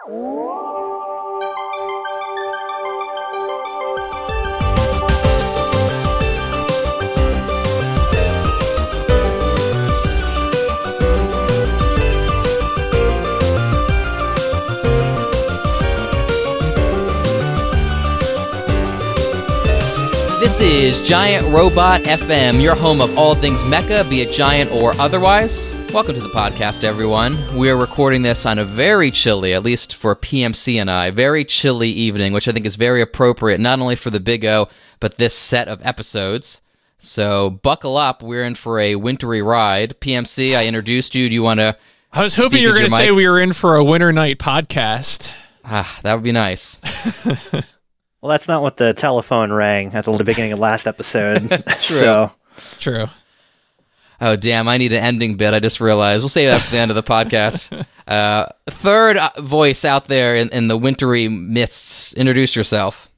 This is Giant Robot FM, your home of all things mecha, be it giant or otherwise. Welcome to the podcast, everyone. We are recording this on a very chilly, at least for PMC and I, very chilly evening, which I think is very appropriate not only for the Big O, but this set of episodes. So buckle up. We're in for a wintry ride. PMC, I introduced you. Do you want to? I was hoping you were going to say we were in for a winter night podcast. Ah, that would be nice. Well, that's not what the telephone rang at the beginning of last episode. True. So, True. Oh, damn, I need an ending bit. I just realized. We'll save that for the end of the podcast. Uh, third uh, voice out there in, in the wintry mists. Introduce yourself.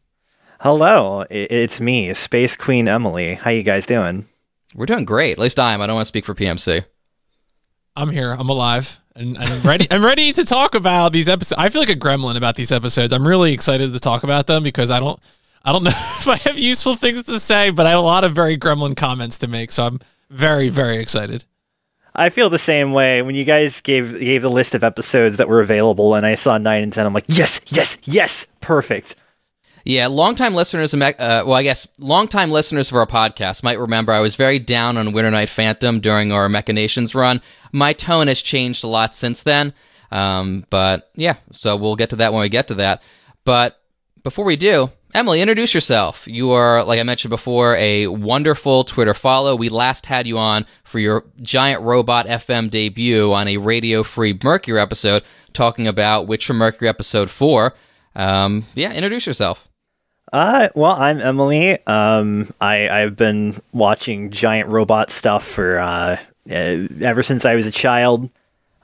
hello, it's me, Space Queen Emily. How you guys doing? We're doing great. At least I am. I don't want to speak for PMC. I'm here. I'm alive. And, and I'm ready. I'm ready to talk about these episodes. I feel like a gremlin about these episodes. I'm really excited to talk about them because I don't, I don't know if I have useful things to say, but I have a lot of very gremlin comments to make. So I'm very, very excited. I feel the same way. When you guys gave gave the list of episodes that were available, and I saw nine and ten, I'm like, yes, yes, yes, perfect. Yeah, longtime listeners, uh, well, I guess longtime listeners of our podcast might remember I was very down on Winter Night Phantom during our Mechanations run. My tone has changed a lot since then. Um, but yeah, so we'll get to that when we get to that. But before we do, Emily, introduce yourself. You are, like I mentioned before, a wonderful Twitter follow. We last had you on for your Giant Robot FM debut on a Radio Free Mercury episode, talking about Witcher Mercury episode four. Um, yeah, introduce yourself. Uh, well, I'm Emily. Um, I I've been watching giant robot stuff for uh, uh ever since I was a child.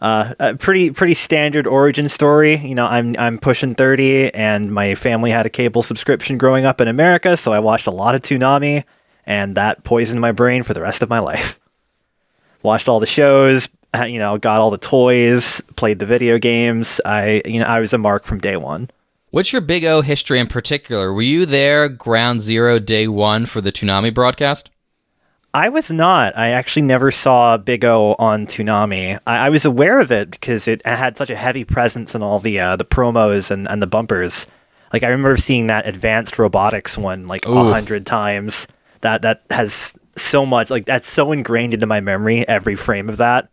Uh, a pretty pretty standard origin story. You know, I'm I'm pushing thirty, and my family had a cable subscription growing up in America, so I watched a lot of Toonami, and that poisoned my brain for the rest of my life. Watched all the shows, uh, you know, got all the toys, played the video games. I you know I was a mark from day one. What's your Big O history in particular? Were you there ground zero, day one for the Toonami broadcast? I was not. I actually never saw Big O on Toonami. I, I was aware of it because it had such a heavy presence in all the uh, the promos and, and the bumpers. Like I remember seeing that advanced robotics one like a hundred times. That that has so much like that's so ingrained into my memory. Every frame of that.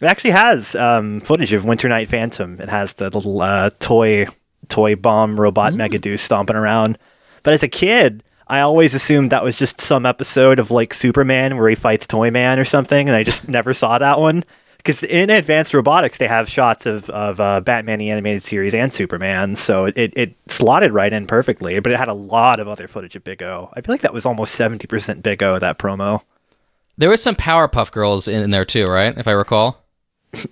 It actually has um, footage of Winter Night Phantom. It has the little uh, toy toy bomb robot Megadeus stomping around. But as a kid, I always assumed that was just some episode of like Superman where he fights Toyman or something, and I just never saw that one. Because in Advanced Robotics, they have shots of, of uh, Batman the Animated Series and Superman, so it, it slotted right in perfectly, but it had a lot of other footage of Big O. I feel like that was almost 70% Big O, that promo. There was some Powerpuff Girls in, in there too, right? If I recall.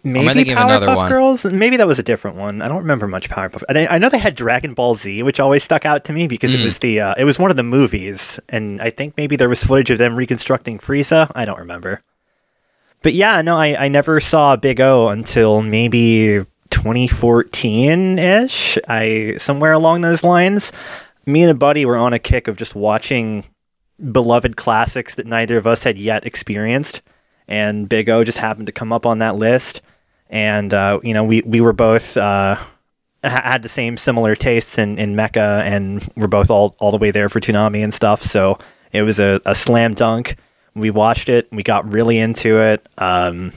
Maybe thinking of another Powerpuff one? Girls? Maybe that was a different one. I don't remember much Powerpuff. I, I know they had Dragon Ball Z, which always stuck out to me because Mm. it was the uh, it was one of the movies, and I think maybe there was footage of them reconstructing Frieza. I don't remember. But yeah, no, I, I never saw Big O until maybe 2014 ish. I somewhere along those lines. Me and a buddy were on a kick of just watching beloved classics that neither of us had yet experienced, and Big O just happened to come up on that list. And uh, you know, we we were both uh, had the same similar tastes in in mecha, and we're both all all the way there for Toonami and stuff. So it was a, a slam dunk. We watched it. We got really into it. Um,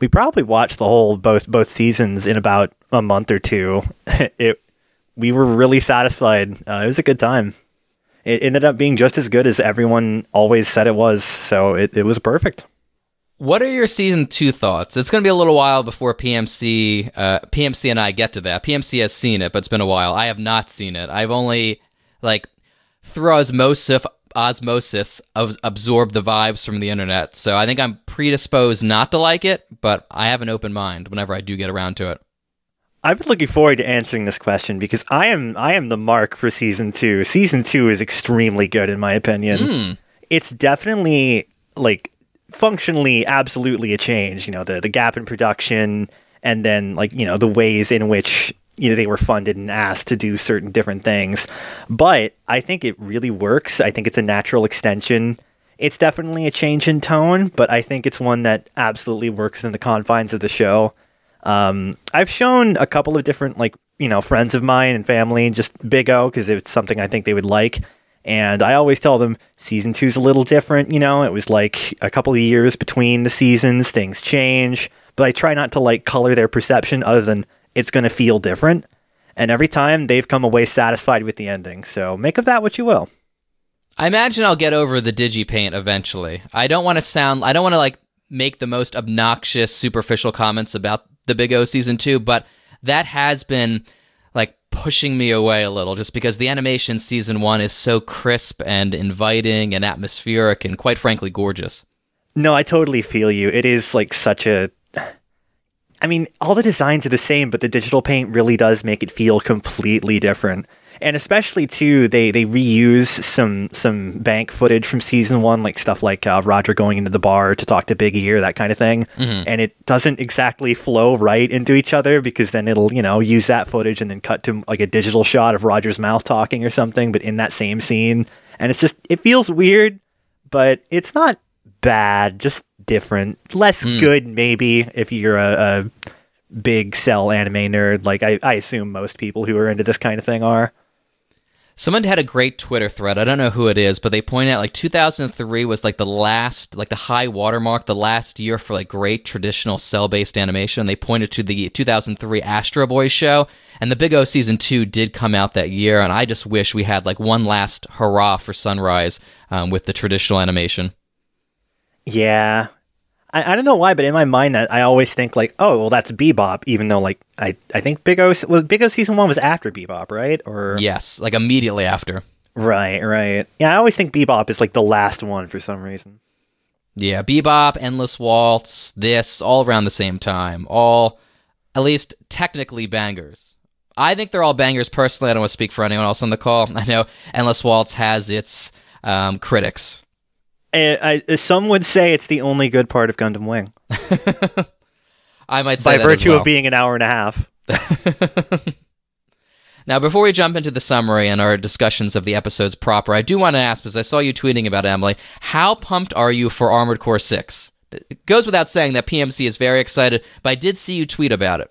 we probably watched the whole both both seasons in about a month or two. it we were really satisfied. Uh, it was a good time. It ended up being just as good as everyone always said it was. So it, it was perfect. What are your season two thoughts? It's going to be a little while before PMC, uh, PMC and I get to that. PMC has seen it, but it's been a while. I have not seen it. I've only like through osmosis, osmosis, of absorbed the vibes from the internet. So I think I'm predisposed not to like it, but I have an open mind whenever I do get around to it. I've been looking forward to answering this question because I am I am the mark for season two. Season two is extremely good in my opinion. Mm. It's definitely like functionally absolutely a change. You know, the the gap in production and then like, you know, the ways in which you know they were funded and asked to do certain different things. But I think it really works. I think it's a natural extension. It's definitely a change in tone, but I think it's one that absolutely works in the confines of the show. Um, I've shown a couple of different like you know friends of mine and family just Big O because it's something I think they would like. And I always tell them season two's a little different. You know, it was like a couple of years between the seasons, things change. But I try not to like color their perception other than it's going to feel different. And every time they've come away satisfied with the ending. So make of that what you will. I imagine I'll get over the digipaint eventually. I don't want to sound I don't want to like make the most obnoxious superficial comments about the Big O season 2, but that has been pushing me away a little just because the animation season 1 is so crisp and inviting and atmospheric and quite frankly gorgeous. No, I totally feel you. It is like such a I mean, all the designs are the same, but the digital paint really does make it feel completely different. And especially too, they they reuse some some bank footage from season one, like stuff like uh, Roger going into the bar to talk to Big Ear, that kind of thing. Mm-hmm. And it doesn't exactly flow right into each other because then it'll you know use that footage and then cut to like a digital shot of Roger's mouth talking or something, but in that same scene. And it's just it feels weird, but it's not bad, just different, less Mm. good maybe if you're a, a big cell anime nerd. Like I, I assume most people who are into this kind of thing are. Someone had a great Twitter thread. I don't know who it is, but they point out like 2003 was like the last, like the high watermark, the last year for like great traditional cell based animation. And They pointed to the 2003 Astro Boy show, and the Big O season two did come out that year. And I just wish we had like one last hurrah for Sunrise um, with the traditional animation. Yeah. I, I don't know why, but in my mind that I always think like, oh, well, that's Bebop, even though like I, I think Big O was Big O season one was after Bebop, right? Or Yes, like immediately after. right, right. Yeah, I always think Bebop is like the last one for some reason. Yeah, Bebop, Endless Waltz, this, all around the same time. All, at least technically, bangers. I think they're all bangers personally. I don't want to speak for anyone else on the call. I know Endless Waltz has its um, critics. I, I, some would say it's the only good part of Gundam Wing I might say by virtue well. of being an hour and a half. Now, before we jump into the summary and our discussions of the episodes proper, I do want to ask, because I saw you tweeting about it, Emily, how pumped are you for Armored Core 6? It goes without saying that PMC is very excited, but I did see you tweet about it.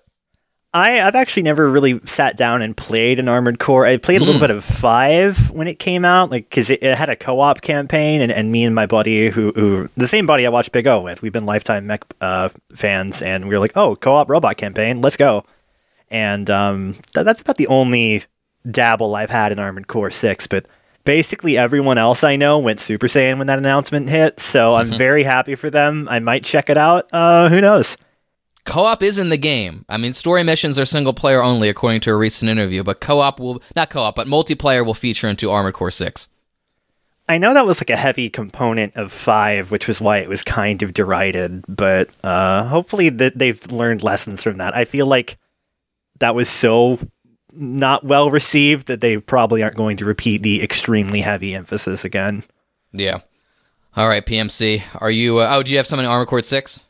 I, I've actually never really sat down and played an Armored Core. I played a little Mm. bit of Five when it came out, like because it, it had a co-op campaign, and, and me and my buddy, who, who the same buddy I watched Big O with, we've been lifetime mech uh, fans, and we were like, oh, co-op robot campaign, let's go. And um, th- that's about the only dabble I've had in Armored Core Six, but basically everyone else I know went Super Saiyan when that announcement hit, so I'm very happy for them. I might check it out. Uh, who knows? Co-op is in the game. I mean, story missions are single player only, according to a recent interview. But co-op will not co-op, but multiplayer will feature into Armored Core Six. I know that was like a heavy component of five, which was why it was kind of derided. But uh, hopefully that they've learned lessons from that. I feel like that was so not well received that they probably aren't going to repeat the extremely heavy emphasis again. Yeah. All right, PMC. Are you? Uh, oh, do you have something in Armored Core Six?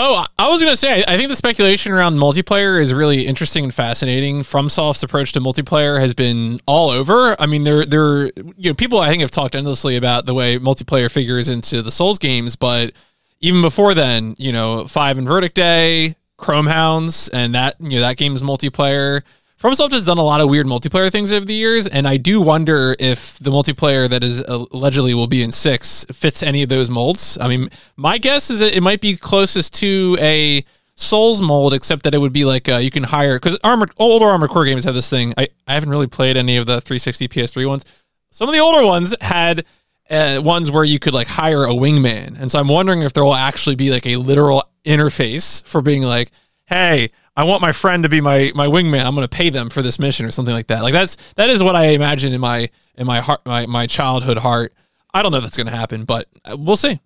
Oh, I- was going to say, I think the speculation around multiplayer is really interesting and fascinating. FromSoft's approach to multiplayer has been all over. I mean, there, there, you know, people I think have talked endlessly about the way multiplayer figures into the Souls games, but even before then, you know, Five and Verdict Day, Chromehounds, and that, you know, that game's multiplayer. FromSoft has done a lot of weird multiplayer things over the years, and I do wonder if the multiplayer that is allegedly will be in six fits any of those molds. I mean, my guess is that it might be closest to a Souls mold, except that it would be like uh, you can hire because older Armored Core games have this thing. I, I haven't really played any of the 360 PS3 ones. Some of the older ones had uh, ones where you could like hire a wingman, and so I'm wondering if there will actually be like a literal interface for being like, hey. I want my friend to be my my wingman. I'm going to pay them for this mission or something like that. Like that's that is what I imagine in my in my heart my my childhood heart. I don't know if that's going to happen, but uh, we'll see.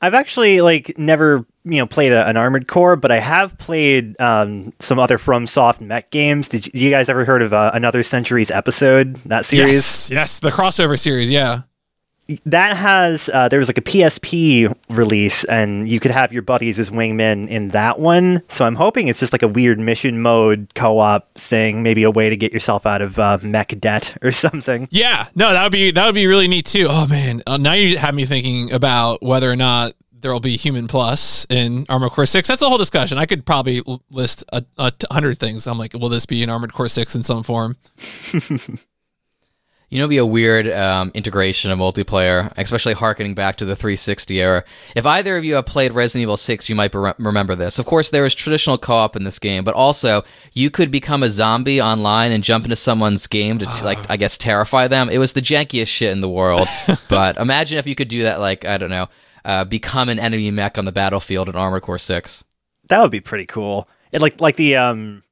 I've actually like never you know played a, an Armored Core, but I have played um, some other FromSoft mech games. Did you, you guys ever heard of uh, Another Century's Episode? That series. Yes, yes, the crossover series. Yeah, that has uh, there was like a PSP release, and you could have your buddies as wingmen in that one. So I'm hoping it's just like a weird mission mode co-op thing, maybe a way to get yourself out of uh, mech debt or something. Yeah, no, that would be that would be really neat too. Oh man, uh, now you have me thinking about whether or not there will be human plus in Armored Core Six. That's a whole discussion. I could probably list a hundred things. I'm like, will this be in Armored Core Six in some form? You know, it'd be a weird um, integration of multiplayer, especially harkening back to the 360 era. If either of you have played Resident Evil 6, you might be- remember this. Of course, there is traditional co-op in this game, but also you could become a zombie online and jump into someone's game to, like, I guess, terrify them. It was the jankiest shit in the world. but imagine if you could do that, like, I don't know, uh, become an enemy mech on the battlefield in Armored Core 6. That would be pretty cool. It like like the um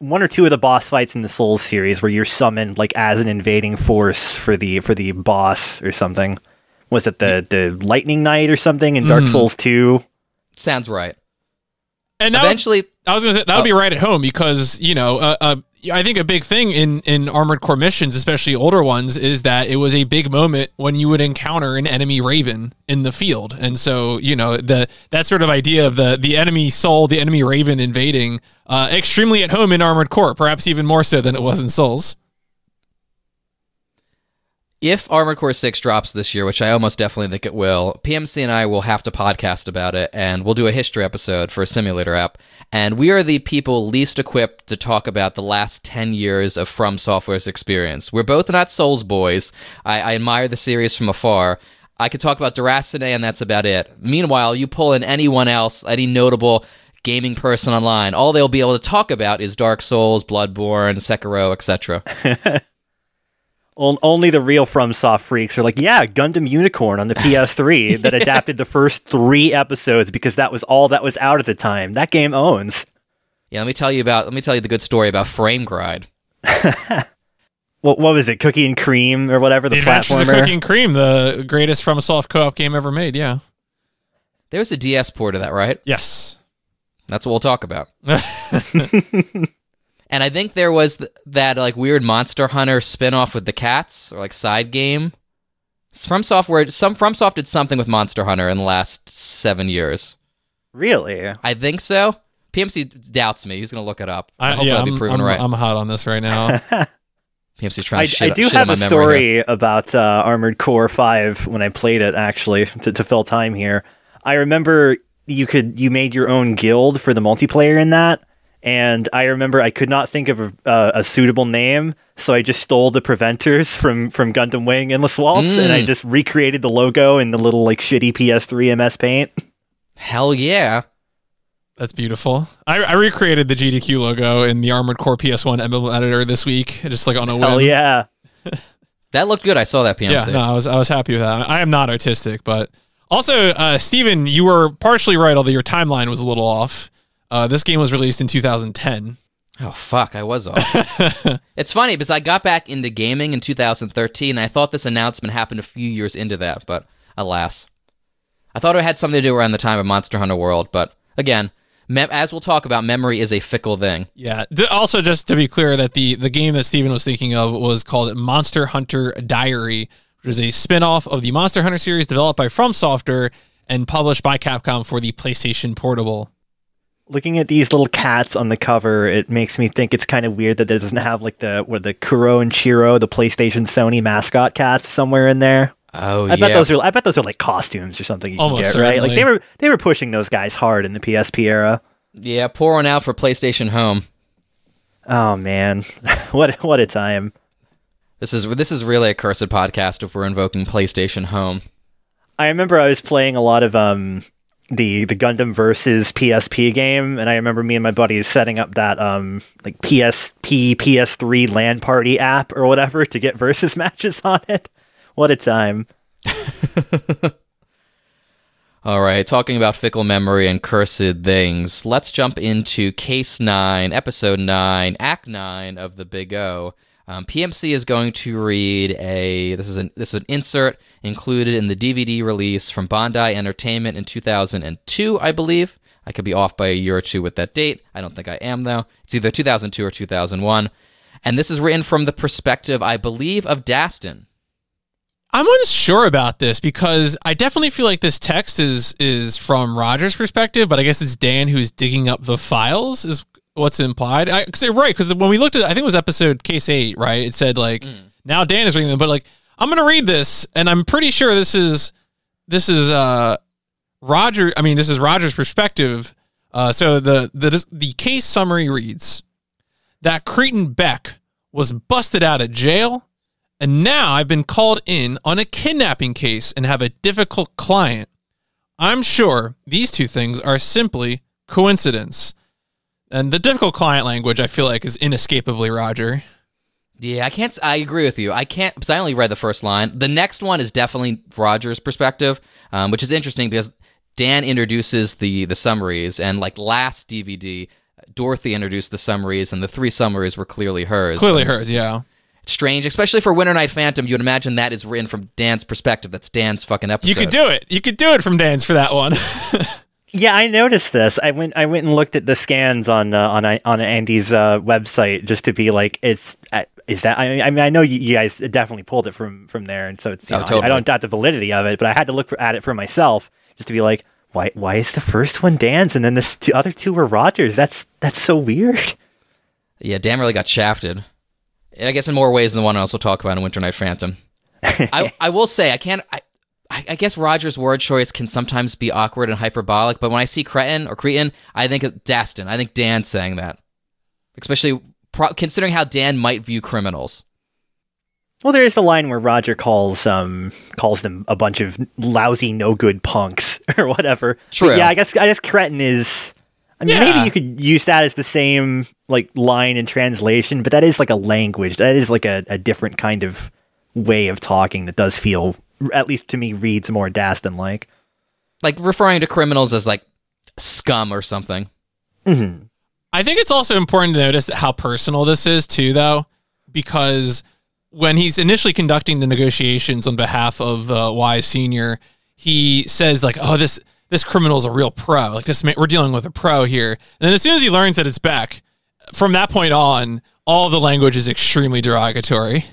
one or two of the boss fights in the Souls series where you're summoned like as an invading force for the for the boss or something. Was it the the Lightning Knight or something in Dark Mhm. Souls 2? Sounds right. And that would- Eventually, I was gonna say that would Oh. be right at home because you know, uh, uh, I think a big thing in in Armored Core missions, especially older ones, is that it was a big moment when you would encounter an enemy Raven in the field, and so you know the that sort of idea of the the enemy soul, the enemy Raven invading, uh, extremely at home in Armored Core, perhaps even more so than it was in Souls. If Armored Core 6 drops this year, which I almost definitely think it will, PMC and I will have to podcast about it and we'll do a history episode for a simulator app. And we are the people least equipped to talk about the last 10 years of From Software's experience. We're both not Souls boys. I, I admire the series from afar. I could talk about Déraciné and that's about it. Meanwhile, you pull in anyone else, any notable gaming person online, all they'll be able to talk about is Dark Souls, Bloodborne, Sekiro, etc. On- Only the real FromSoft freaks are like, yeah, Gundam Unicorn on the PS3 that adapted the first three episodes because that was all that was out at the time. That game owns. Yeah, let me tell you about let me tell you the good story about Frame Gride. What what was it? Cookie and Cream or whatever the, The Adventures of platformer. Cookie and Cream, the greatest from a soft co-op game ever made. Yeah. There was a DS port of that, right? Yes. That's what we'll talk about. And I think there was th- that like weird Monster Hunter spin-off with the cats or like side game. It's From software, some FromSoft did something with Monster Hunter in the last seven years. Really? I think so. PMC doubts me. He's gonna look it up. I, Hopefully, yeah, I'll be I'm, proven I'm, right. I'm hot on this right now. PMC's trying I, to shit, I do shit have my a memory here. story about uh, Armored Core 5 when I played it, actually, to, to fill time here. I remember you could you made your own guild for the multiplayer in that, and I remember I could not think of a, uh, a suitable name, so I just stole the preventers from from Gundam Wing Endless Waltz, and I Mm. just recreated the logo in the little like shitty PS3 MS Paint. Hell yeah. That's beautiful. I, I recreated the GDQ logo in the Armored Core PS1 emblem editor this week, just like on a whim. Hell yeah! That looked good. I saw that PMC. Yeah, no, I was I was happy with that. I am not artistic, but also, uh, Steven, you were partially right, although your timeline was a little off. Uh, this game was released in 2010. Oh fuck, I was off. it's funny because I got back into gaming in 2013. And I thought this announcement happened a few years into that, but alas, I thought it had something to do around the time of Monster Hunter World. But again, mem- as we'll talk about, memory is a fickle thing. Yeah. D- also, just to be clear, that the the game that Steven was thinking of was called Monster Hunter Diary, which is a spin-off of the Monster Hunter series developed by From Software and published by Capcom for the PlayStation Portable. Looking at these little cats on the cover, it makes me think it's kind of weird that it doesn't have like the what the Kuro and Chiro, the PlayStation Sony mascot cats, somewhere in there. Oh I yeah, bet those are I bet those are like costumes or something you Almost can get, right? Like they were they were pushing those guys hard in the PSP era. yeah. Pour one out for PlayStation Home. Oh man. what what a time. This is this is really a cursed podcast if we're invoking PlayStation Home. I remember I was playing a lot of um the the Gundam versus PSP game and I remember me and my buddies setting up that um like PSP PS3 LAN party app or whatever to get versus matches on it. What a time. All right, talking about fickle memory and cursed things, let's jump into Case 9, Episode 9, Act 9 of the Big O. Um, PMC is going to read a this is an this is an insert included in the DVD release from Bandai Entertainment in 2002, I believe. I could be off by a year or two with that date. I don't think I am though. It's either 2002 or 2001. And this is written from the perspective, I believe, of Dastun. I'm unsure about this because I definitely feel like this text is is from Roger's perspective, but I guess it's Dan who's digging up the files is what's implied. I cause right because when we looked at, I think it was episode case eight, right? It said like now Dan is reading them, but like I'm gonna read this, and I'm pretty sure this is this is uh Roger. I mean, this is Roger's perspective. Uh, so the the the case summary reads that cretin Beck was busted out of jail, and now I've been called in on a kidnapping case and have a difficult client. I'm sure these two things are simply coincidence. And the difficult client language, I feel like, is inescapably Roger. Yeah, I can't. I agree with you. I can't because I only read the first line. The next one is definitely Roger's perspective, um, which is interesting because Dan introduces the the summaries, and like last DVD, Dorothy introduced the summaries, and the three summaries were clearly hers. Clearly hers, yeah. It's strange, especially for Winter Night Phantom. You would imagine that is written from Dan's perspective. That's Dan's fucking episode. You could do it. You could do it from Dan's for that one. Yeah, I noticed this. I went I went and looked at the scans on uh, on on Andy's uh, website just to be like, it's uh, is that? I mean, I mean, I know you, guys definitely pulled it from from there, and so it's Oh, know, I- I, don't doubt the validity of it, but I had to look for, at it for myself just to be like, why why is the first one Dan's and then the two, other two were Rogers? That's that's so weird. Yeah, Dan really got shafted. I guess in more ways than the one else we'll talk about in Winter Night Phantom. I, I will say I can't I, I I guess Roger's word choice can sometimes be awkward and hyperbolic, but when I see Cretin or Cretin, I think of Dastun. I think Dan's saying that. Especially pro- considering how Dan might view criminals. Well, there is the line where Roger calls um calls them a bunch of lousy, no good punks or whatever. But yeah, I guess I guess cretin is. I mean, Yeah. maybe you could use that as the same like line in translation, but that is like a language. That is like a, a different kind of way of talking that does feel, at least to me, reads more Dastun like. Like referring to criminals as like scum or something. hmm I think it's also important to notice how personal this is too, though, because when he's initially conducting the negotiations on behalf of uh, Wise Senior, he says like, "Oh, this this criminal's a real pro. Like this, ma- we're dealing with a pro here." And then as soon as he learns that it's Beck, from that point on, all the language is extremely derogatory.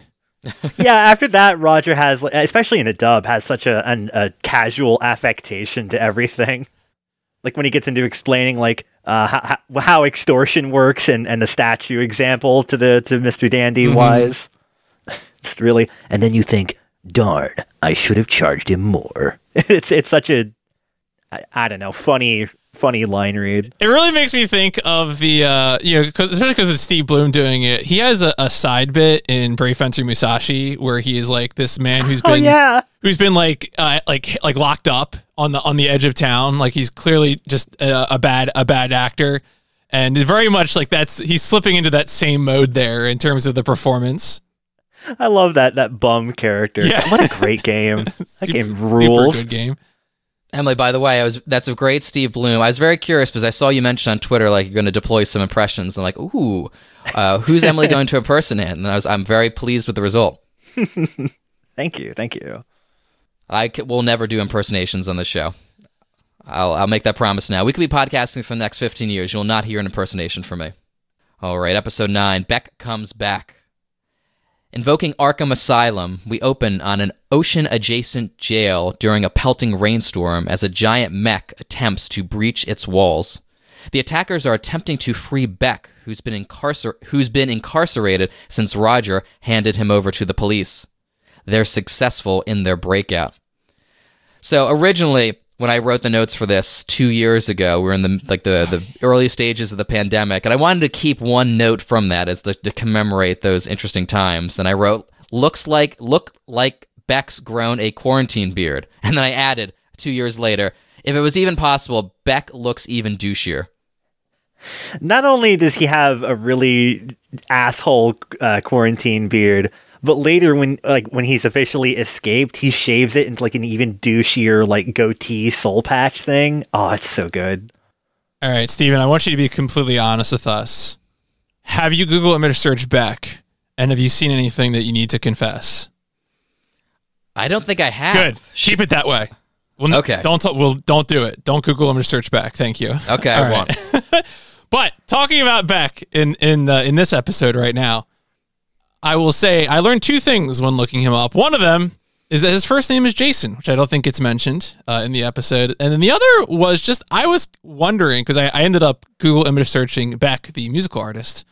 yeah, after that, Roger has, like, especially in the dub, has such a, an, a casual affectation to everything. Like when he gets into explaining like uh, how, how, extortion works and, and the statue example to the to Mister Dandy Mhm. Wise, it's really. And then you think, darn, I should have charged him more. it's it's such a, I, I don't know, funny funny line read. It really makes me think of the, uh, you know, cause, especially because it's Steve Blum doing it. He has a, a side bit in Brave Fencer Musashi where he is like this man who's been Oh yeah, who's been like uh, like like locked up on the on the edge of town. Like he's clearly just a, a bad a bad actor, and very much like that's he's slipping into that same mode there in terms of the performance. I love that that bum character. Yeah. What a great game. That Super- game super rules. good game. Emily, by the way, I was that's a great Steve Blum. I was very curious because I saw you mention on Twitter like you're going to deploy some impressions. I'm like, ooh, uh, who's Emily going to impersonate? And I was I'm very pleased with the result. Thank you, thank you. I c- will never do impersonations on this show. I'll I'll make that promise now. We could be podcasting for the next 15 years. You'll not hear an impersonation from me. All right, episode 9. Beck comes back. Invoking Arkham Asylum, we open on an ocean adjacent jail during a pelting rainstorm as a giant mech attempts to breach its walls. The attackers are attempting to free Beck, who's been, incarcer- who's been incarcerated since Roger handed him over to the police. They're successful in their breakout. So originally, when I wrote the notes for this two years ago, we were in the like the, the early stages of the pandemic, and I wanted to keep one note from that as the, to commemorate those interesting times. And I wrote, "Looks like look like Beck's grown a quarantine beard," and then I added two years later, "If it was even possible, Beck looks even douchier." Not only does he have a really asshole uh, quarantine beard, but later when like when he's officially escaped, he shaves it into like an even douchier like goatee soul patch thing. Oh, it's so good. All right, Steven, I want you to be completely honest with us. Have you Google image search Beck, and have you seen anything that you need to confess? I don't think I have. Good. Keep it that way. Well, n- Okay. Don't. Well, don't do it. Don't Google image search Beck. Thank you. Okay, I All won't. But talking about Beck in in uh, in this episode right now, I will say I learned two things when looking him up. One of them is that his first name is Jason, which I don't think gets mentioned uh, in the episode. And then the other was just I was wondering because I, I ended up Google image searching Beck, the musical artist,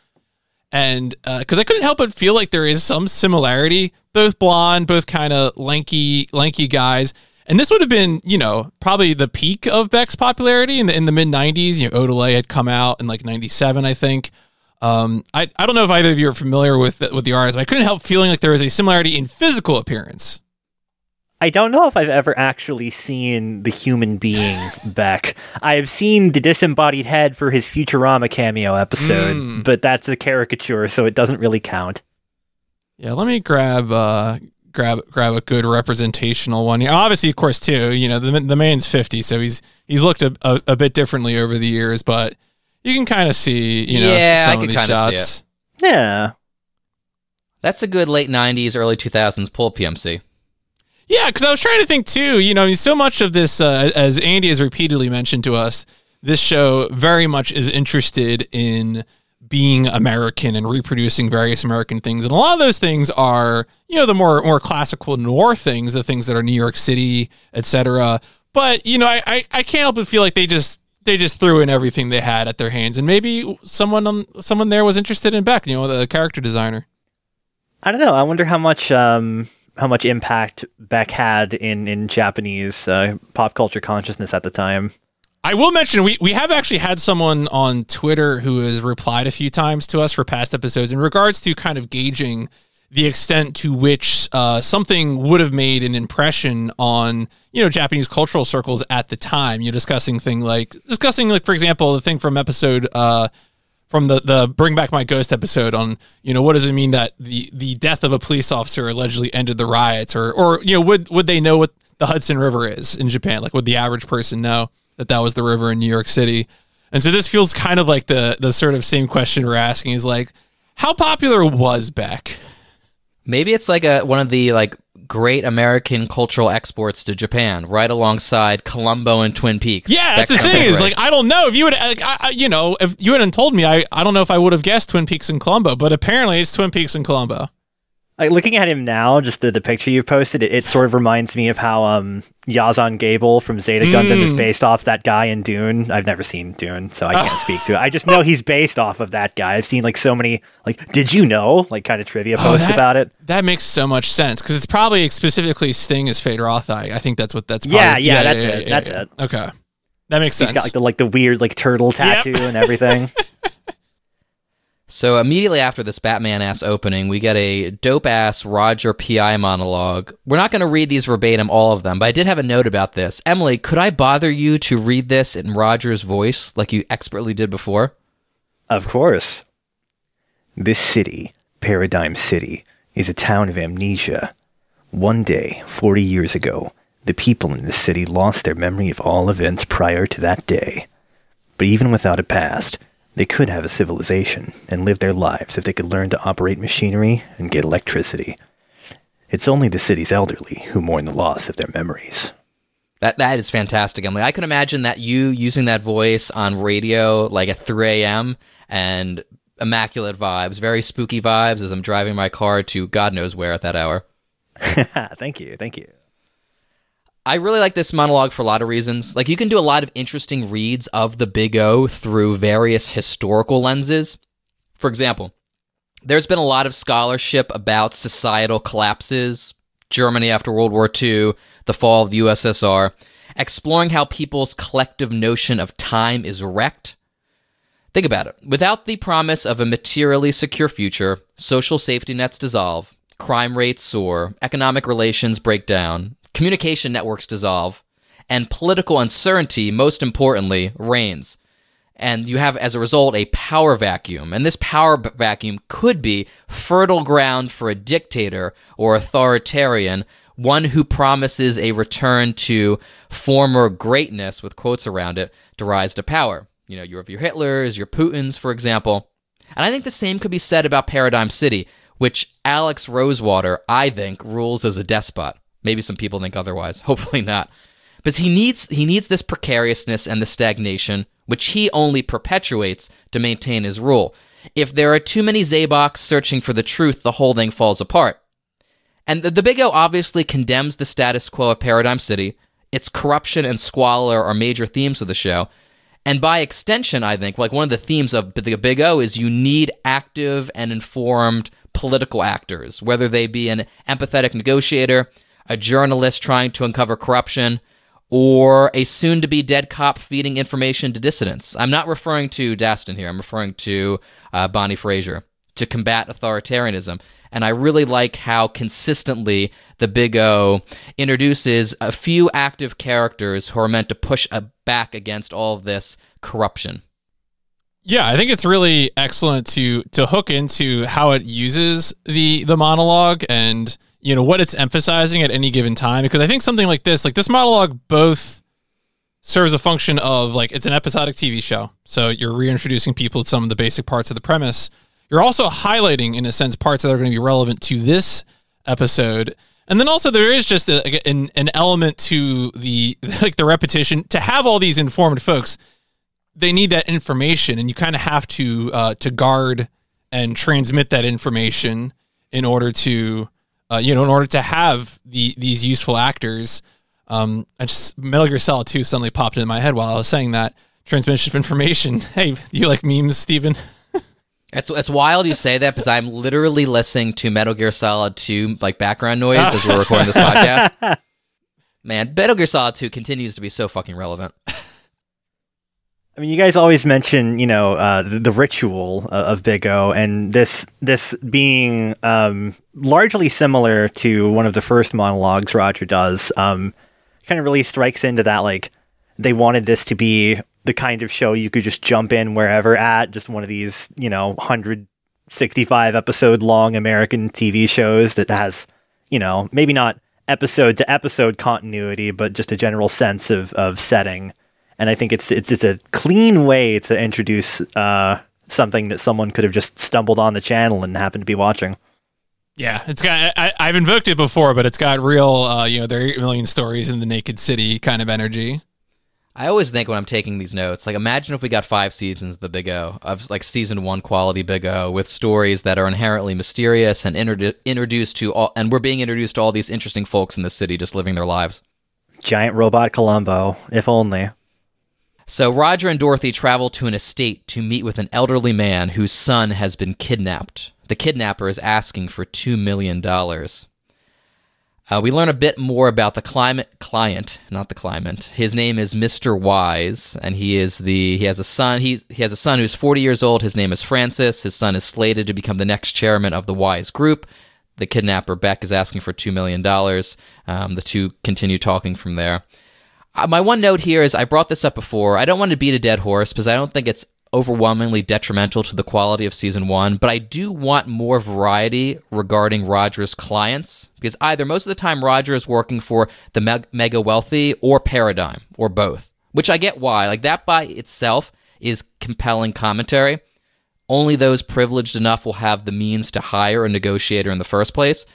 and because uh, I couldn't help but feel like there is some similarity. Both blonde, both kind of lanky, lanky guys. And this would have been, you know, probably the peak of Beck's popularity in the in the mid '90s. You know, Odelay had come out in like '97, I think. Um, I I don't know if either of you are familiar with with the artist. But I couldn't help feeling like there was a similarity in physical appearance. I don't know if I've ever actually seen the human being Beck. I have seen the disembodied head for his Futurama cameo episode, mm. but that's a caricature, so it doesn't really count. Yeah, let me grab uh, grab grab a good representational one. Obviously, of course, too. You know, the the man's fifty, so he's he's looked a, a, a bit differently over the years, but you can kind of see, you know, yeah, some I of these shots. Yeah, that's a good late '90s, early 2000s pull PMC. Yeah, because I was trying to think too. You know, I mean, so much of this, uh, as Andy has repeatedly mentioned to us, this show very much is interested in being American and reproducing various American things. And a lot of those things are, you know, the more more classical noir things, the things that are New York City, etc. But you know, I, I, I can't help but feel like they just they just threw in everything they had at their hands, and maybe someone on someone there was interested in Beck, you know, the character designer. I don't know. I wonder how much um, how much impact Beck had in in Japanese uh, pop culture consciousness at the time. I will mention we, we have actually had someone on Twitter who has replied a few times to us for past episodes in regards to kind of gauging the extent to which uh, something would have made an impression on you know Japanese cultural circles at the time. You're discussing thing like discussing like for example the thing from episode uh, from the the Bring Back My Ghost episode on you know what does it mean that the the death of a police officer allegedly ended the riots or or you know would would they know what the Hudson River is in Japan like would the average person know? that that was the river in New York City. And so this feels kind of like the the sort of same question we're asking is like, how popular was Beck? Maybe it's like a one of the like great American cultural exports to Japan, right alongside Columbo and Twin Peaks. Yeah, that's that the thing is like I don't know. If you would, like, I, you know, if you hadn't told me, I I don't know if I would have guessed Twin Peaks and Columbo, but apparently it's Twin Peaks and Columbo like looking at him now, just the, the picture you posted, it, it, sort of reminds me of how um Yazan Gable from Zeta Gundam mm. is based off that guy in Dune. I've never seen Dune, so I can't speak to it. I just know he's based off of that guy. I've seen like so many like did you know like kind of trivia oh, posts that, about it. That makes so much sense because it's probably specifically Sting as Feyd-Rautha. I think that's what that's. Probably, yeah, yeah, yeah, that's yeah, it. Yeah, that's it. Okay, that makes sense. He's got like the like the weird like turtle tattoo yep. and everything. So immediately after this Batman ass opening, we get a dope ass Roger PI monologue. We're not going to read these verbatim, all of them, but I did have a note about this. Emily, could I bother you to read this in Roger's voice like you expertly did before? Of course. This city, Paradigm City, is a town of amnesia. One day, 40 years ago, the people in this city lost their memory of all events prior to that day. But even without a past, they could have a civilization and live their lives if they could learn to operate machinery and get electricity. It's only the city's elderly who mourn the loss of their memories. That that is fantastic, Emily. I can imagine that you using that voice on radio like at 3 a.m. and immaculate vibes, very spooky vibes as I'm driving my car to God knows where at that hour. thank you, thank you. I really like this monologue for a lot of reasons. Like, you can do a lot of interesting reads of the Big O through various historical lenses. For example, there's been a lot of scholarship about societal collapses, Germany after World War II, the fall of the USSR, exploring how people's collective notion of time is wrecked. Think about it. Without the promise of a materially secure future, social safety nets dissolve, crime rates soar, economic relations break down, communication networks dissolve, and political uncertainty, most importantly, reigns. And you have, as a result, a power vacuum. And this power b- vacuum could be fertile ground for a dictator or authoritarian, one who promises a return to former greatness, with quotes around it, to rise to power. You know, you have your Hitlers, your Putins, for example. And I think the same could be said about Paradigm City, which Alex Rosewater, I think, rules as a despot. Maybe some people think otherwise. Hopefully not. But he needs he needs this precariousness and the stagnation, which he only perpetuates to maintain his rule. If there are too many Zaboks searching for the truth, the whole thing falls apart. And the, the Big O obviously condemns the status quo of Paradigm City. Its corruption and squalor are major themes of the show. And by extension, I think, like one of the themes of the Big O is you need active and informed political actors, whether they be an empathetic negotiator, a journalist trying to uncover corruption, or a soon to be dead cop feeding information to dissidents. I'm not referring to Dastun here, I'm referring to uh, Bonnie Fraser to combat authoritarianism. And I really like how consistently the Big O introduces a few active characters who are meant to push back against all of this corruption. Yeah, I think it's really excellent to to hook into how it uses the the monologue and you know what it's emphasizing at any given time because I think something like this, like this monologue both serves a function of like it's an episodic TV show. So you're reintroducing people to some of the basic parts of the premise. You're also highlighting in a sense parts that are going to be relevant to this episode. And then also there is just a, an an element to the like the repetition to have all these informed folks they need that information, and you kind of have to uh, to guard and transmit that information in order to uh, you know in order to have the these useful actors. Um, I just Metal Gear Solid 2 suddenly popped into my head while I was saying that transmission of information. Hey, do you like memes, Steven? It's, it's wild you say that because I'm literally listening to Metal Gear Solid 2 like background noise as we're recording this podcast. Man, Metal Gear Solid 2 continues to be so fucking relevant. I mean, you guys always mention, you know, uh, the, the, ritual of Big O, and this this being um, largely similar to one of the first monologues Roger does. Um, kind of really strikes into that, like they wanted this to be the kind of show you could just jump in wherever at, just one of these, you know, 165 episode long American TV shows that has, you know, maybe not episode to episode continuity, but just a general sense of of setting and I think it's it's it's a clean way to introduce uh, something that someone could have just stumbled on the channel and happened to be watching. Yeah, it's got. I, have invoked it before, but it's got real. Uh, you know, there are eight million stories in the Naked City kind of energy. I always think when I'm taking these notes, like imagine if we got five seasons of the Big O of like season one quality Big O with stories that are inherently mysterious and introdu- introduced to all, and we're being introduced to all these interesting folks in the city just living their lives. Giant robot Columbo, if only. So Roger and Dorothy travel to an estate to meet with an elderly man whose son has been kidnapped. The kidnapper is asking for $2 million. Uh, we learn a bit more about the climate client, not the climate. His name is Mr. Wise, and he is the he has a son. He's, he has a son who's 40 years old. His name is Francis. His son is slated to become the next chairman of the Wise Group. The kidnapper Beck is asking for two million dollars. Um, the two continue talking from there. My one note here is I brought this up before. I don't want to beat a dead horse because I don't think it's overwhelmingly detrimental to the quality of season one, but I do want more variety regarding Roger's clients because either most of the time Roger is working for the me- mega wealthy or Paradigm or both, which I get why. Like that by itself is compelling commentary. Only those privileged enough will have the means to hire a negotiator in the first place.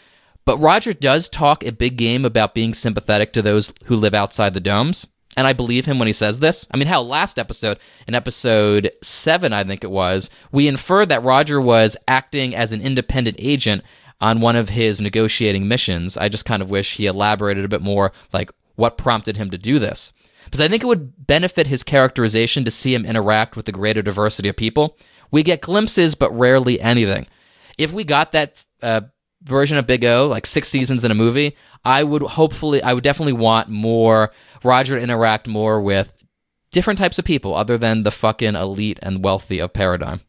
But Roger does talk a big game about being sympathetic to those who live outside the domes. And I believe him when he says this. I mean, hell, last episode, in episode seven, I think it was, we inferred that Roger was acting as an independent agent on one of his negotiating missions. I just kind of wish he elaborated a bit more, like what prompted him to do this. Because I think it would benefit his characterization to see him interact with the greater diversity of people. We get glimpses, but rarely anything. If we got that uh, version of Big O, like six seasons in a movie, I would hopefully, I would definitely want more Roger to interact more with different types of people other than the fucking elite and wealthy of Paradigm.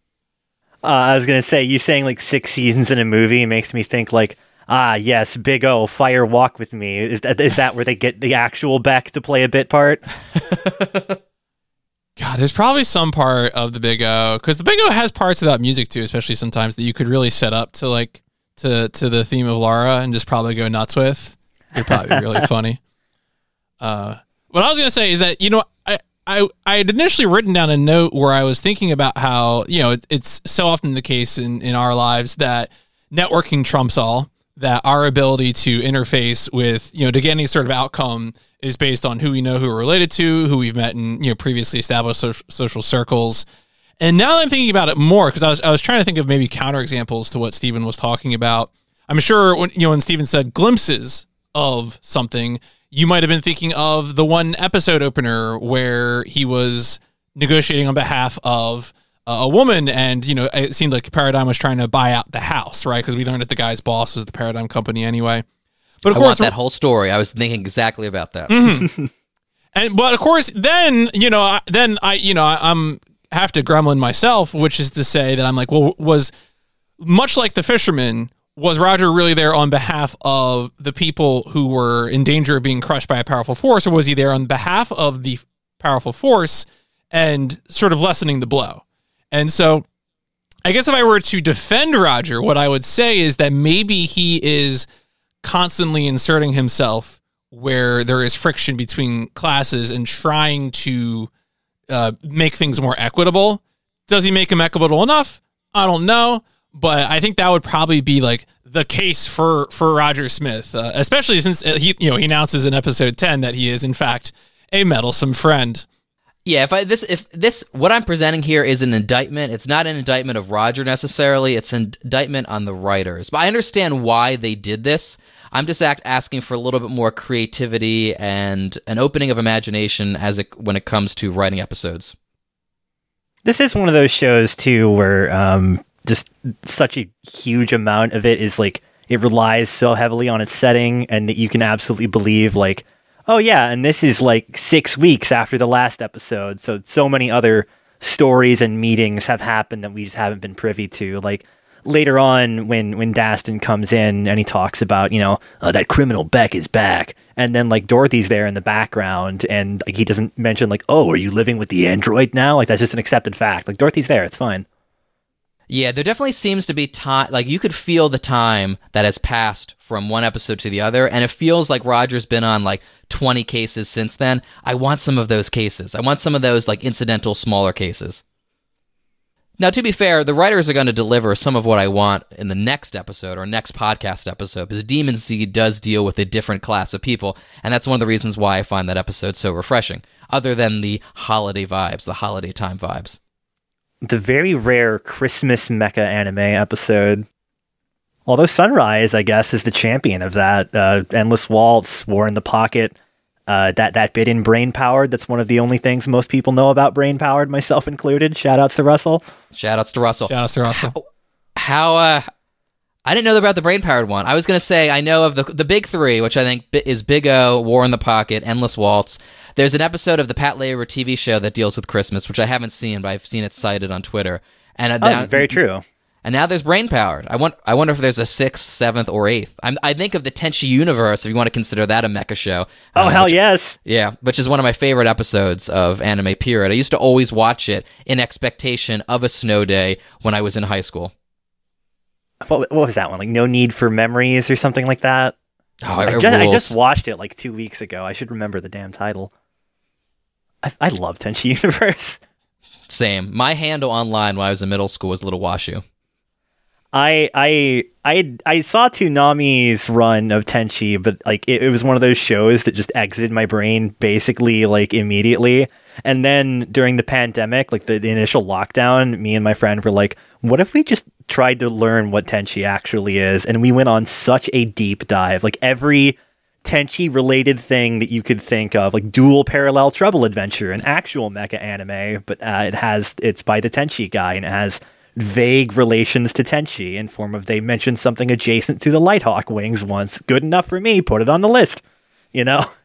Uh, I was gonna say, you saying like six seasons in a movie makes me think like, ah, yes, Big O, Fire Walk with Me. Is that is that where they get the actual Beck to play a bit part? God, there's probably some part of the Big O because the Big O has parts without music too, especially sometimes that you could really set up to like to to the theme of Lara and just probably go nuts with. It'd probably be really funny. Uh, what I was gonna say is that you know I I I had initially written down a note where I was thinking about how you know it, it's so often the case in in our lives that networking trumps all. That our ability to interface with you know to get any sort of outcome is based on who we know who we're related to, who we've met in you know previously established social, social circles, and now that I'm thinking about it more, because I was I was trying to think of maybe counterexamples to what Stephen was talking about. I'm sure when you know when Steven said glimpses of something, you might have been thinking of the one episode opener where he was negotiating on behalf of a woman and you know it seemed like paradigm was trying to buy out the house right because we learned that the guy's boss was the paradigm company anyway but of I course that whole story i was thinking exactly about that mm-hmm. and but of course then you know then i you know I, am have to gremlin myself which is to say that i'm like well was much like the fisherman was roger really there on behalf of the people who were in danger of being crushed by a powerful force or was he there on behalf of the powerful force and sort of lessening the blow? And so I guess if I were to defend Roger, what I would say is that maybe he is constantly inserting himself where there is friction between classes and trying to uh, make things more equitable. Does he make them equitable enough? I don't know, but I think that would probably be like the case for for Roger Smith, uh, especially since uh, he you know he announces in episode ten that he is in fact a meddlesome friend. Yeah, if I this if this what I'm presenting here is an indictment, it's not an indictment of Roger necessarily. It's an indictment on the writers. But I understand why they did this. I'm just act, asking for a little bit more creativity and an opening of imagination as it when it comes to writing episodes. This is one of those shows too where um, just such a huge amount of it is like it relies so heavily on its setting, and that you can absolutely believe like oh yeah, and this is like six weeks after the last episode. So so many other stories and meetings have happened that we just haven't been privy to. Like later on when when Dastun comes in and he talks about you know oh, that criminal Beck is back, and then like Dorothy's there in the background, and like he doesn't mention like oh are you living with the android now? Like that's just an accepted fact. Like Dorothy's there, it's fine. Yeah, there definitely seems to be time. Like you could feel the time that has passed from one episode to the other, and it feels like Roger's been on like 20 cases since then. I want some of those cases. I want some of those like incidental, smaller cases. Now, to be fair, the writers are going to deliver some of what I want in the next episode or next podcast episode because Demon Seed does deal with a different class of people, and that's one of the reasons why I find that episode so refreshing, other than the holiday vibes, the holiday time vibes the very rare Christmas mecha anime episode. Although Sunrise, I guess, is the champion of that. Uh, Endless Waltz, War in the Pocket, uh, that that bit in Brain Powered. That's one of the only things most people know about Brain Powered, myself included. Shout outs to Russell. Shout outs to Russell. Shout outs to Russell. How, how uh, I didn't know about the Brain Powered one. I was going to say I know of the the big three, which I think is Big O, War in the Pocket, Endless Waltz. There's an episode of the Patlabor TV show that deals with Christmas, which I haven't seen, but I've seen it cited on Twitter. And uh, oh, very true. And now there's brain powered. I want. I wonder if there's a sixth, seventh, or eighth. I'm, i think of the Tenchi universe, if you want to consider that a mecha show. Oh um, hell which, yes! Yeah, which is one of my favorite episodes of anime. Period. I used to always watch it in expectation of a snow day when I was in high school. What, what was that one? Like No Need for Memories or something like that. Oh, I, just, I just watched it like two weeks ago. I should remember the damn title. I, I love Tenchi Universe. Same. My handle online when I was in middle school was Little Washu. I I I I saw Toonami's run of Tenchi, but like it, it, was one of those shows that just exited my brain basically like immediately. And then during the pandemic, like the, the initial lockdown, me and my friend were like, "What if we just tried to learn what Tenchi actually is?" And we went on such a deep dive. Like every Tenchi related thing that you could think of, like dual parallel trouble adventure, an actual mecha anime, but uh, it has it's by the Tenchi guy and it has vague relations to Tenchi in form of they mentioned something adjacent to the Lighthawk wings once. Good enough for me. Put it on the list. You know.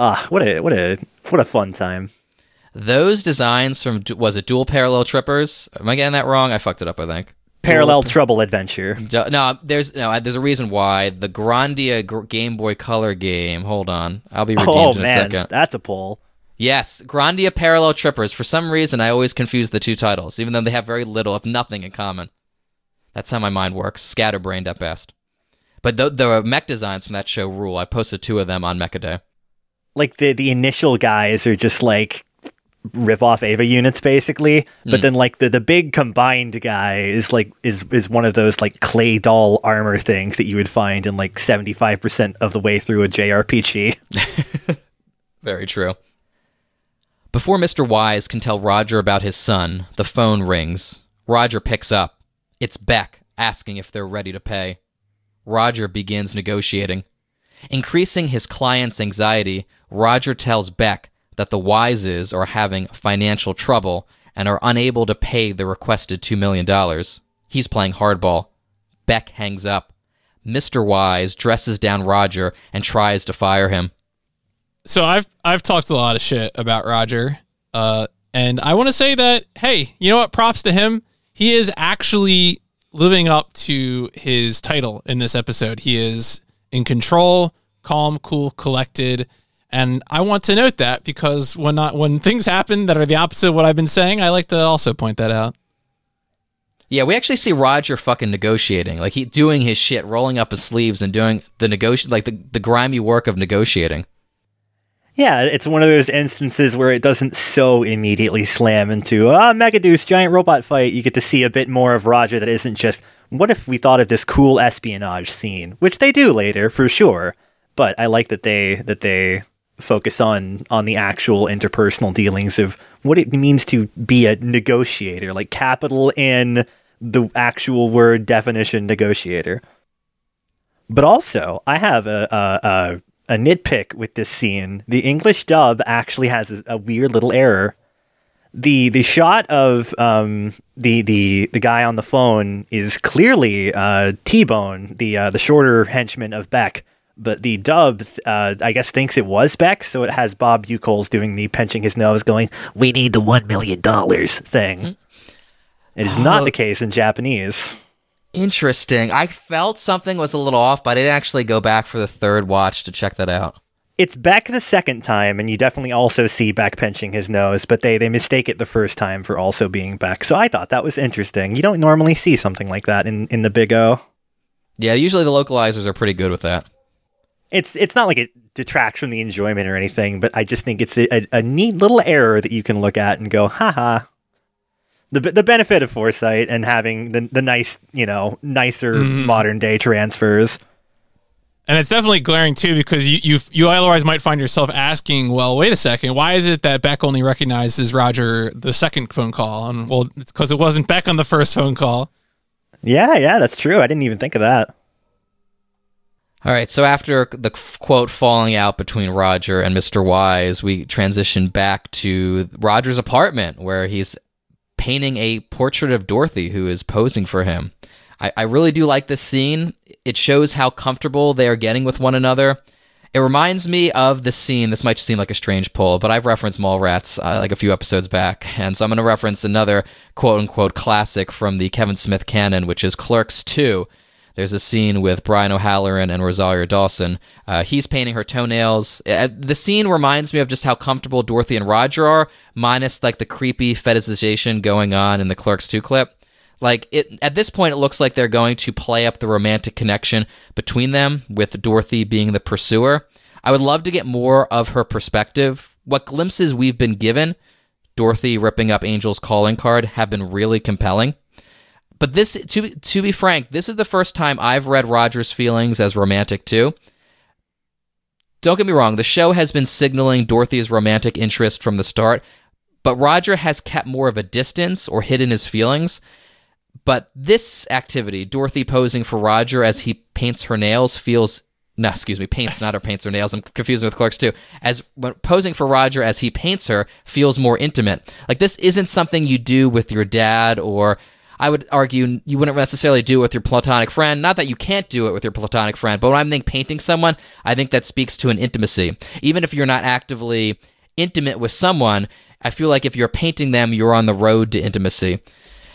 Ah, what a what a what a fun time. Those designs from was it Dual Parallel Trippers? Am I getting that wrong? I fucked it up. I think. Parallel Trouble Adventure. No, there's no, there's a reason why the Grandia Game Boy Color game. Hold on, I'll be redeemed oh, in a man, second. That's a pull. Yes, Grandia Parallel Trippers. For some reason, I always confuse the two titles, even though they have very little, if nothing, in common. That's how my mind works, scatterbrained at best. But the, the mech designs from that show rule. I posted two of them on Mecha Day. Like the the initial guys are just like rip off Eva units basically. But mm. then like the the big combined guy is like is is one of those like clay doll armor things that you would find in like 75% of the way through a JRPG. Very true. Before Mr. Wise can tell Roger about his son, the phone rings. Roger picks up. It's Beck asking if they're ready to pay. Roger begins negotiating. Increasing his client's anxiety, Roger tells Beck that the Wises are having financial trouble and are unable to pay the requested $2 million. He's playing hardball. Beck hangs up. Mr. Wise dresses down Roger and tries to fire him. So I've I've talked a lot of shit about Roger, uh, and I want to say that hey, you know what? Props to him. He is actually living up to his title in this episode. He is in control, calm, cool, collected, and I want to note that because when not when things happen that are the opposite of what I've been saying, I like to also point that out. Yeah, we actually see Roger fucking negotiating, like he doing his shit, rolling up his sleeves and doing the negoti like the, the grimy work of negotiating. Yeah, it's one of those instances where it doesn't so immediately slam into ah Megadeus giant robot fight. You get to see a bit more of Roger that isn't just what if we thought of this cool espionage scene, which they do later for sure. But I like that they that they focus on on the actual interpersonal dealings of what it means to be a negotiator, like capital in the actual word definition negotiator. But also, I have a, a, a a nitpick with this scene. The English dub actually has a, a weird little error. The the shot of um, the the the guy on the phone is clearly uh, T Bone, the uh, the shorter henchman of Beck. But the dub, uh, I guess, thinks it was Beck, so it has Bob Buchholz doing the pinching his nose, going, "We need the one million dollars" thing. Mm-hmm. It is oh. not the case in Japanese. Interesting. I felt something was a little off, but I didn't actually go back for the third watch to check that out. It's Beck the second time, and you definitely also see Beck pinching his nose, but they, they mistake it the first time for also being Beck. So I thought that was interesting. You don't normally see something like that in, in the Big O. Yeah, usually the localizers are pretty good with that. It's it's not like it detracts from the enjoyment or anything, but I just think it's a, a, neat little error that you can look at and go, haha, the the benefit of foresight and having the the nice you know nicer mm-hmm. modern day transfers. And it's definitely glaring too because you you you otherwise might find yourself asking, well, wait a second, why is it that Beck only recognizes Roger the second phone call? And well, it's because it wasn't Beck on the first phone call. Yeah, yeah, that's true. I didn't even think of that. All right, so after the quote falling out between Roger and Mr. Wise, we transition back to Roger's apartment where he's painting a portrait of Dorothy who is posing for him. I, I really do like this scene. It shows how comfortable they are getting with one another. It reminds me of the scene. This might seem like a strange pull, but I've referenced Mallrats uh, like a few episodes back, and so I'm going to reference another quote unquote classic from the Kevin Smith canon, which is Clerks 2. There's a scene with Brian O'Halloran and Rosario Dawson. Uh, he's painting her toenails. Uh, the scene reminds me of just how comfortable Dorothy and Roger are, minus like the creepy fetishization going on in the Clerks 2 clip. Like it at this point, it looks like they're going to play up the romantic connection between them, with Dorothy being the pursuer. I would love to get more of her perspective. What glimpses we've been given, Dorothy ripping up Angel's calling card, have been really compelling. But this, to to be frank, this is the first time I've read Roger's feelings as romantic too. Don't get me wrong, the show has been signaling Dorothy's romantic interest from the start, but Roger has kept more of a distance or hidden his feelings. But this activity, Dorothy posing for Roger as he paints her nails, feels no, excuse me, paints not her paints her nails. I'm confusing with Clerks too. As when posing for Roger as he paints her feels more intimate. Like this isn't something you do with your dad or I would argue you wouldn't necessarily do it with your platonic friend. Not that you can't do it with your platonic friend, but when I'm thinking painting someone, I think that speaks to an intimacy. Even if you're not actively intimate with someone, I feel like if you're painting them, you're on the road to intimacy.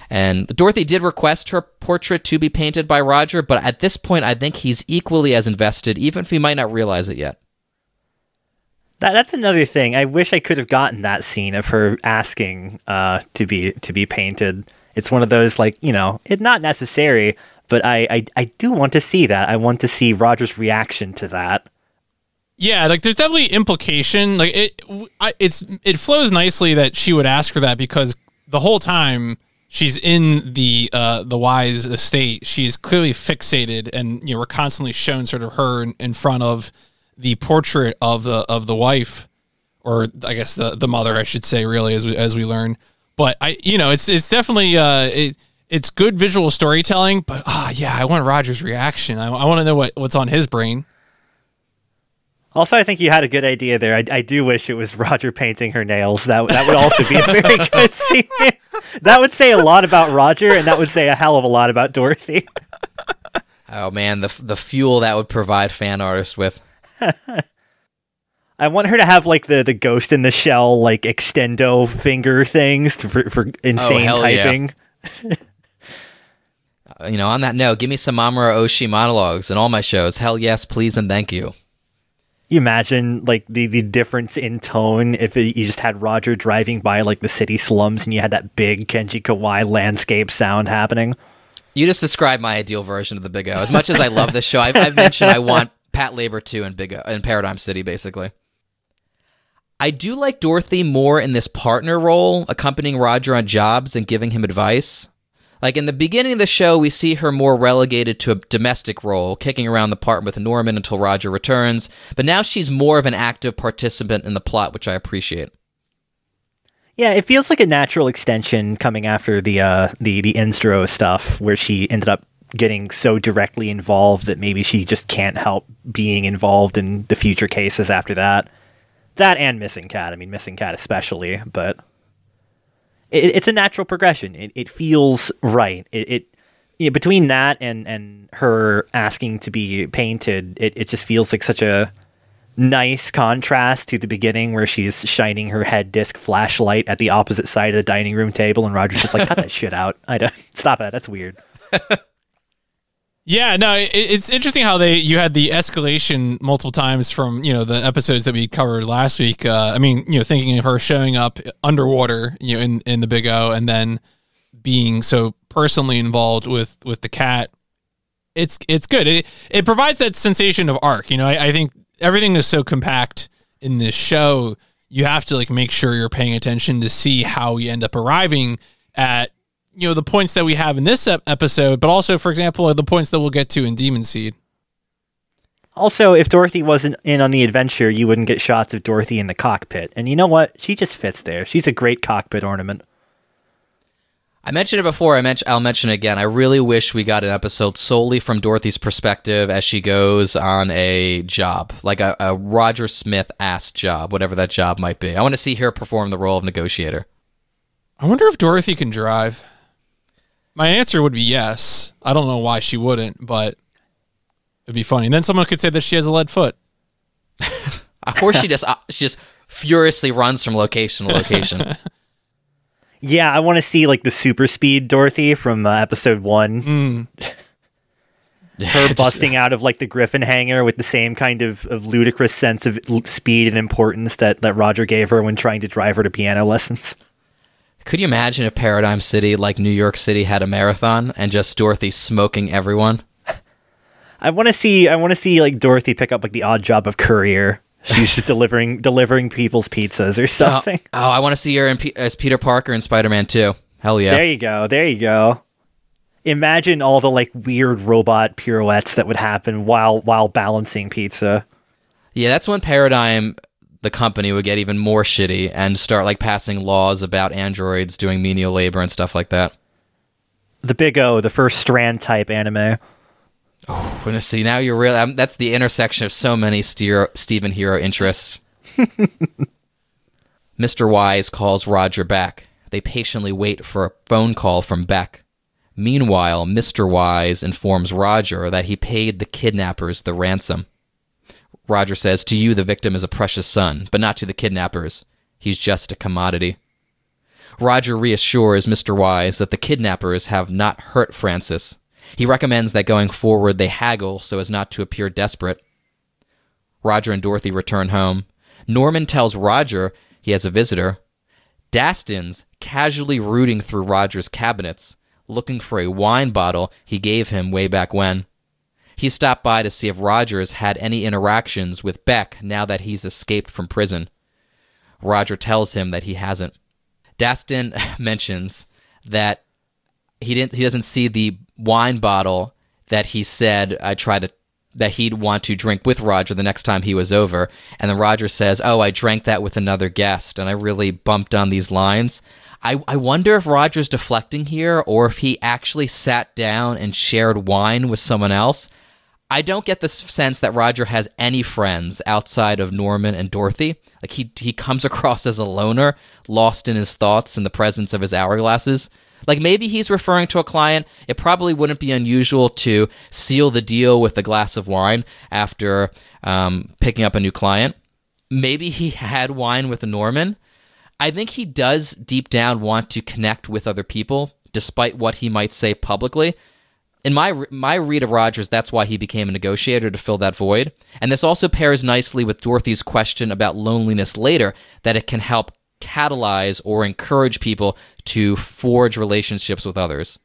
And Dorothy did request her portrait to be painted by Roger, but at this point, I think he's equally as invested, even if he might not realize it yet. That, that's another thing. I wish I could have gotten that scene of her asking uh, to be to be painted. It's one of those like you know, it not necessary, but I, I I do want to see that. I want to see Roger's reaction to that. Yeah, like there's definitely implication. Like it, I, it's it flows nicely that she would ask for that because the whole time she's in the uh, the wise estate, she is clearly fixated, and you know we're constantly shown sort of her in, in front of the portrait of the of the wife, or I guess the the mother, I should say, really, as we, as we learn but I, you know, it's it's definitely uh, it it's good visual storytelling, but ah, yeah, I want Roger's reaction. I, I want to know what, what's on his brain. Also, I think you had a good idea there. I, I do wish it was Roger painting her nails. That that would also be a very good scene. That would say a lot about Roger, and that would say a hell of a lot about Dorothy. Oh man, the the fuel that would provide fan artists with. I want her to have like the, the ghost in the shell like extendo finger things for for insane yeah. typing. Uh, You know, on that note, give me some Mamoru Oshii monologues in all my shows. Hell yes, please and thank you. You imagine like the, the difference in tone if it, you just had Roger driving by like the city slums and you had that big Kenji Kawai landscape sound happening. You just described my ideal version of the Big O. As much as I love this show, I've, I've mentioned I want Patlabor too in Big O, in Paradigm City, basically. I do like Dorothy more in this partner role, accompanying Roger on jobs and giving him advice. Like in the beginning of the show, we see her more relegated to a domestic role, kicking around the apartment with Norman until Roger returns. But now she's more of an active participant in the plot, which I appreciate. Yeah, it feels like a natural extension coming after the uh, the the Instro stuff, where she ended up getting so directly involved that maybe she just can't help being involved in the future cases after that. That and Missing Cat. I mean, Missing Cat especially, but it, it's a natural progression. It, it feels right. It, it yeah, between that and and her asking to be painted, it, it just feels like such a nice contrast to the beginning where she's shining her head disc flashlight at the opposite side of the dining room table and Roger's just like cut that shit out. I don't stop that. That's weird. Yeah, no, it, it's interesting how they you had the escalation multiple times from you know the episodes that we covered last week. Uh, I mean, you know, thinking of her showing up underwater, you know, in in the Big O, and then being so personally involved with with the cat. It's it's good. It it provides that sensation of arc. You know, I, I think everything is so compact in this show. You have to like make sure you're paying attention to see how we end up arriving at you know the points that we have in this episode, but also, for example, the points that we'll get to in Demon Seed. Also, if Dorothy wasn't in on the adventure, you wouldn't get shots of Dorothy in the cockpit. And you know what? She just fits there. She's a great cockpit ornament. I mentioned it before. I mention, I'll mention it again. I really wish we got an episode solely from Dorothy's perspective as she goes on a job, like a, a Roger Smith ass job, whatever that job might be. I want to see her perform the role of negotiator. I wonder if Dorothy can drive. My answer would be yes. I don't know why she wouldn't, but it'd be funny. And then someone could say that she has a lead foot. Of course, she just uh, she just furiously runs from location to location. Yeah, I want to see like the super speed Dorothy from uh, episode one. Mm. Her busting out of like the Griffin hangar with the same kind of, of ludicrous sense of l- speed and importance that, that Roger gave her when trying to drive her to piano lessons. Could you imagine if Paradigm City, like New York City, had a marathon and just Dorothy smoking everyone? I want to see I want to see like Dorothy pick up like the odd job of courier. She's just delivering delivering people's pizzas or Oh, something. oh, I want to see her in P- as Peter Parker in Spider Man 2. Hell yeah. There you go. There you go. Imagine all the like weird robot pirouettes that would happen while while balancing pizza. Yeah, that's when Paradigm, the company, would get even more shitty and start like passing laws about androids doing menial labor and stuff like that. The Big O, the first Strand type anime. We're gonna see now. You're really um, that's the intersection of so many Steer, Stephen Hero interests. Mr. Wise calls Roger back. They patiently wait for a phone call from Beck. Meanwhile, Mr. Wise informs Roger that he paid the kidnappers the ransom. Roger says, To you, the victim is a precious son, but not to the kidnappers. He's just a commodity. Roger reassures Mr. Wise that the kidnappers have not hurt Francis. He recommends that going forward they haggle so as not to appear desperate. Roger and Dorothy return home. Norman tells Roger he has a visitor. Dastun's casually rooting through Roger's cabinets, looking for a wine bottle he gave him way back when. He stopped by to see if Rogers had any interactions with Beck now that he's escaped from prison. Roger tells him that he hasn't. Dastun mentions that he didn't he doesn't see the wine bottle that he said I tried to that he'd want to drink with Roger the next time he was over. And then Roger says, Oh, I drank that with another guest, and I really bumped on these lines. I, I wonder if Roger's deflecting here or if he actually sat down and shared wine with someone else. I don't get the sense that Roger has any friends outside of Norman and Dorothy. Like he he comes across as a loner, lost in his thoughts in the presence of his hourglasses. Like maybe he's referring to a client. It probably wouldn't be unusual to seal the deal with a glass of wine after um, picking up a new client. Maybe he had wine with Norman. I think he does deep down want to connect with other people, despite what he might say publicly. In my my read of Rogers, that's why he became a negotiator to fill that void. And this also pairs nicely with Dorothy's question about loneliness later, that it can help catalyze or encourage people to forge relationships with others.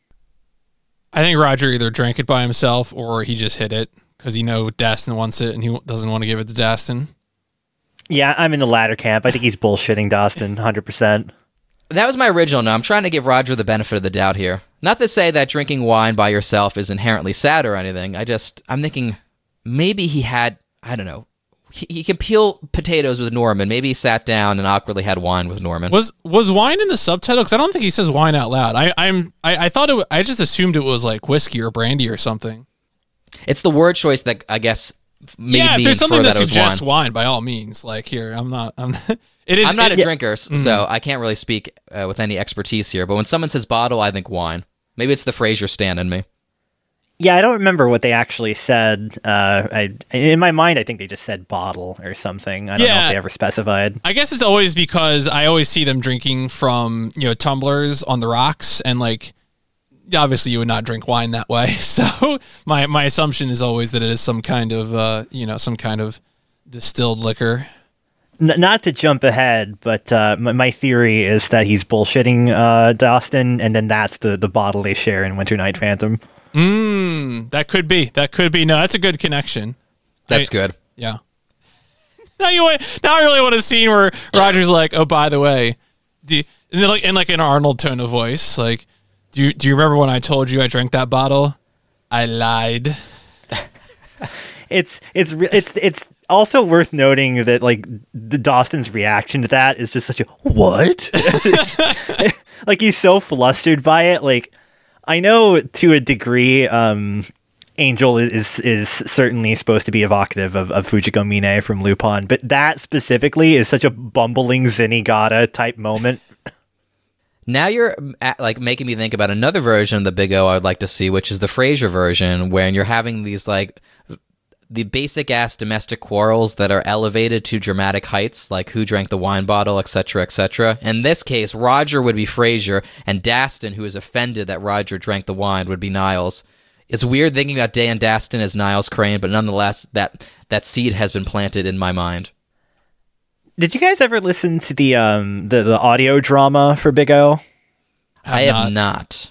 I think Roger either drank it by himself or he just hid it because he know Dastun wants it and he doesn't want to give it to Dastun. Yeah, I'm in the latter camp. I think he's bullshitting Dastun 100%. That was my original no. I'm trying to give Roger the benefit of the doubt here. Not to say that drinking wine by yourself is inherently sad or anything. I just, I'm thinking maybe he had, I don't know, he, he can peel potatoes with Norman. Maybe he sat down and awkwardly had wine with Norman. Was was wine in the subtitle? Because I don't think he says wine out loud. I I'm I, I thought it. I just assumed it was like whiskey or brandy or something. It's the word choice that I guess yeah, if there's something infer that, that, suggests wine. wine. by all means. Like here, I'm not. I'm. It is. I'm not it- a drinker, s- so I can't really speak uh, with any expertise here. But when someone says bottle, I think wine. Maybe it's the Frasier stand in me. Yeah, I don't remember what they actually said. Uh, I, in my mind, I think they just said bottle or something. I don't know if they ever specified. I guess it's always because I always see them drinking from you know tumblers on the rocks, and like obviously you would not drink wine that way. So my my assumption is always that it is some kind of uh, you know some kind of distilled liquor. N- not to jump ahead, but uh, my, my theory is that he's bullshitting uh, Dastun, and then that's the, the bottle they share in Winter Night Phantom. Mm, that could be. That could be. No, that's a good connection. That's I- good. Yeah. Now you want. Now I really want a scene where Roger's like, "Oh, by the way, do you, and then like in like an Arnold tone of voice, like, do you do you remember when I told you I drank that bottle? I lied." It's it's it's it's also worth noting that like the Dastun's reaction to that is just such a what? like he's so flustered by it. Like I know to a degree, um, Angel is is certainly supposed to be evocative of, of Fujiko Mine from Lupin, but that specifically is such a bumbling Zenigata type moment. Now you're mm, at, like making me think about another version of the Big O I would like to see, which is the Frasier version, when you're having these like the basic ass domestic quarrels that are elevated to dramatic heights, like who drank the wine bottle, etc., etc. In this case, Roger would be Frasier, and Dastun, who is offended that Roger drank the wine, would be Niles. It's weird thinking about Dan and Dastun as Niles Crane, but nonetheless, that that seed has been planted in my mind. Did you guys ever listen to the um the, the audio drama for Big O? I have not.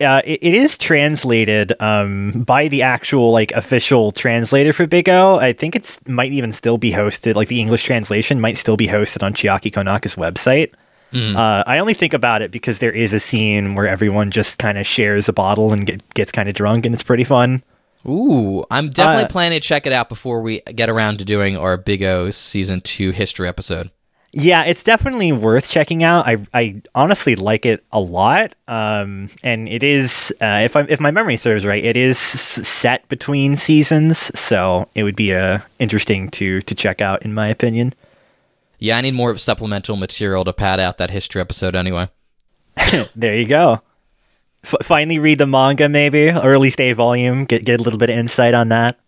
uh, it, it is translated um, by the actual like official translator for Big O. I think it's might even still be hosted. Like the English translation might still be hosted on Chiaki Konaka's website. Uh, I only think about it because there is a scene where everyone just kind of shares a bottle and get, gets kind of drunk, and it's pretty fun. Ooh, I'm definitely Uh, planning to check it out before we get around to doing our Big O season two history episode. Yeah, it's definitely worth checking out. I I honestly like it a lot. Um, and it is uh, if I if my memory serves right, it is set between seasons, so it would be uh, interesting to to check out, in my opinion. Yeah, I need more supplemental material to pad out that history episode anyway. There you go. F- finally, read the manga, maybe or at least a volume. Get get a little bit of insight on that.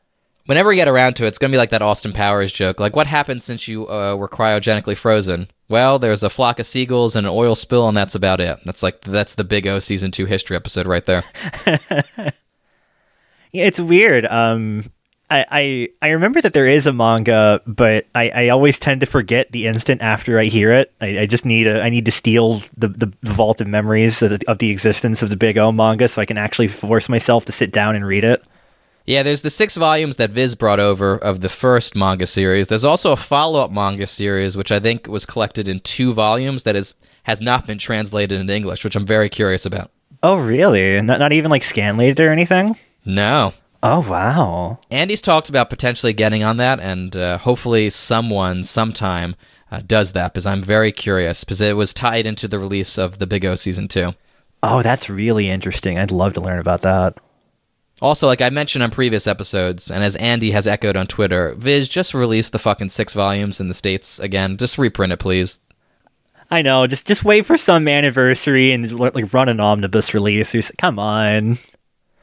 Whenever we get around to it, it's going to be like that Austin Powers joke. Like, what happened since you uh, were cryogenically frozen? Well, there's a flock of seagulls and an oil spill, and that's about it. That's like that's the Big O season two history episode right there. Yeah, it's weird. Um, I, I I remember that there is a manga, but I, I always tend to forget the instant after I hear it. I, I just need a I need to steal the, the, vault of memories of the, of the existence of the Big O manga, so I can actually force myself to sit down and read it. Yeah, there's the six volumes that Viz brought over of the first manga series. There's also a follow-up manga series, which I think was collected in two volumes that is has not been translated into English, which I'm very curious about. Oh, really? Not not even like scanlated or anything? No, Oh wow! Andy's talked about potentially getting on that, and uh, hopefully someone sometime uh, does that because I'm very curious because it was tied into the release of the Big O season two. Oh, that's really interesting. I'd love to learn about that. Also, like I mentioned on previous episodes, and as Andy has echoed on Twitter, Viz just released the fucking six volumes in the states again. Just reprint it, please. I know. Just just wait for some anniversary and like run an omnibus release. Come on.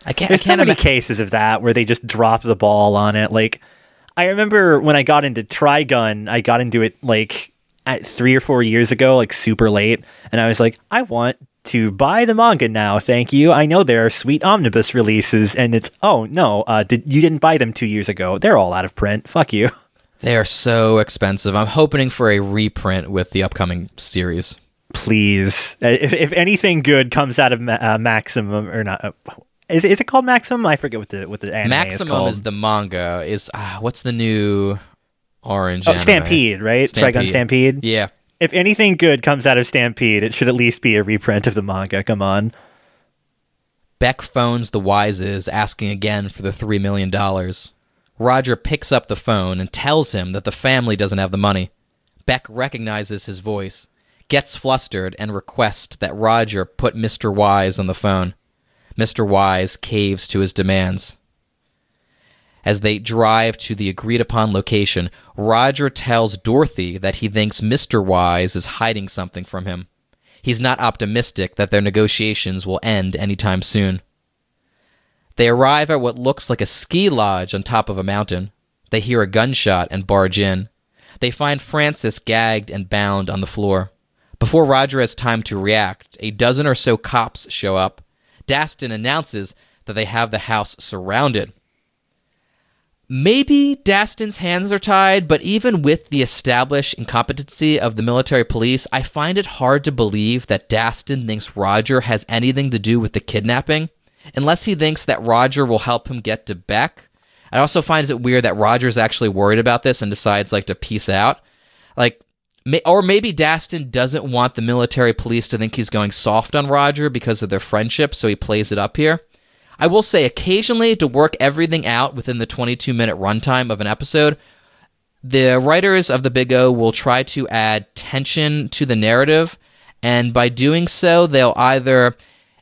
I can't. There's I can't so many ima- cases of that where they just drop the ball on it. Like I remember when I got into Trigun, I got into it like at three or four years ago, like super late, and I was like, I want to buy the manga now. Thank you. I know there are sweet omnibus releases, and it's oh no, uh, did you didn't buy them two years ago? They're all out of print. Fuck you. They are so expensive. I'm hoping for a reprint with the upcoming series. Please, Uh, if, if anything good comes out of Ma- uh, Maximum or not. Uh, is, is it called Maximum? I forget what the what the anime is Maximum called. is the manga. Is ah, what's the new orange? oh, anime? Stampede, right? Trigun Stampede. Yeah. if anything good comes out of Stampede, it should at least be a reprint of the manga. Come on. Beck phones the Wises, asking again for the $3 million. Roger picks up the phone and tells him that the family doesn't have the money. Beck recognizes his voice, gets flustered, and requests that Roger put Mr. Wise on the phone. Mr. Wise caves to his demands. As they drive to the agreed upon location, Roger tells Dorothy that he thinks Mr. Wise is hiding something from him. He's not optimistic that their negotiations will end anytime soon. They arrive at what looks like a ski lodge on top of a mountain. They hear a gunshot and barge in. They find Francis gagged and bound on the floor. Before Roger has time to react, a dozen or so cops show up. Dastun announces that they have the house surrounded. Maybe Dastun's hands are tied, but even with the established incompetency of the military police, I find it hard to believe that Dastun thinks Roger has anything to do with the kidnapping, unless he thinks that Roger will help him get to Beck. I also find it weird that Roger's actually worried about this and decides like to peace out. Like or maybe Dastun doesn't want the military police to think he's going soft on Roger because of their friendship, so he plays it up here. I will say occasionally to work everything out within the 22 minute runtime of an episode, the writers of the Big O will try to add tension to the narrative, and by doing so, they'll either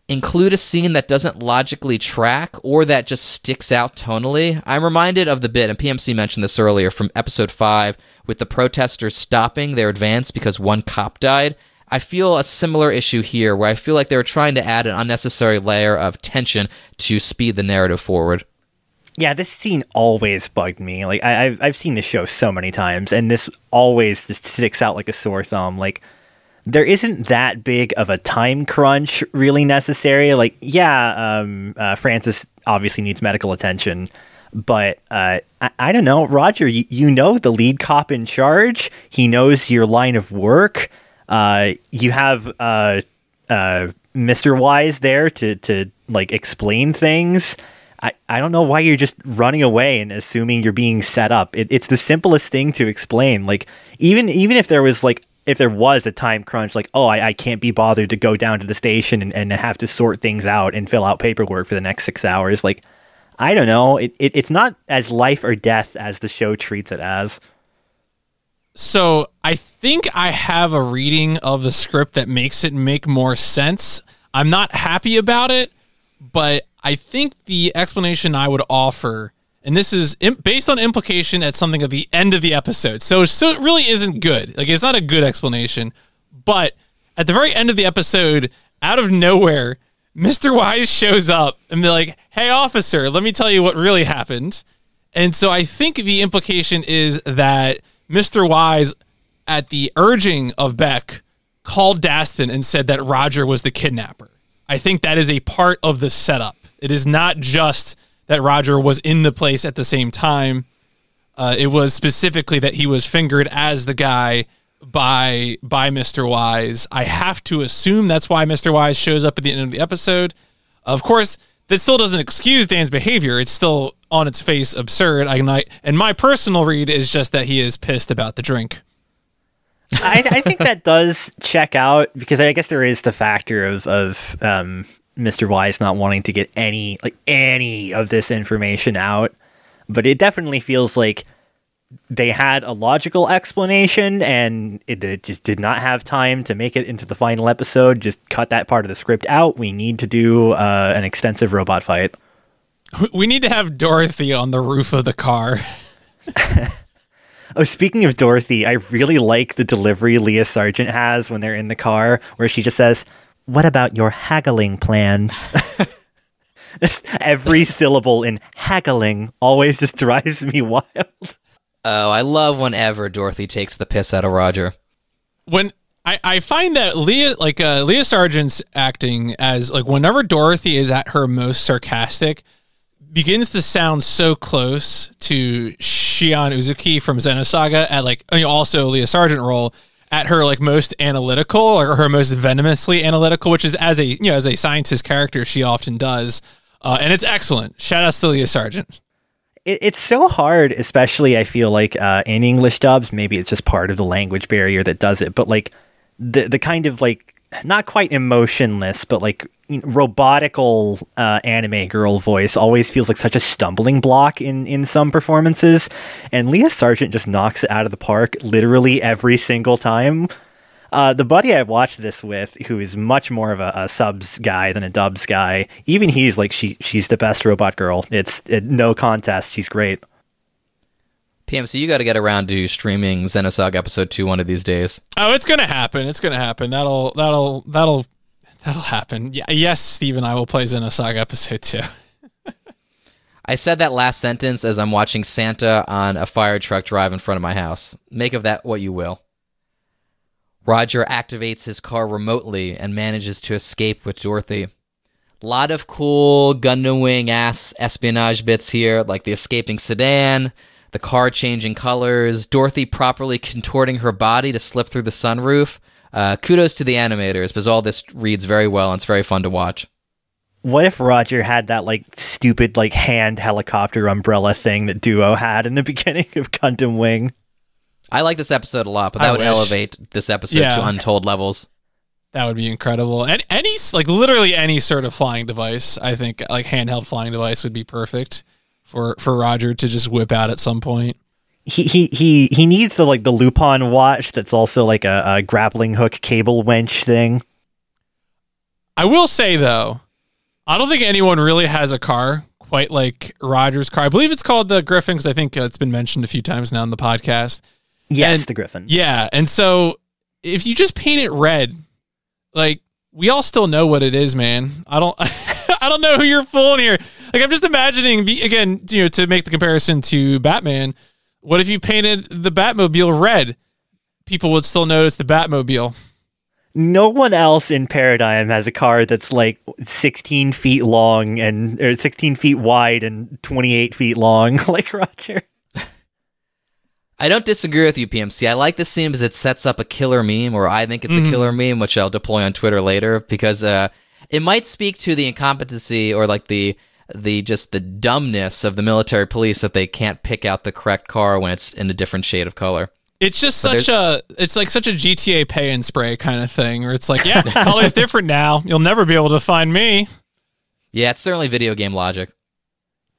include a scene that doesn't logically track or that just sticks out tonally. I'm reminded of the bit, and PMC mentioned this earlier from episode 5 with the protesters stopping their advance because one cop died. I feel a similar issue here where I feel like they were trying to add an unnecessary layer of tension to speed the narrative forward. Yeah, this scene always bugged me. Like I, I've I've seen this show so many times, and this always just sticks out like a sore thumb. Like there isn't that big of a time crunch really necessary. Like yeah, um, uh, Francis obviously needs medical attention, but uh, I, I don't know, Roger. You, you know the lead cop in charge. He knows your line of work. Uh, you have uh, uh, Mr. Wise there to to like explain things. I, I don't know why you're just running away and assuming you're being set up. It, it's the simplest thing to explain. Like even even if there was like if there was a time crunch, like oh I, I can't be bothered to go down to the station and, and have to sort things out and fill out paperwork for the next six hours. Like I don't know. It, it it's not as life or death as the show treats it as. So I think I have a reading of the script that makes it make more sense. I'm not happy about it, but I think the explanation I would offer, and this is based on implication at something at the end of the episode, so so it really isn't good. Like it's not a good explanation, but at the very end of the episode, out of nowhere, Mr. Wise shows up and they're like, "Hey, officer, let me tell you what really happened." And so I think the implication is that Mr. Wise, at the urging of Beck, called Dastun and said that Roger was the kidnapper. I think that is a part of the setup. It is not just that Roger was in the place at the same time. Uh, it was specifically that he was fingered as the guy by by Mr. Wise. I have to assume that's why Mr. Wise shows up at the end of the episode. Of course, this still doesn't excuse Dan's behavior. It's still on its face absurd. I, I and my personal read is just that he is pissed about the drink. I, I think that does check out because I guess there is the factor of of um, Mr. Wise not wanting to get any like any of this information out, but it definitely feels like they had a logical explanation and it, it, just did not have time to make it into the final episode. Just cut that part of the script out. We need to do uh, an extensive robot fight. We need to have Dorothy on the roof of the car. oh, speaking of Dorothy, I really like the delivery Lia Sargent has when they're in the car, where she just says, "What about your haggling plan?" every syllable in haggling always just drives me wild. Oh, I love whenever Dorothy takes the piss out of Roger. When I, I find that Lia like uh, Lia Sargent's acting as like whenever Dorothy is at her most sarcastic begins to sound so close to Shion Uzuki from Xenosaga at like I mean, also Lia Sargent role at her like most analytical or her most venomously analytical, which is as a you know as a scientist character she often does, uh, and it's excellent. Shout out to Lia Sargent it, it's so hard, especially I feel like uh, in English dubs. Maybe it's just part of the language barrier that does it. But like the the kind of like not quite emotionless, but like robotical uh, anime girl voice always feels like such a stumbling block in in some performances. And Lia Sargent just knocks it out of the park literally every single time. Uh, the buddy I've watched this with, who is much more of a, a, subs guy than a dubs guy, even he's like, she she's the best robot girl. It's it, no contest. She's great. PMC, you got to get around to streaming Xenosaga episode two one of these days. Oh, it's gonna happen. It's gonna happen. That'll that'll that'll that'll happen. Yeah, yes, Steve and I will play Xenosaga episode two. I said that last sentence as I'm watching Santa on a fire truck drive in front of my house. Make of that what you will. Roger activates his car remotely and manages to escape with Dorothy. Lot of cool Gundam Wing ass espionage bits here, like the escaping sedan, the car changing colors, Dorothy properly contorting her body to slip through the sunroof. Uh, kudos to the animators because all this reads very well and it's very fun to watch. What if Roger had that like stupid like hand helicopter umbrella thing that Duo had in the beginning of Gundam Wing? I like this episode a lot, but that I would wish. elevate this episode Yeah. to untold levels. That would be incredible. And any like literally any sort of flying device, I think like handheld flying device would be perfect for for Roger to just whip out at some point. He he he he needs the like the Lupin watch that's also like a, a grappling hook cable wench thing. I will say though, I don't think anyone really has a car quite like Roger's car. I believe it's called the Griffin because I think uh, it's been mentioned a few times now in the podcast. Yes, And- the Griffin. Yeah, and so if you just paint it red, like we all still know what it is, man. I don't, I don't know who you're fooling here. Like I'm just imagining again, you know, to make the comparison to Batman. What if you painted the Batmobile red? People would still notice the Batmobile. No one else in Paradigm has a car that's like 16 feet long and or 16 feet wide and 28 feet long, like Roger. I don't disagree with you, PMC. I like this scene because it sets up a killer meme, or I think it's a killer meme, which I'll deploy on Twitter later because uh, it might speak to the incompetency or like the the just the dumbness of the military police that they can't pick out the correct car when it's in a different shade of color. It's just But such a, it's like such a GTA pay and spray kind of thing, where it's like, yeah, color's different now. You'll never be able to find me. Yeah, it's certainly video game logic.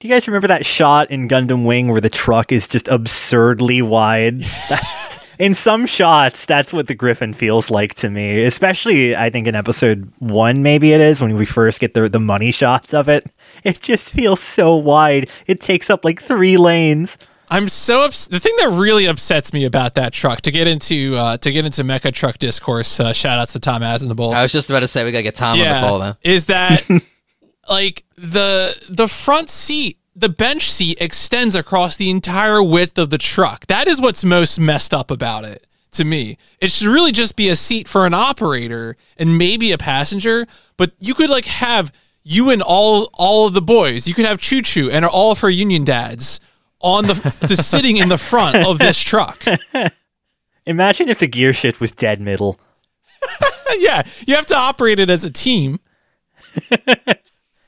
Do you guys remember that shot in Gundam Wing where the truck is just absurdly wide? in some shots, that's what the Griffin feels like to me. Especially, I think in episode one, maybe it is when we first get the the money shots of it. It just feels so wide. It takes up like three lanes. I'm so ups- the thing that really upsets me about that truck to get into uh, to get into mecha truck discourse. Uh, shout outs to Tom Asenable. I was just about to say we gotta get Tom on the call then. is that like the the front seat, the bench seat extends across the entire width of the truck. That is what's most messed up about it to me. It should really just be a seat for an operator and maybe a passenger, but you could like have you and all all of the boys. You could have Choo Choo and all of her union dads on the just sitting in the front of this truck. Imagine if the gear shift was dead middle. yeah, you have to operate it as a team.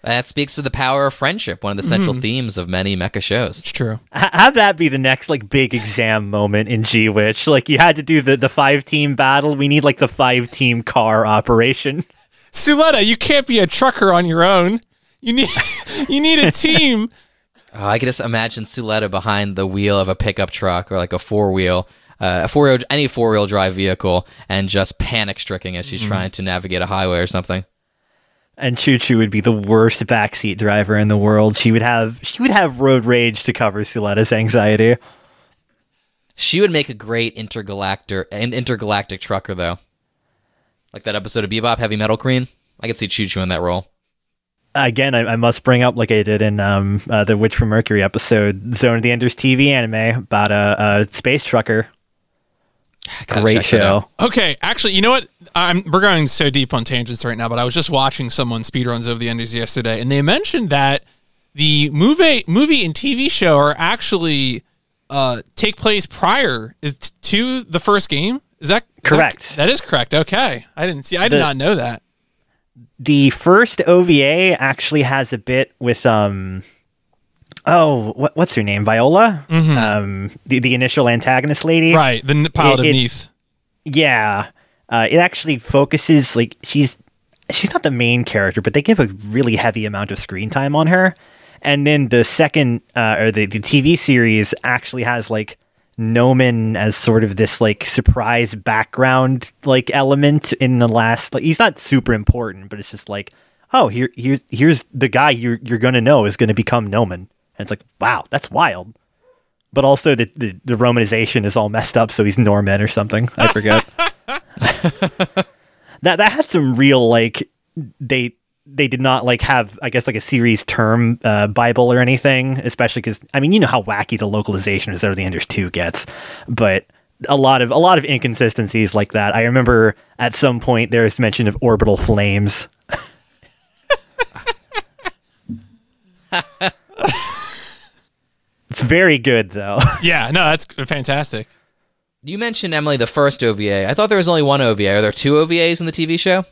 That speaks to the power of friendship, one of the central Mm-hmm. themes of many mecha shows. It's true. H- have that be the next like big exam moment in G Witch. Like you had to do the the five team battle. We need like the five team car operation. Suletta, you can't be a trucker on your own. You need you need a team. Oh, I can just imagine Suletta behind the wheel of a pickup truck or like a four wheel, uh, a four any four wheel drive vehicle, and just panic stricken as she's trying to navigate a highway or something. And Choo Choo would be the worst backseat driver in the world. She would have she would have road rage to cover Suletta's anxiety. She would make a great intergalactic an intergalactic trucker though, like that episode of Bebop, Heavy Metal Queen. I could see Choo Choo in that role. Again, I, I must bring up, like I did in um, uh, the Witch from Mercury episode, Zone of the Enders TV anime about a, a space trucker. Gotta Great check it out. show. Okay, actually, you know what? I'm we're going so deep on tangents right now, but I was just watching someone speedruns of the enders yesterday, and they mentioned that the movie movie and TV show are actually uh, take place prior is t- to the first game. Is that is that- Correct. that is correct. Okay, I didn't see. I did The- not know that. The first OVA actually has a bit with um oh what, what's her name? Viola? Um the, the initial antagonist lady? Right, the pilot It- of Neath. yeah. Uh, it actually focuses like she's she's not the main character but they give a really heavy amount of screen time on her. And then the second uh, or the, the tv series actually has like Noman as sort of this like surprise background like element in the last like he's not super important but it's just like oh here here's here's the guy you're you're gonna know is gonna become Noman and it's like wow that's wild but also the, the the romanization is all messed up so he's Norman or something I forget that that had some real like they they did not like have I guess like a series term uh, Bible or anything, especially because I mean you know how wacky the localization of of the Enders two gets, but a lot of a lot of inconsistencies like that. I remember at some point there was mention of orbital flames. it's very good though. Yeah, no, that's fantastic. You mentioned Emily the first OVA. I thought there was only one OVA. Are there two OVAs in the TV show?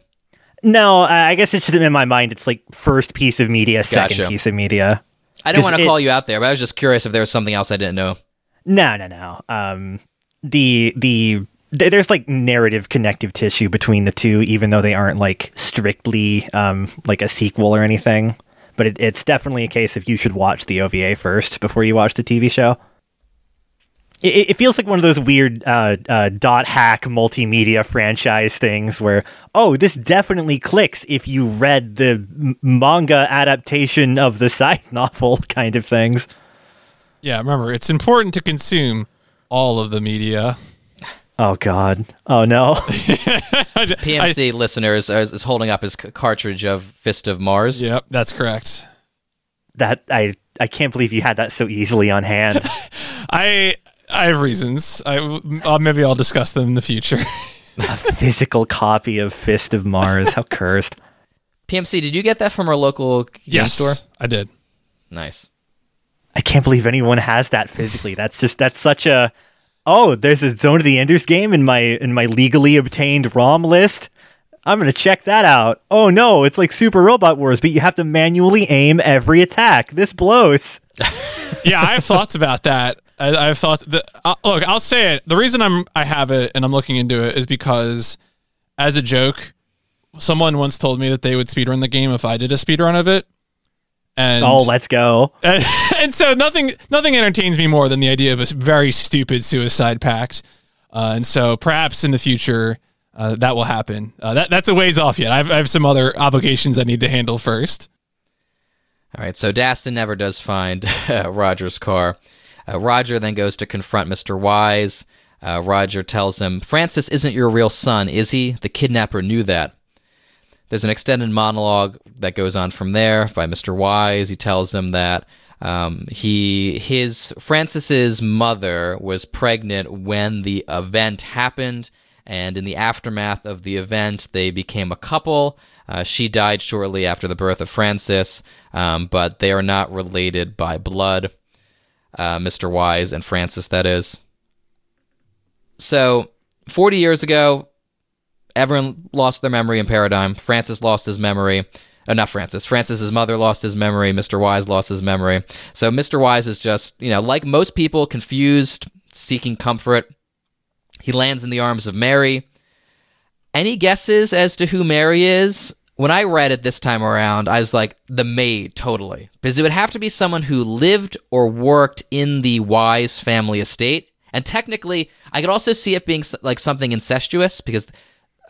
no, I I guess it's just in my mind. It's like first piece of media, second Gotcha. piece of media. I didn't want to it- call you out there, but I was just curious if there was something else I didn't know. No, no, no. Um, the the th- there's like narrative connective tissue between the two, even though they aren't like strictly um like a sequel or anything. But it, it's definitely a case if you should watch the OVA first before you watch the TV show. It, it feels like one of those weird uh, uh, dot hack multimedia franchise things where, oh, this definitely clicks if you read the m- manga adaptation of the side novel kind of things. Yeah, remember, it's important to consume all of the media. Oh God! Oh no! PMC listeners is, is holding up his cartridge of Fist of Mars. Yep, that's correct. that I I can't believe you had that so easily on hand. I I have reasons. I uh, maybe I'll discuss them in the future. a physical copy of Fist of Mars. How cursed! PMC, did you get that from our local game yes, store? I did. Nice. I can't believe anyone has that physically. That's just that's such a oh. There's a Zone of the Enders game in my in my legally obtained ROM list. I'm gonna check that out. Oh no, it's like Super Robot Wars, but you have to manually aim every attack. This blows. yeah, I have thoughts about that. I, have thoughts. The, uh, look, I'll say it. The reason I'm I have it and I'm looking into it is because, as a joke, someone once told me that they would speedrun the game if I did a speedrun of it. And Oh, let's go. and, and so nothing nothing entertains me more than the idea of a very stupid suicide pact. Uh, and so perhaps in the future uh, that will happen. Uh, that that's a ways off yet. I've, I have some other obligations I need to handle first. All right, so Dastun never does find uh, Roger's car. Uh, Roger then goes to confront Mr. Wise. Uh, Roger tells him, Francis isn't your real son, is he? The kidnapper knew that. There's an extended monologue that goes on from there by Mr. Wise. He tells them that um, he his Francis's mother was pregnant when the event happened, and in the aftermath of the event, they became a couple. Uh, she died shortly after the birth of Francis, um, but they are not related by blood. Uh, Mr. Wise and Francis, that is. So, 40 years ago, everyone lost their memory in Paradigm. Francis lost his memory. Uh, not Francis. Francis's mother lost his memory. Mr. Wise lost his memory. So Mr. Wise is just, you know, like most people, confused, seeking comfort. He lands in the arms of Mary. Any guesses as to who Mary is? when I read it this time around, I was like, the maid, totally. Because it would have to be someone who lived or worked in the Wise family estate. And technically, I could also see it being like something incestuous because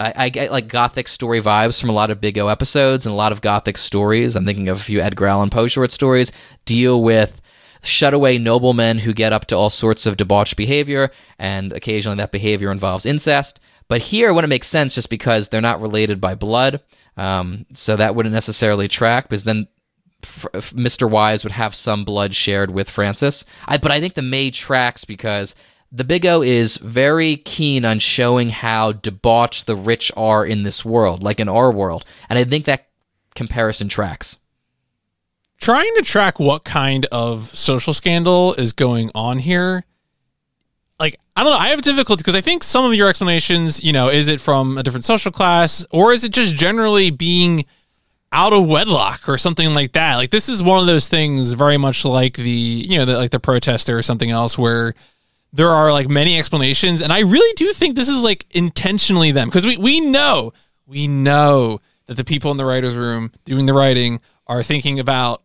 I, I, get like gothic story vibes from a lot of Big O episodes and a lot of gothic stories. I'm thinking of a few Edgar Allan Poe short stories deal with shutaway noblemen who get up to all sorts of debauched behavior, and occasionally that behavior involves incest. But here, it wouldn't make sense just because they're not related by blood. Um, so that wouldn't necessarily track because then Mr. Wise would have some blood shared with Francis. I, but I think the May tracks because the Big O is very keen on showing how debauched the rich are in this world, like in our world. And I think that comparison tracks. Trying to track what kind of social scandal is going on here like I don't know. I have difficulty because I think some of your explanations, you know, is it from a different social class or is it just generally being out of wedlock or something like that? Like this is one of those things very much like the, you know, the, like the protester or something else where there are like many explanations and I really do think this is like intentionally them because we we know, we know that the people in the writers room doing the writing are thinking about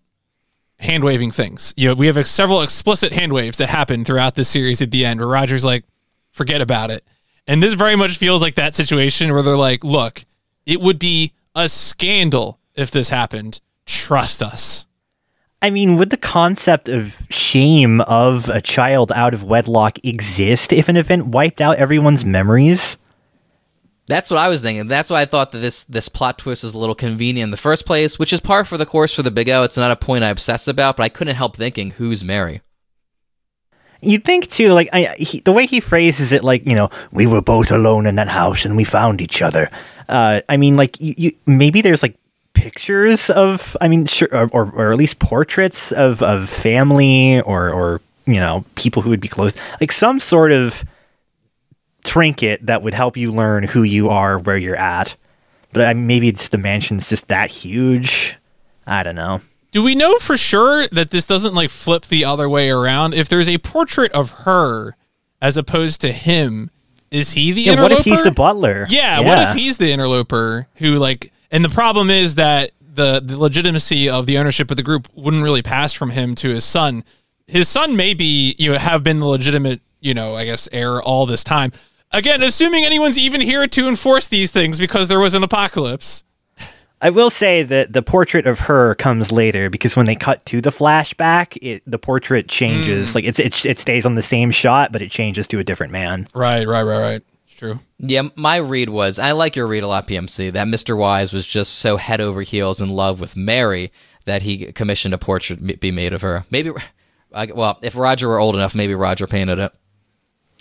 hand waving things. You know, we have several explicit hand waves that happen throughout this series at the end where Roger's like, forget about it. And this very much feels like that situation where they're like, look, it would be a scandal if this happened. Trust us. I mean, would the concept of shame of a child out of wedlock exist if an event wiped out everyone's memories? That's what I was thinking. That's why I thought that this this plot twist is a little convenient in the first place, which is par for the course for the Big O. It's not a point I obsess about, but I couldn't help thinking, who's Mary? You'd think too, like I, he, the way he phrases it, like you know, we were both alone in that house and we found each other. Uh, I mean, like you, you, maybe there's like pictures of, I mean, sure, or, or, or at least portraits of of family or or you know people who would be close, like some sort of trinket that would help you learn who you are, where you're at. But I, maybe it's the mansion's just that huge. I don't know. Do we know for sure that this doesn't like flip the other way around? If there's a portrait of her as opposed to him, is he the yeah, interloper? What if he's the butler? Yeah, yeah, what if he's the interloper who like and the problem is that the the legitimacy of the ownership of the group wouldn't really pass from him to his son. His son may be, you know, have been the legitimate, you know, I guess heir all this time. Again, assuming anyone's even here to enforce these things because there was an apocalypse. I will say that the portrait of her comes later because when they cut to the flashback, it the portrait changes. Mm. Like it's it, it stays on the same shot, but it changes to a different man. Right, right, right, right. It's true. Yeah, my read was I like your read a lot, PMC. That Mr. Wise was just so head over heels in love with Mary that he commissioned a portrait be made of her. Maybe, well, if Roger were old enough, maybe Roger painted it.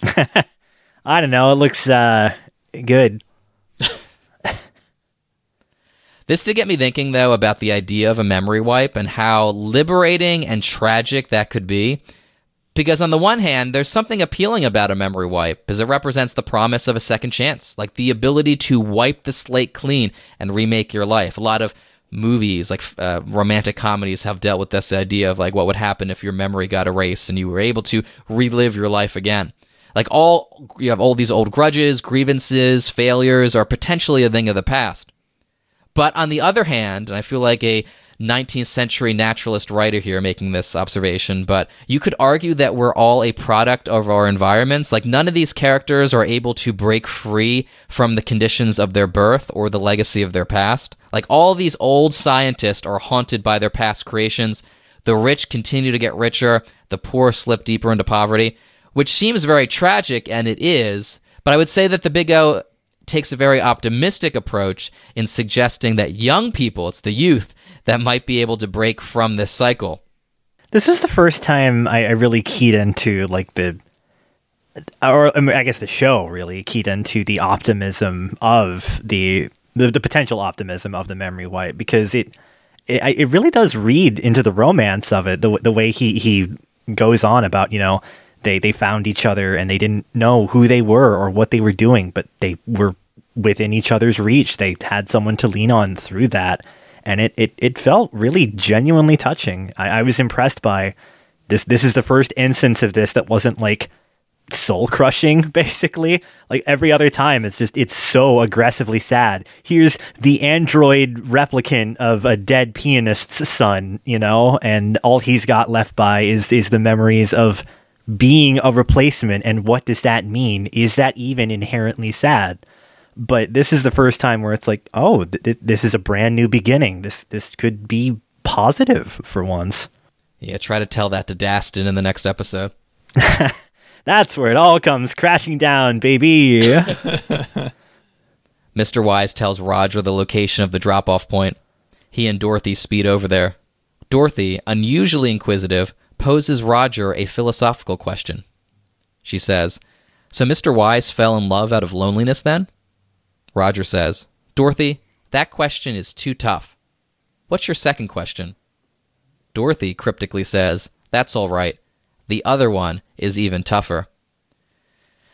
I don't know. It looks uh, good. this did get me thinking, though, about the idea of a memory wipe and how liberating and tragic that could be. Because on the one hand, there's something appealing about a memory wipe, because it represents the promise of a second chance, like the ability to wipe the slate clean and remake your life. A lot of movies, like uh, romantic comedies, have dealt with this idea of like what would happen if your memory got erased and you were able to relive your life again. Like all you have all these old grudges, grievances, failures are potentially a thing of the past. But on the other hand, and I feel like a 19th century naturalist writer here making this observation, but you could argue that we're all a product of our environments. Like, none of these characters are able to break free from the conditions of their birth or the legacy of their past. Like, all these old scientists are haunted by their past creations. The rich continue to get richer, the poor slip deeper into poverty which seems very tragic, and it is. But I would say that the Big O takes a very optimistic approach in suggesting that young people, it's the youth, that might be able to break from this cycle. This was the first time I, I really keyed into like the, or I, mean, I guess the show really keyed into the optimism of the the, the potential optimism of the memory white because it, it it really does read into the romance of it the the way he he goes on about you know they they found each other and they didn't know who they were or what they were doing, but they were within each other's reach. They had someone to lean on through that, and it it, it felt really genuinely touching. I, I was impressed by this. This is the first instance of this that wasn't like soul crushing basically like every other time it's just it's so aggressively sad here's the android replicant of a dead pianist's son you know and all he's got left by is is the memories of being a replacement and what does that mean is that even inherently sad but this is the first time where it's like oh th- this is a brand new beginning this this could be positive for once Yeah, try to tell that to Dastun in the next episode. that's where it all comes crashing down baby Mr. Wise tells Roger the location of the drop off point. He and Dorothy speed over there. Dorothy, unusually inquisitive, poses Roger a philosophical question. She says, So Mr. Wise fell in love out of loneliness then? Roger says, Dorothy, that question is too tough. What's your second question? Dorothy cryptically says, That's all right. The other one is even tougher.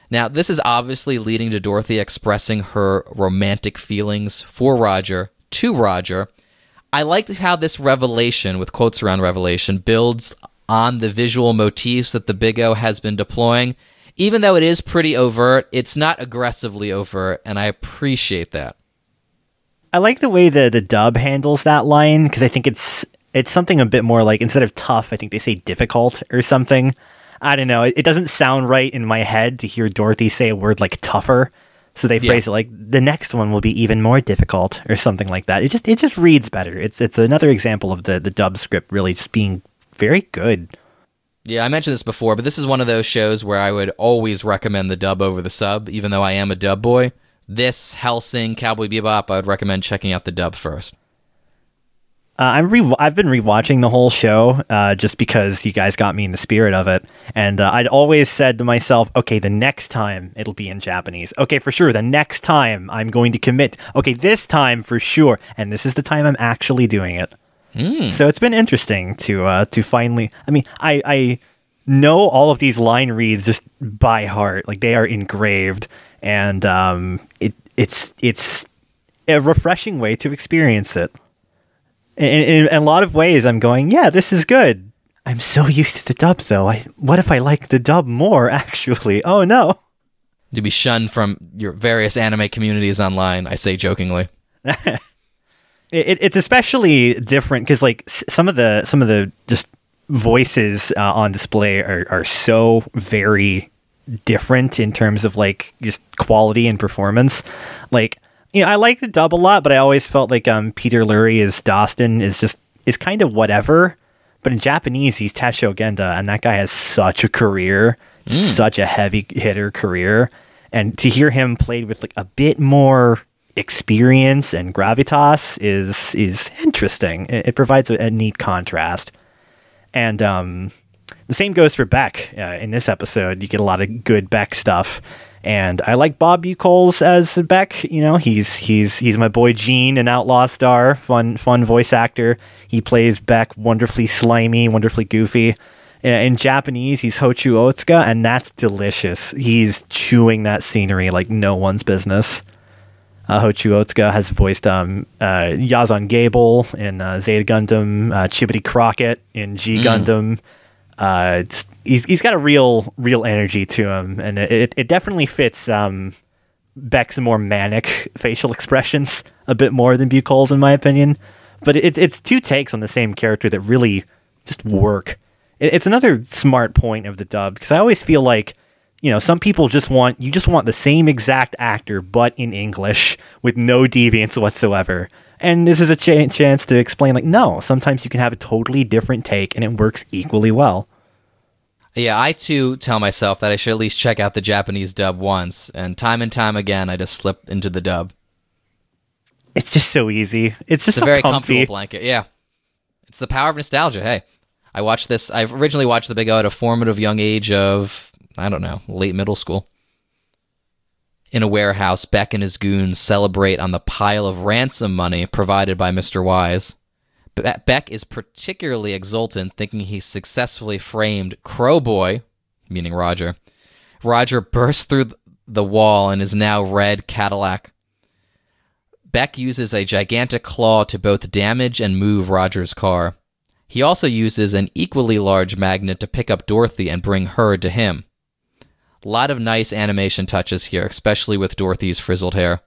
Now, this is obviously leading to Dorothy expressing her romantic feelings for Roger to Roger. I like how this revelation, with quotes around revelation, builds on the visual motifs that the Big O has been deploying. Even though it is pretty overt, it's not aggressively overt, and I appreciate that. I like the way the the dub handles that line because I think it's it's something a bit more like instead of tough, I think they say difficult or something. I don't know. It, it doesn't sound right in my head to hear Dorothy say a word like tougher. So they Yeah. phrase it like the next one will be even more difficult or something like that. It just it just reads better. It's it's another example of the the dub script really just being very good. Yeah, I mentioned this before, but this is one of those shows where I would always recommend the dub over the sub, even though I am a dub boy. This, Hellsing, Cowboy Bebop, I would recommend checking out the dub first. Uh, I'm re- I've been rewatching the whole show uh, just because you guys got me in the spirit of it, and uh, I'd always said to myself, "Okay, the next time it'll be in Japanese. Okay, for sure. The next time I'm going to commit. Okay, this time for sure. And this is the time I'm actually doing it. So it's been interesting to uh, to finally. I mean, I I know all of these line reads just by heart, like they are engraved, and um, it it's it's a refreshing way to experience it in, in, in a lot of ways, I'm going, yeah, this is good. I'm so used to the dub, though. I what if I like the dub more? Actually, oh no. To be shunned from your various anime communities online, I say jokingly. It, it, it's especially different because like some of the some of the just voices uh, on display are are so very different in terms of like just quality and performance. Like you know, I like the dub a lot, but I always felt like um Peter Lurie as Dastun is just is kind of whatever. But in Japanese, he's Tessho Genda, and that guy has such a career, such a heavy hitter career, and to hear him played with like a bit more experience and gravitas is is interesting. It, it provides a, a neat contrast, and um, the same goes for Beck. Uh, in this episode, you get a lot of good Beck stuff, and I like Bob Buchholz as Beck. You know, he's he's he's my boy Gene, an outlaw star, fun fun voice actor. He plays Beck wonderfully slimy, wonderfully goofy. Uh, In Japanese, he's Hochu Otsuka, and that's delicious. He's chewing that scenery like no one's business. Uh, Hochu Otsuka has voiced um, uh, Yazan Gable in uh, Zeta Gundam, uh, Chibodee Crocket in G Gundam. Uh, it's, he's he's got a real real energy to him, and it it, it definitely fits um, Beck's more manic facial expressions a bit more than Buchholz, in my opinion. But it's it's two takes on the same character that really just work. It, it's another smart point of the dub because I always feel like you know some people just want you just want the same exact actor but in English with no deviance whatsoever. And this is a ch- chance to explain like no, sometimes you can have a totally different take and it works equally well. Yeah, I too tell myself that I should at least check out the Japanese dub once, and time and time again, I just slip into the dub. It's just so easy. It's just It's a so very comfy. comfortable blanket. Yeah, it's the power of nostalgia. Hey, I watched this. I originally watched The Big O at a formative young age of I don't know, late middle school. In a warehouse, Beck and his goons celebrate on the pile of ransom money provided by Mr. Wise. Be- Beck is particularly exultant, thinking he's successfully framed Crowboy, meaning Roger. Roger bursts through the wall in his now red Cadillac. Beck uses a gigantic claw to both damage and move Roger's car. He also uses an equally large magnet to pick up Dorothy and bring her to him. A lot of nice animation touches here, especially with Dorothy's frizzled hair.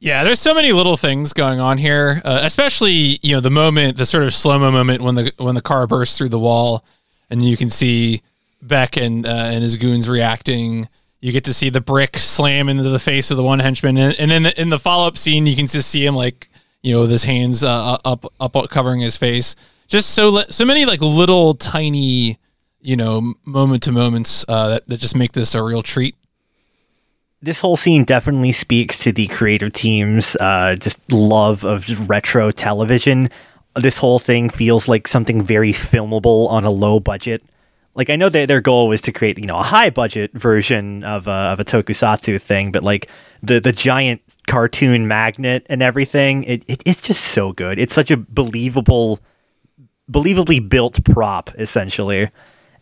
Yeah, there's so many little things going on here, uh, especially you know the moment, the sort of slow mo moment when the when the car bursts through the wall, and you can see Beck and uh, and his goons reacting. You get to see the brick slam into the face of the one henchman, and, and then in the follow up scene, you can just see him like you know with his hands uh, up up covering his face. Just so so many like little tiny you know moment to moments uh, that that just make this a real treat this whole scene definitely speaks to the creative team's uh, just love of retro television. This whole thing feels like something very filmable on a low budget. Like I know that their goal was to create, you know, a high budget version of a, of a tokusatsu thing, but like the the giant cartoon magnet and everything, it, it it's just so good. It's such a believable, believably built prop, essentially,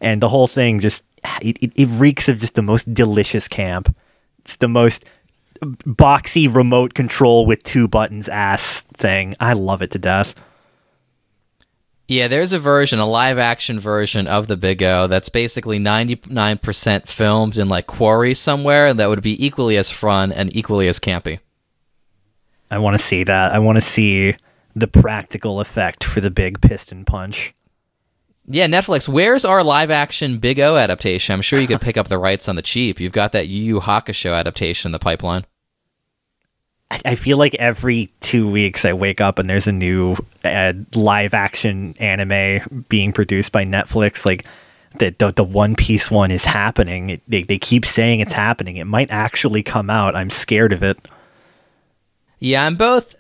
and the whole thing just it, it, it reeks of just the most delicious camp it's the most boxy remote control with two buttons ass thing. I love it to death. Yeah, there's a version, a live action version of the Big O that's basically 99% filmed in like Quarry somewhere and that would be equally as fun and equally as campy. I want to see that. I want to see the practical effect for the big piston punch. Yeah, Netflix. Where's our live action Big O adaptation? I'm sure you could pick up the rights on the cheap. You've got that Yu Yu Hakusho adaptation in the pipeline. I feel like every two weeks I wake up and there's a new uh, live action anime being produced by Netflix. Like the the, the One Piece one is happening. It, they they keep saying it's happening. It might actually come out. I'm scared of it. Yeah, I'm both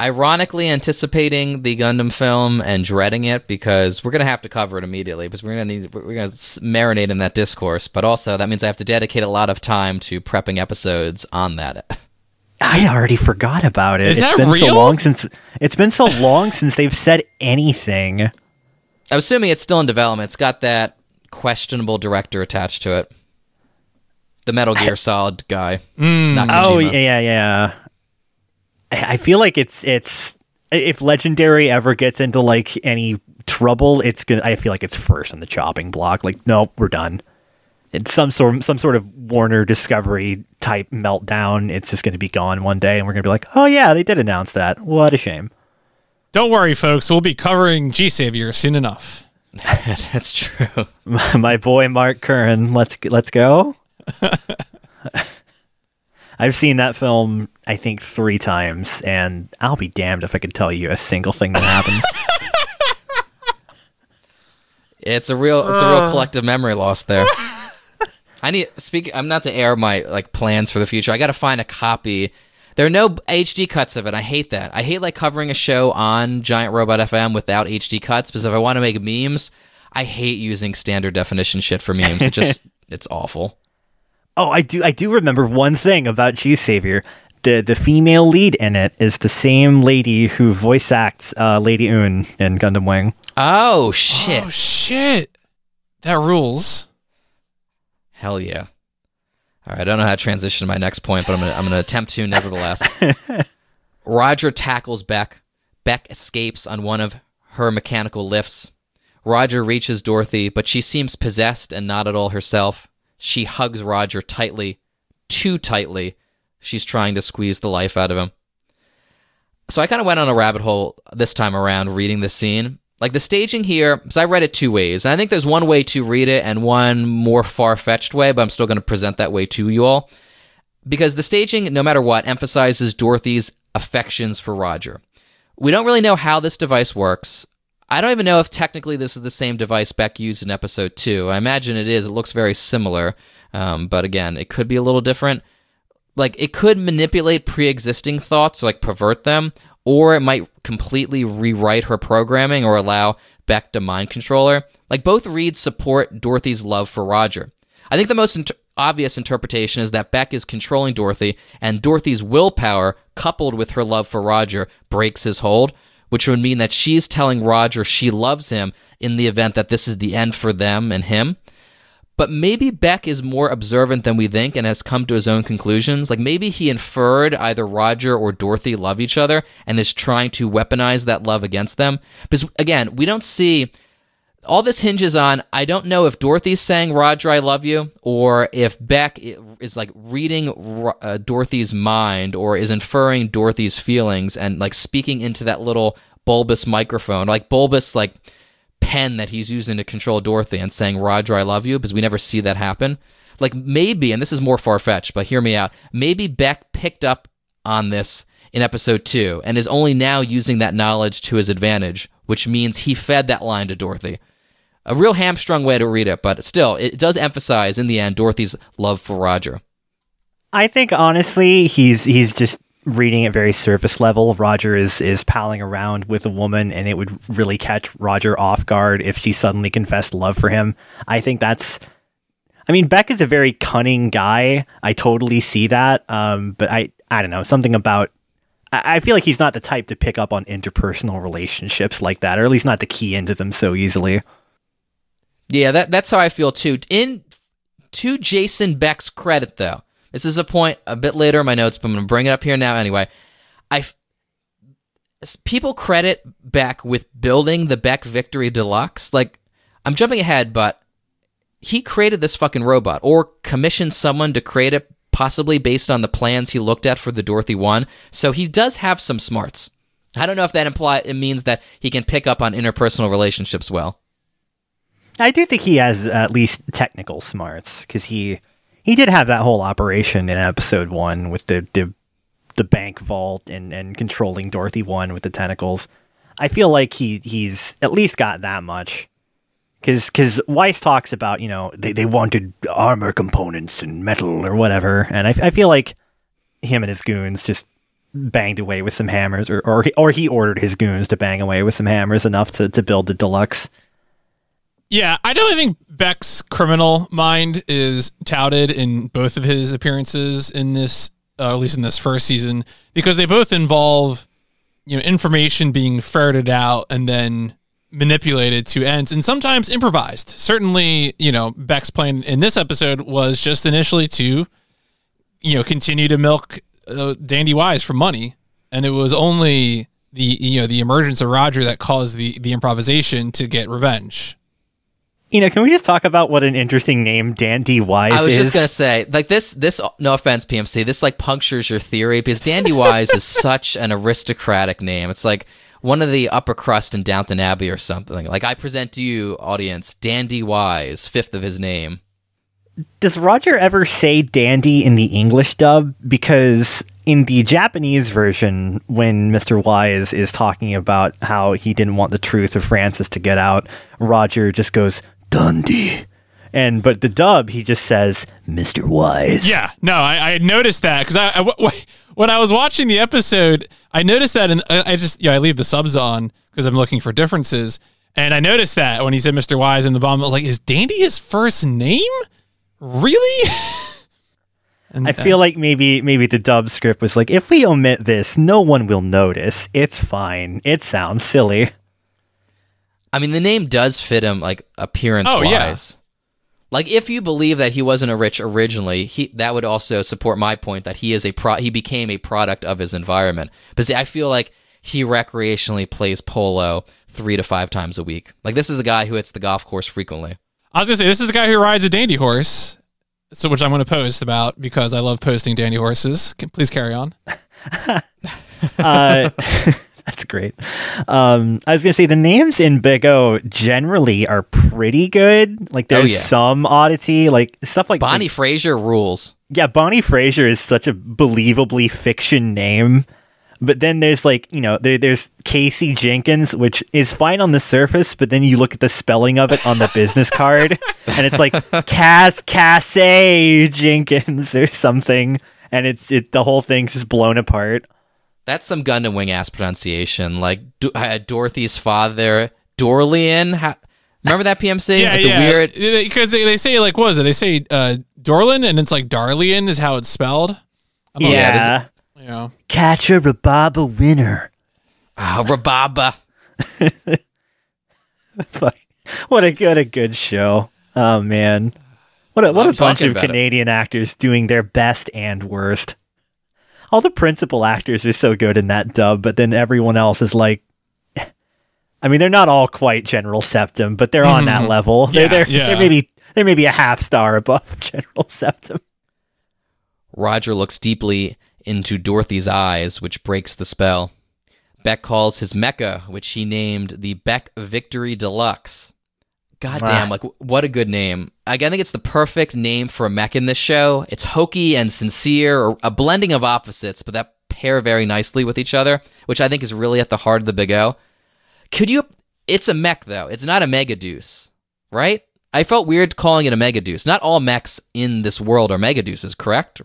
ironically anticipating the Gundam film and dreading it because we're gonna have to cover it immediately because we're gonna need we're gonna marinate in that discourse. But also that means I have to dedicate a lot of time to prepping episodes on that. I already forgot about it. Is it's that been real? so long since it's been so long since they've said anything. I'm assuming it's still in development. It's got that questionable director attached to it. The Metal Gear Solid guy. Hmm. Not Oh Kojima. yeah, yeah. I feel like it's it's if Legendary ever gets into like any trouble, it's gonna. I feel like it's first on the chopping block. Like, nope, we're done. It's some sort some sort of Warner Discovery type meltdown. It's just going to be gone one day, and we're going to be like, oh yeah, they did announce that. What a shame. Don't worry, folks. We'll be covering G Savior soon enough. That's true. My boy Mark Curran. Let's let's go. I've seen that film, I think, three times, and I'll be damned if I can tell you a single thing that happens. It's a real it's a real collective memory loss there. I need speak I'm not to air my like plans for the future. I got to find a copy. There are no HD cuts of it. I hate that. I hate like covering a show on Giant Robot FM without HD cuts because if I want to make memes, I hate using standard definition shit for memes. It just it's awful. Oh, I do. I do remember one thing about G Savior. The the female lead in it is the same lady who voice acts uh, Lady Une in Gundam Wing. Oh shit. Oh shit! That rules. Hell yeah. All right, I don't know how to transition to my next point, but I'm gonna I'm gonna attempt to nevertheless. Roger tackles Beck. Beck escapes on one of her mechanical lifts. Roger reaches Dorothy, but she seems possessed and not at all herself. She hugs Roger tightly, too tightly. She's trying to squeeze the life out of him. So I kind of went on a rabbit hole this time around reading this scene. Like the staging here, because I read it two ways. And I think there's one way to read it and one more far fetched way, but I'm still going to present that way to you all. Because the staging, no matter what, emphasizes Dorothy's affections for Roger. We don't really know how this device works. I don't even know if technically this is the same device Beck used in episode two. I imagine it is. It looks very similar. Um, but again, it could be a little different. Like, it could manipulate pre existing thoughts, like pervert them, or it might completely rewrite her programming or allow Beck to mind control her. Like, both reads support Dorothy's love for Roger. I think the most inter- obvious interpretation is that Beck is controlling Dorothy, and Dorothy's willpower, coupled with her love for Roger, breaks his hold, which would mean that she's telling Roger she loves him in the event that this is the end for them and him. But maybe Beck is more observant than we think and has come to his own conclusions. Like maybe he inferred either Roger or Dorothy love each other and is trying to weaponize that love against them. Because again, we don't see all this hinges on I don't know if Dorothy's saying Roger, I love you, or if Beck is like reading uh, Dorothy's mind or is inferring Dorothy's feelings and like speaking into that little bulbous microphone, like bulbous like pen that he's using to control Dorothy and saying Roger, I love you, because we never see that happen. Like maybe, and this is more far fetched, but hear me out. Maybe Beck picked up on this in episode two and is only now using that knowledge to his advantage, which means he fed that line to Dorothy. A real hamstrung way to read it, but still, it does emphasize in the end Dorothy's love for Roger. I think honestly, he's he's just reading it very surface level. Roger is is palling around with a woman, and it would really catch Roger off guard if she suddenly confessed love for him. I think that's. I mean, Beck is a very cunning guy. I totally see that. Um, but I I don't know something about. I I feel like he's not the type to pick up on interpersonal relationships like that, or at least not to key into them so easily. Yeah, that that's how I feel too. In to Jason Beck's credit, though, this is a point a bit later in my notes, but I'm going to bring it up here now anyway. I people credit Beck with building the Beck Victory Deluxe. Like I'm jumping ahead, but he created this fucking robot or commissioned someone to create it, possibly based on the plans he looked at for the Dorothy One. So he does have some smarts. I don't know if that imply it means that he can pick up on interpersonal relationships well. I do think he has at least technical smarts because he he did have that whole operation in episode one with the the, the bank vault and, and controlling Dorothy one with the tentacles. I feel like he he's at least got that much because because Wise talks about you know they, they wanted armor components and metal or whatever, and I, I feel like him and his goons just banged away with some hammers, or or he, or he ordered his goons to bang away with some hammers enough to, to build the deluxe. Yeah, I don't think Beck's criminal mind is touted in both of his appearances in this, uh, at least in this first season, because they both involve, you know, information being ferreted out and then manipulated to ends, and sometimes improvised. Certainly, you know, Beck's plan in this episode was just initially to, you know, continue to milk uh, Dandy Wise for money, and it was only the you know the emergence of Roger that caused the the improvisation to get revenge. You know, can we just talk about what an interesting name Dandy Wise is? I was is? just gonna say, like this, this. No offense, PMC. This like punctures your theory because Dandy Wise is such an aristocratic name. It's like one of the upper crust in Downton Abbey or something. Like I present to you, audience, Dandy Wise, fifth of his name. Does Roger ever say dandy in the English dub? Because in the Japanese version, when Mr. Wise is talking about how he didn't want the truth of Francis to get out, Roger just goes, Dandy. And but the dub, he just says, Mr. Wise. Yeah, no, I, I noticed that because I, I w- w- when I was watching the episode, I noticed that, and I, I just yeah, I leave the subs on because I'm looking for differences, and I noticed that when he said Mr. Wise in the bomb, I was like, is Dandy his first name? Really? and, I feel like maybe maybe the dub script was like, if we omit this, no one will notice. It's fine. It sounds silly. I mean, the name does fit him, like appearance wise. Oh, yeah. wise. Like if you believe that he wasn't a rich originally, he that would also support my point that he is a pro. He became a product of his environment. But see, I feel like he recreationally plays polo three to five times a week. Like this is a guy who hits the golf course frequently. I was gonna say this is the guy who rides a dandy horse, so which I'm gonna post about because I love posting dandy horses. Can, please carry on. Uh, that's great. Um, I was gonna say the names in Big O generally are pretty good. Like there's Oh, yeah. some oddity, like stuff like Bonnie Fraser rules. yeah, Bonnie Fraser is such a believably fiction name. But then there's like, you know, there, there's Casey Jenkins, which is fine on the surface, but then you look at the spelling of it on the business card, and it's like Cass Cassay Jenkins or something, and it's it the whole thing's just blown apart. That's some Gundam Wing ass pronunciation. Like Do- uh, Dorothy's father, Dorlian. Ha- Remember that PMC? Yeah, Like the yeah. weird. Because they, they say like what is it? They say uh, Dorlin, and it's like Darlian is how it's spelled. I don't know. Yeah, You know. catch a Rababa winner. Ah, Rababa. Fuck. what a good a good show. Oh man. What a what a bunch of about it. Canadian actors doing their best and worst. All the principal actors are so good in that dub, but then everyone else is like I mean, they're not all quite General Septem, but they're on that level. They're, Mm-hmm. Yeah, they're, yeah. they're maybe they're maybe a half star above General Septem. Roger looks deeply into Dorothy's eyes, which breaks the spell. Beck calls his mecha, which he named the Beck Victory Deluxe. God damn, Ah. like what a good name. Like, I think it's the perfect name for a mech in this show. It's hokey and sincere, or a blending of opposites, but that pair very nicely with each other, which I think is really at the heart of the Big O. Could you? It's a mech though. It's not a Megadeus, right? I felt weird calling it a Megadeus. Not all mechs in this world are Megadeuses, correct?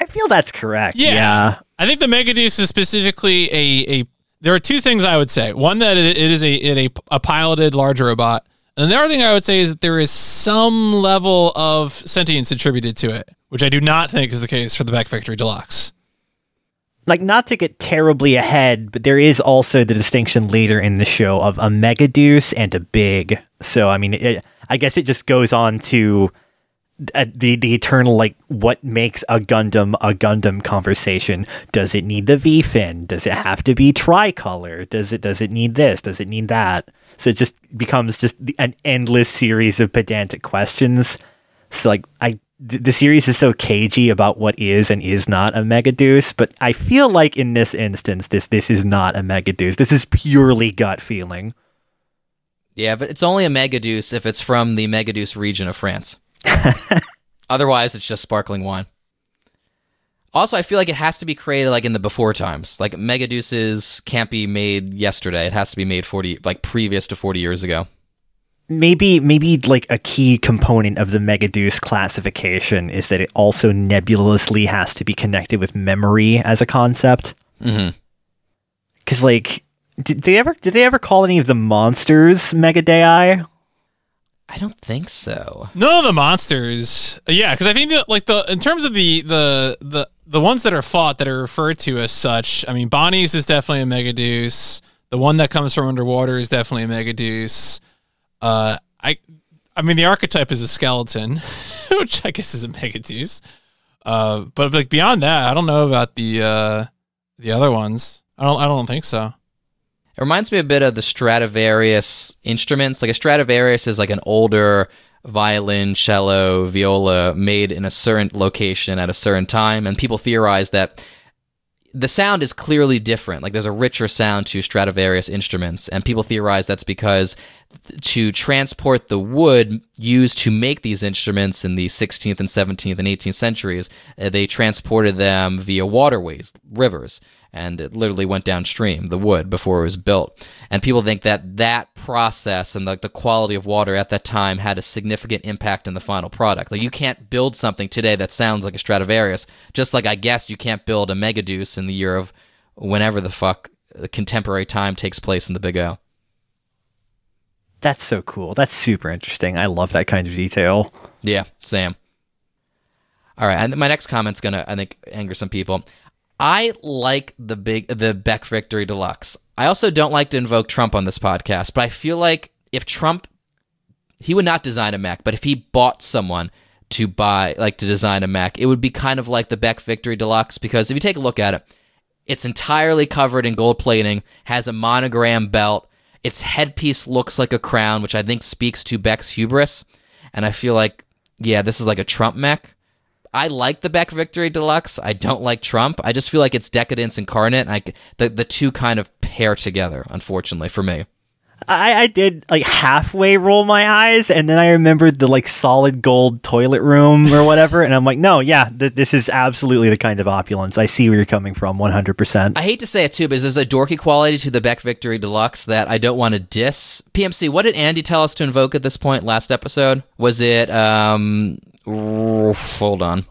I feel that's correct. Yeah. Yeah. I think the Megadeus is specifically a, a there are two things I would say. One that it, it is a it a, a piloted large robot. And the other thing I would say is that there is some level of sentience attributed to it, which I do not think is the case for the Beck Victory Deluxe. Like not to get terribly ahead, but there is also the distinction later in the show of a Megadeus and a big. So I mean, it, I guess it just goes on to Uh, the the eternal like what makes a Gundam a Gundam conversation. Does it need the V fin? Does it have to be tricolor? Does it does it need this? Does it need that? So it just becomes just an endless series of pedantic questions. So like I th- the series is so cagey about what is and is not a Megadeus, but I feel like in this instance this this is not a Megadeus. This is purely gut feeling. Yeah, but it's only a Megadeus if it's from the Megadeus region of France. Otherwise, it's just sparkling wine. Also, I feel like it has to be created like in the before times. Like Megadeuses can't be made yesterday. It has to be made 40 like previous to 40 years ago. maybe maybe like a key component of the Megadeus classification is that it also nebulously has to be connected with memory as a concept Mhm. because like did they ever did they ever call any of the monsters megadei I don't think so. None of the monsters, yeah, because I think that like the in terms of the the the the ones that are fought that are referred to as such. I mean, Bonnie's is definitely a Megadeus. The one that comes from underwater is definitely a Megadeus. Uh, I, I mean, the archetype is a skeleton, which I guess is a Megadeus. Uh, but like beyond that, I don't know about the uh the other ones. I don't. I don't think so. It reminds me a bit of the Stradivarius instruments. Like a Stradivarius is like an older violin, cello, viola made in a certain location at a certain time, and people theorize that the sound is clearly different. Like there's a richer sound to Stradivarius instruments, and people theorize that's because to transport the wood used to make these instruments in the 16th and 17th and 18th centuries, uh, they transported them via waterways, rivers, and it literally went downstream, the wood, before it was built. And people think that that process and like the quality of water at that time had a significant impact in the final product. Like you can't build something today that sounds like a Stradivarius, just like I guess you can't build a Megadeus in the year of whenever the fuck the contemporary time takes place in the Big O. that's so cool that's super interesting i love that kind of detail Yeah, Sam. All right, and my next comment's gonna, I think, anger some people. I like the big, the Beck Victory Deluxe. I also don't like to invoke Trump on this podcast, but I feel like if Trump, he would not design a Mac, but if he bought someone to buy, like to design a Mac, it would be kind of like the Beck Victory Deluxe because if you take a look at it, it's entirely covered in gold plating, has a monogram belt. Its headpiece looks like a crown, which I think speaks to Beck's hubris. And I feel like, yeah, this is like a Trump mech. I like the Beck Victory Deluxe. I don't like Trump. I just feel like it's decadence incarnate. And I, the the two kind of pair together, unfortunately for me. I, I did like halfway roll my eyes, and then I remembered the like solid gold toilet room or whatever, and I'm like, no, yeah, th- this is absolutely the kind of opulence. I see where you're coming from, 100. percent I hate to say it too, but there's a dorky quality to the Beck Victory Deluxe that I don't want to diss. PMC, what did Andy tell us to invoke at this point last episode? Was it um hold on.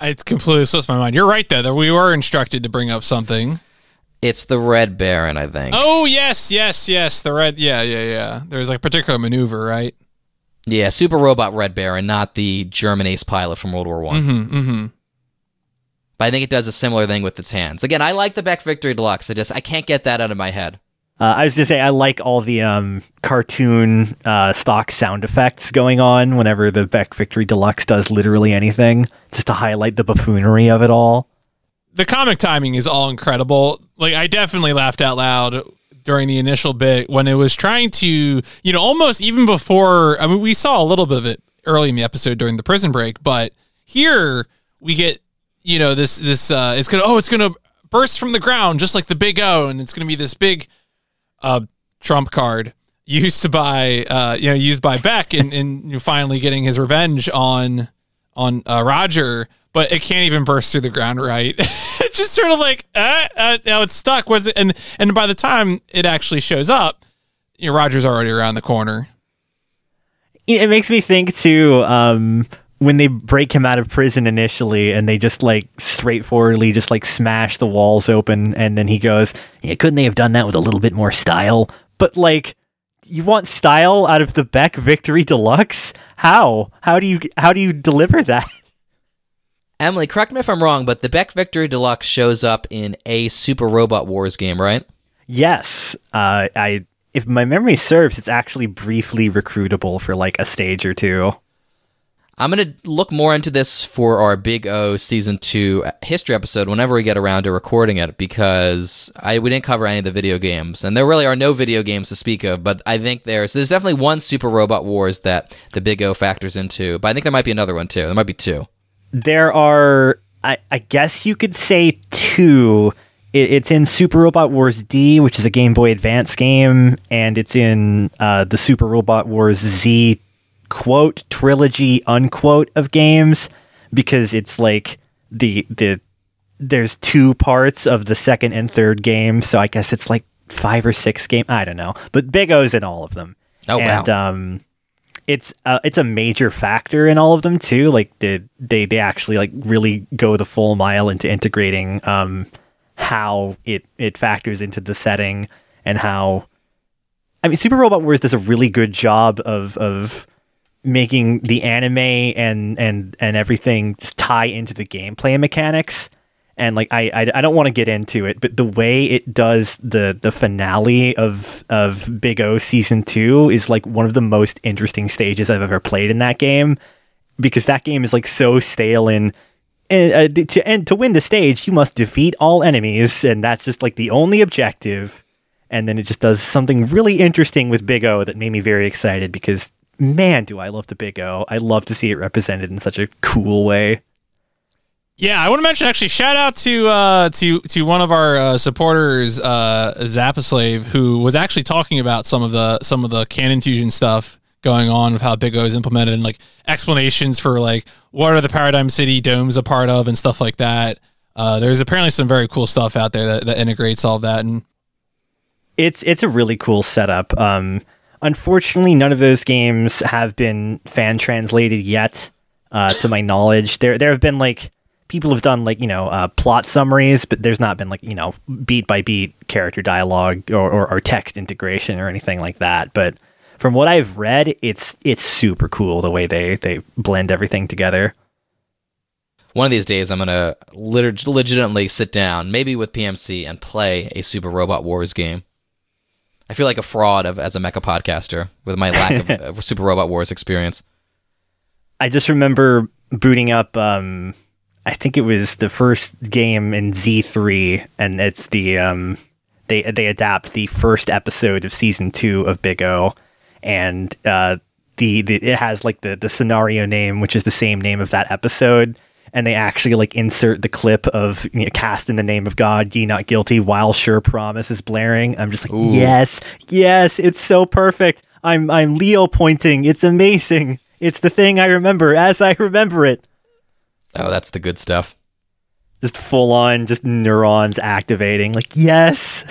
It completely slips my mind. You're right though. That we were instructed to bring up something. It's the Red Baron, I think. Oh yes, yes, yes. The red. Yeah, yeah, yeah. There's like a particular maneuver, right? Yeah, Super Robot Red Baron, not the German ace pilot from World War One. Mm-hmm. Mm-hmm. But I think it does a similar thing with its hands. Again, I like the Beck Victory Deluxe. I just I can't get that out of my head. Uh, I was just say I like all the um, cartoon uh, stock sound effects going on whenever the Beck Victory Deluxe does literally anything, just to highlight the buffoonery of it all. The comic timing is all incredible. Like I definitely laughed out loud during the initial bit when it was trying to, you know, almost even before. I mean, we saw a little bit of it early in the episode during the prison break, but here we get, you know, this this uh, it's gonna oh it's gonna burst from the ground just like the Big O, and it's gonna be this big uh, trump card used to by uh, you know used by Beck and and finally getting his revenge on on uh, Roger, but it can't even burst through the ground right. just sort of like uh, uh, now it's stuck. Was it? And and by the time it actually shows up, you know, Roger's already around the corner. It makes me think too. Um, when they break him out of prison initially, and they just like straightforwardly just like smash the walls open, and then he goes, "Yeah, couldn't they have done that with a little bit more style?" But like, you want style out of the Beck Victory Deluxe? How? How do you how do you deliver that? Emily, correct me if I'm wrong, but the Beck Victory Deluxe shows up in a Super Robot Wars game, right? Yes. Uh, I if my memory serves, it's actually briefly recruitable for like a stage or two. I'm going to look more into this for our Big O season two history episode whenever we get around to recording it because I we didn't cover any of the video games and there really are no video games to speak of. But I think there's there's definitely one Super Robot Wars that the Big O factors into. But I think there might be another one too. There might be two. There are, I, I guess you could say two. It, it's in Super Robot Wars D, which is a Game Boy Advance game, and it's in uh, the Super Robot Wars Z quote trilogy unquote of games because it's like the the there's two parts of the second and third game, so I guess it's like five or six game. I don't know, but Big O's in all of them. Oh and, wow! Um, it's uh, it's a major factor in all of them too. Like the, they they actually like really go the full mile into integrating um how it it factors into the setting and how I mean Super Robot Wars does a really good job of of making the anime and and and everything just tie into the gameplay mechanics. And like I I, I don't want to get into it but the way it does the the finale of of Big O season 2 is like one of the most interesting stages I've ever played in that game. Because that game is like so stale and and uh, to and to win the stage you must defeat all enemies and that's just like the only objective. And then it just does something really interesting with Big O that made me very excited because man, do I love the Big O. I love to see it represented in such a cool way. Yeah, I want to mention actually shout out to uh, to to one of our uh, supporters, uh, Zappaslave, who was actually talking about some of the some of the canon fusion stuff going on with how Big O is implemented and like explanations for like what are the Paradigm City domes a part of and stuff like that. Uh, there's apparently some very cool stuff out there that, that integrates all that and it's it's a really cool setup. Um, Unfortunately, none of those games have been fan translated yet, uh, to my knowledge. There there have been like people have done like you know uh, plot summaries, but there's not been like you know beat by beat character dialogue or, or, or text integration or anything like that. But from what I've read, it's it's super cool the way they they blend everything together. One of these days, I'm gonna legitimately sit down, maybe with PMC, and play a Super Robot Wars game. I feel like a fraud of as a mecha podcaster with my lack of, of Super Robot Wars experience. I just remember booting up. Um, I think it was the first game in Z three, and it's the um, they they adapt the first episode of season two of Big O, and uh, the, the it has like the the scenario name, which is the same name of that episode and they actually like insert the clip of you know, cast in the name of God, ye not guilty, while sure promise is blaring. I'm just like, Ooh. yes, yes, it's so perfect. I'm I'm Leo pointing. It's amazing. It's the thing I remember as I remember it. Oh, that's the good stuff. Just full on, just neurons activating. Like, yes.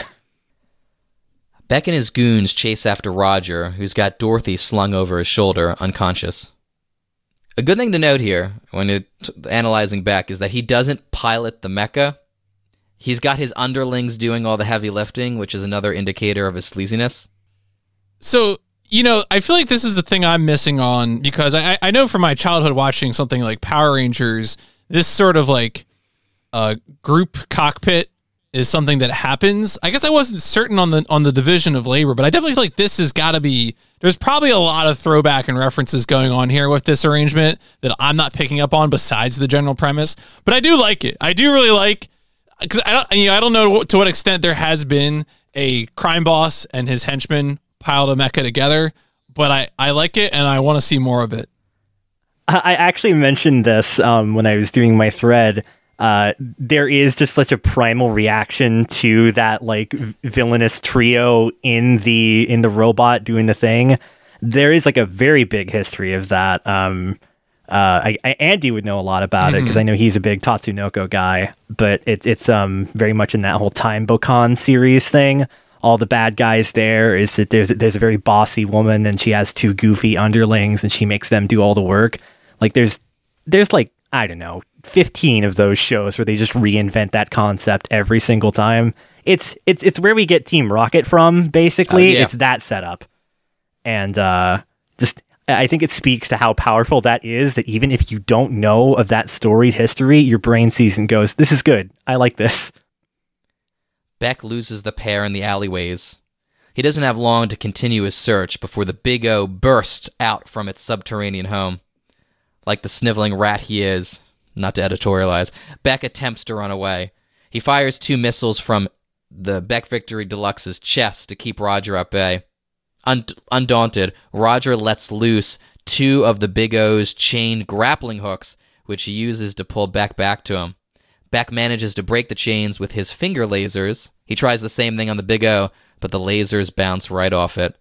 Beck and his goons chase after Roger, who's got Dorothy slung over his shoulder, unconscious. A good thing to note here when it, analyzing Beck is that he doesn't pilot the mecha. He's got his underlings doing all the heavy lifting, which is another indicator of his sleaziness. So, you know, I feel like this is the thing I'm missing on because I, I know from my childhood watching something like Power Rangers, this sort of like uh, group cockpit is something that happens. I guess I wasn't certain on the on the division of labor, but I definitely feel like this has got to be. There's probably a lot of throwback and references going on here with this arrangement that I'm not picking up on besides the general premise. But I do like it. I do really like because I don't you know I don't know to what extent there has been a crime boss and his henchmen piled a mecha together. But I, I like it and I want to see more of it. I actually mentioned this um, when I was doing my thread. Uh, there is just such a primal reaction to that like villainous trio in the in the robot doing the thing. There is like a very big history of that. Um, uh, I, I, Andy would know a lot about it because I know he's a big Tatsunoko guy. But it's it's um very much in that whole Time Bokan series thing. All the bad guys there is that there's there's a very bossy woman and she has two goofy underlings and she makes them do all the work. Like there's there's like I don't know 15 of those shows where they just reinvent that concept every single time. It's it's it's where we get Team Rocket from basically. Uh, yeah. It's that setup. And uh just I think it speaks to how powerful that is that even if you don't know of that storied history, your brain sees and goes, "This is good. I like this." Beck loses the pair in the alleyways. He doesn't have long to continue his search before the Big O bursts out from its subterranean home. Like the sniveling rat he is, not to editorialize, Beck attempts to run away. He fires two missiles from the Beck Victory Deluxe's chest to keep Roger at bay. Un- undaunted, Roger lets loose two of the Big O's chain grappling hooks, which he uses to pull Beck back to him. Beck manages to break the chains with his finger lasers. He tries the same thing on the Big O, but the lasers bounce right off it.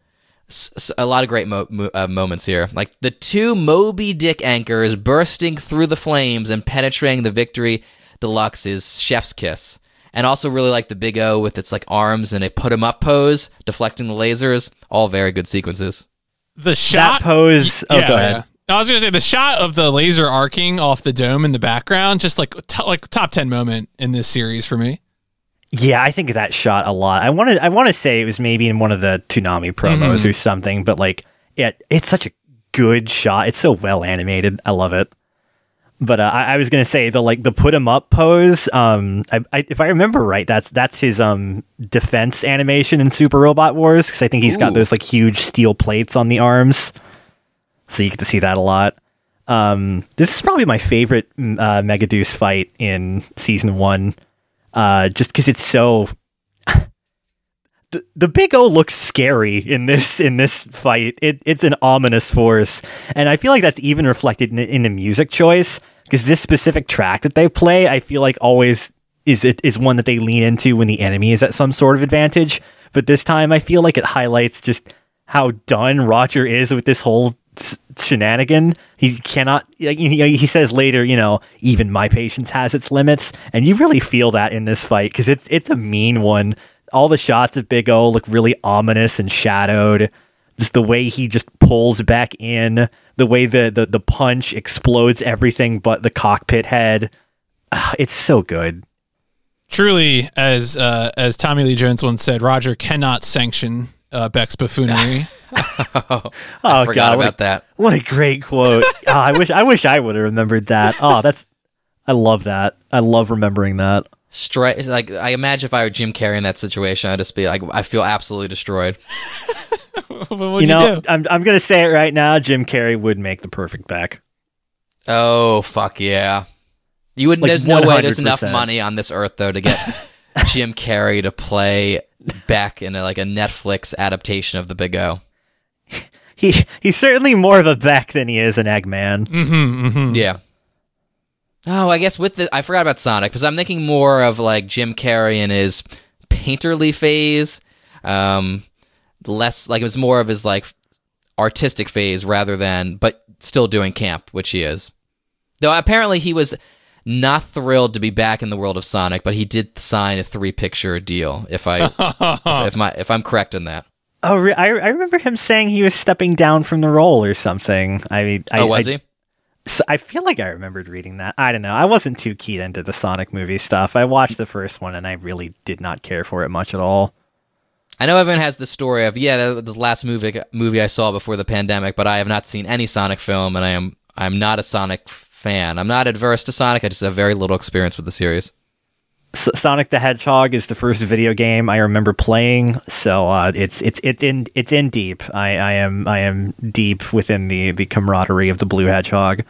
S- s- a lot of great mo- mo- uh, moments here. Like the two Moby Dick anchors bursting through the flames and penetrating the Victory Deluxe is chef's kiss. And also really like the Big O with its like arms and a put 'em up pose, deflecting the lasers. All very good sequences. The shot that pose. Oh, yeah, go ahead. yeah. I was gonna say the shot of the laser arcing off the dome in the background, just like to, like top ten moment in this series for me. Yeah, I think of that shot a lot. I want to. I want to say it was maybe in one of the Toonami promos Mm-hmm. or something. But like, it it's such a good shot. It's so well animated. I love it. But uh, I, I was gonna say the like the put him up pose. Um, I, I, if I remember right, that's that's his um defense animation in Super Robot Wars because I think he's got those like huge steel plates on the arms. So you get to see that a lot. Um, this is probably my favorite uh, Megadeus fight in season one uh, just because it's so. the, the big O looks scary in this in this fight. It, it's an ominous force, and I feel like that's even reflected in, in the music choice because this specific track that they play, I feel like always is it is one that they lean into when the enemy is at some sort of advantage. But this time, I feel like it highlights just how done Roger is with this whole shenanigan. He cannot. He, says later, you know, even my patience has its limits, and you really feel that in this fight because it's it's a mean one. All the shots of Big O look really ominous and shadowed. Just the way he just pulls back in, the way the the, the punch explodes everything but the cockpit head. Ah, it's so good. Truly, as uh, as Tommy Lee Jones once said, Roger cannot sanction uh, Beck's buffoonery. oh, Oh I forgot God, what about that. What a great quote. oh, I wish I wish I would have remembered that. Oh, that's I love that. I love remembering that. Stri- like I imagine if I were Jim Carrey in that situation, I'd just be like, I feel absolutely destroyed. what would you know, do? I'm I'm gonna say it right now. Jim Carrey would make the perfect Beck. Oh fuck yeah! You would. Like there's no way there's enough money on this earth though to get Jim Carrey to play Beck in a, like a Netflix adaptation of The Big O. He he's certainly more of a Beck than he is an Eggman. Mm-hmm, mm-hmm. Yeah. Oh, I guess with the I forgot about Sonic because I'm thinking more of like Jim Carrey in his painterly phase, um, less like it was more of his like artistic phase rather than, but still doing camp, which he is. Though apparently he was not thrilled to be back in the world of Sonic, but he did sign a three picture deal. If I if, if my if I'm correct in that. Oh, re- I I remember him saying he was stepping down from the role or something. I mean, I, Oh, was I, he? So I feel like I remembered reading that. I don't know. I wasn't too keyed into the Sonic movie stuff. I watched the first one and I really did not care for it much at all. I know everyone has the story of yeah, that was the last movie movie I saw before the pandemic, but I have not seen any Sonic film, and I am I'm not a Sonic fan. I'm not adverse to Sonic. I just have very little experience with the series. S- Sonic the Hedgehog is the first video game I remember playing, so uh, it's it's it's in it's in deep. I, I am I am deep within the the camaraderie of the Blue Hedgehog.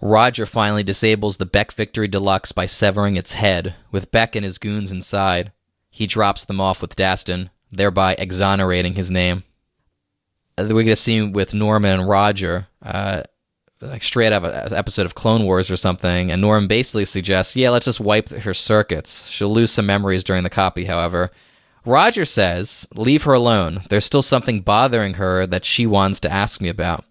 Roger finally disables the Beck Victory Deluxe by severing its head, with Beck and his goons inside. he drops them off with Dastun, thereby exonerating his name. Uh, we get a scene with Norman and Roger, uh, like straight out of an episode of Clone Wars or something, and Norman basically suggests, yeah, let's just wipe her circuits. She'll lose some memories during the copy, however. Roger says, leave her alone. There's still something bothering her that she wants to ask me about.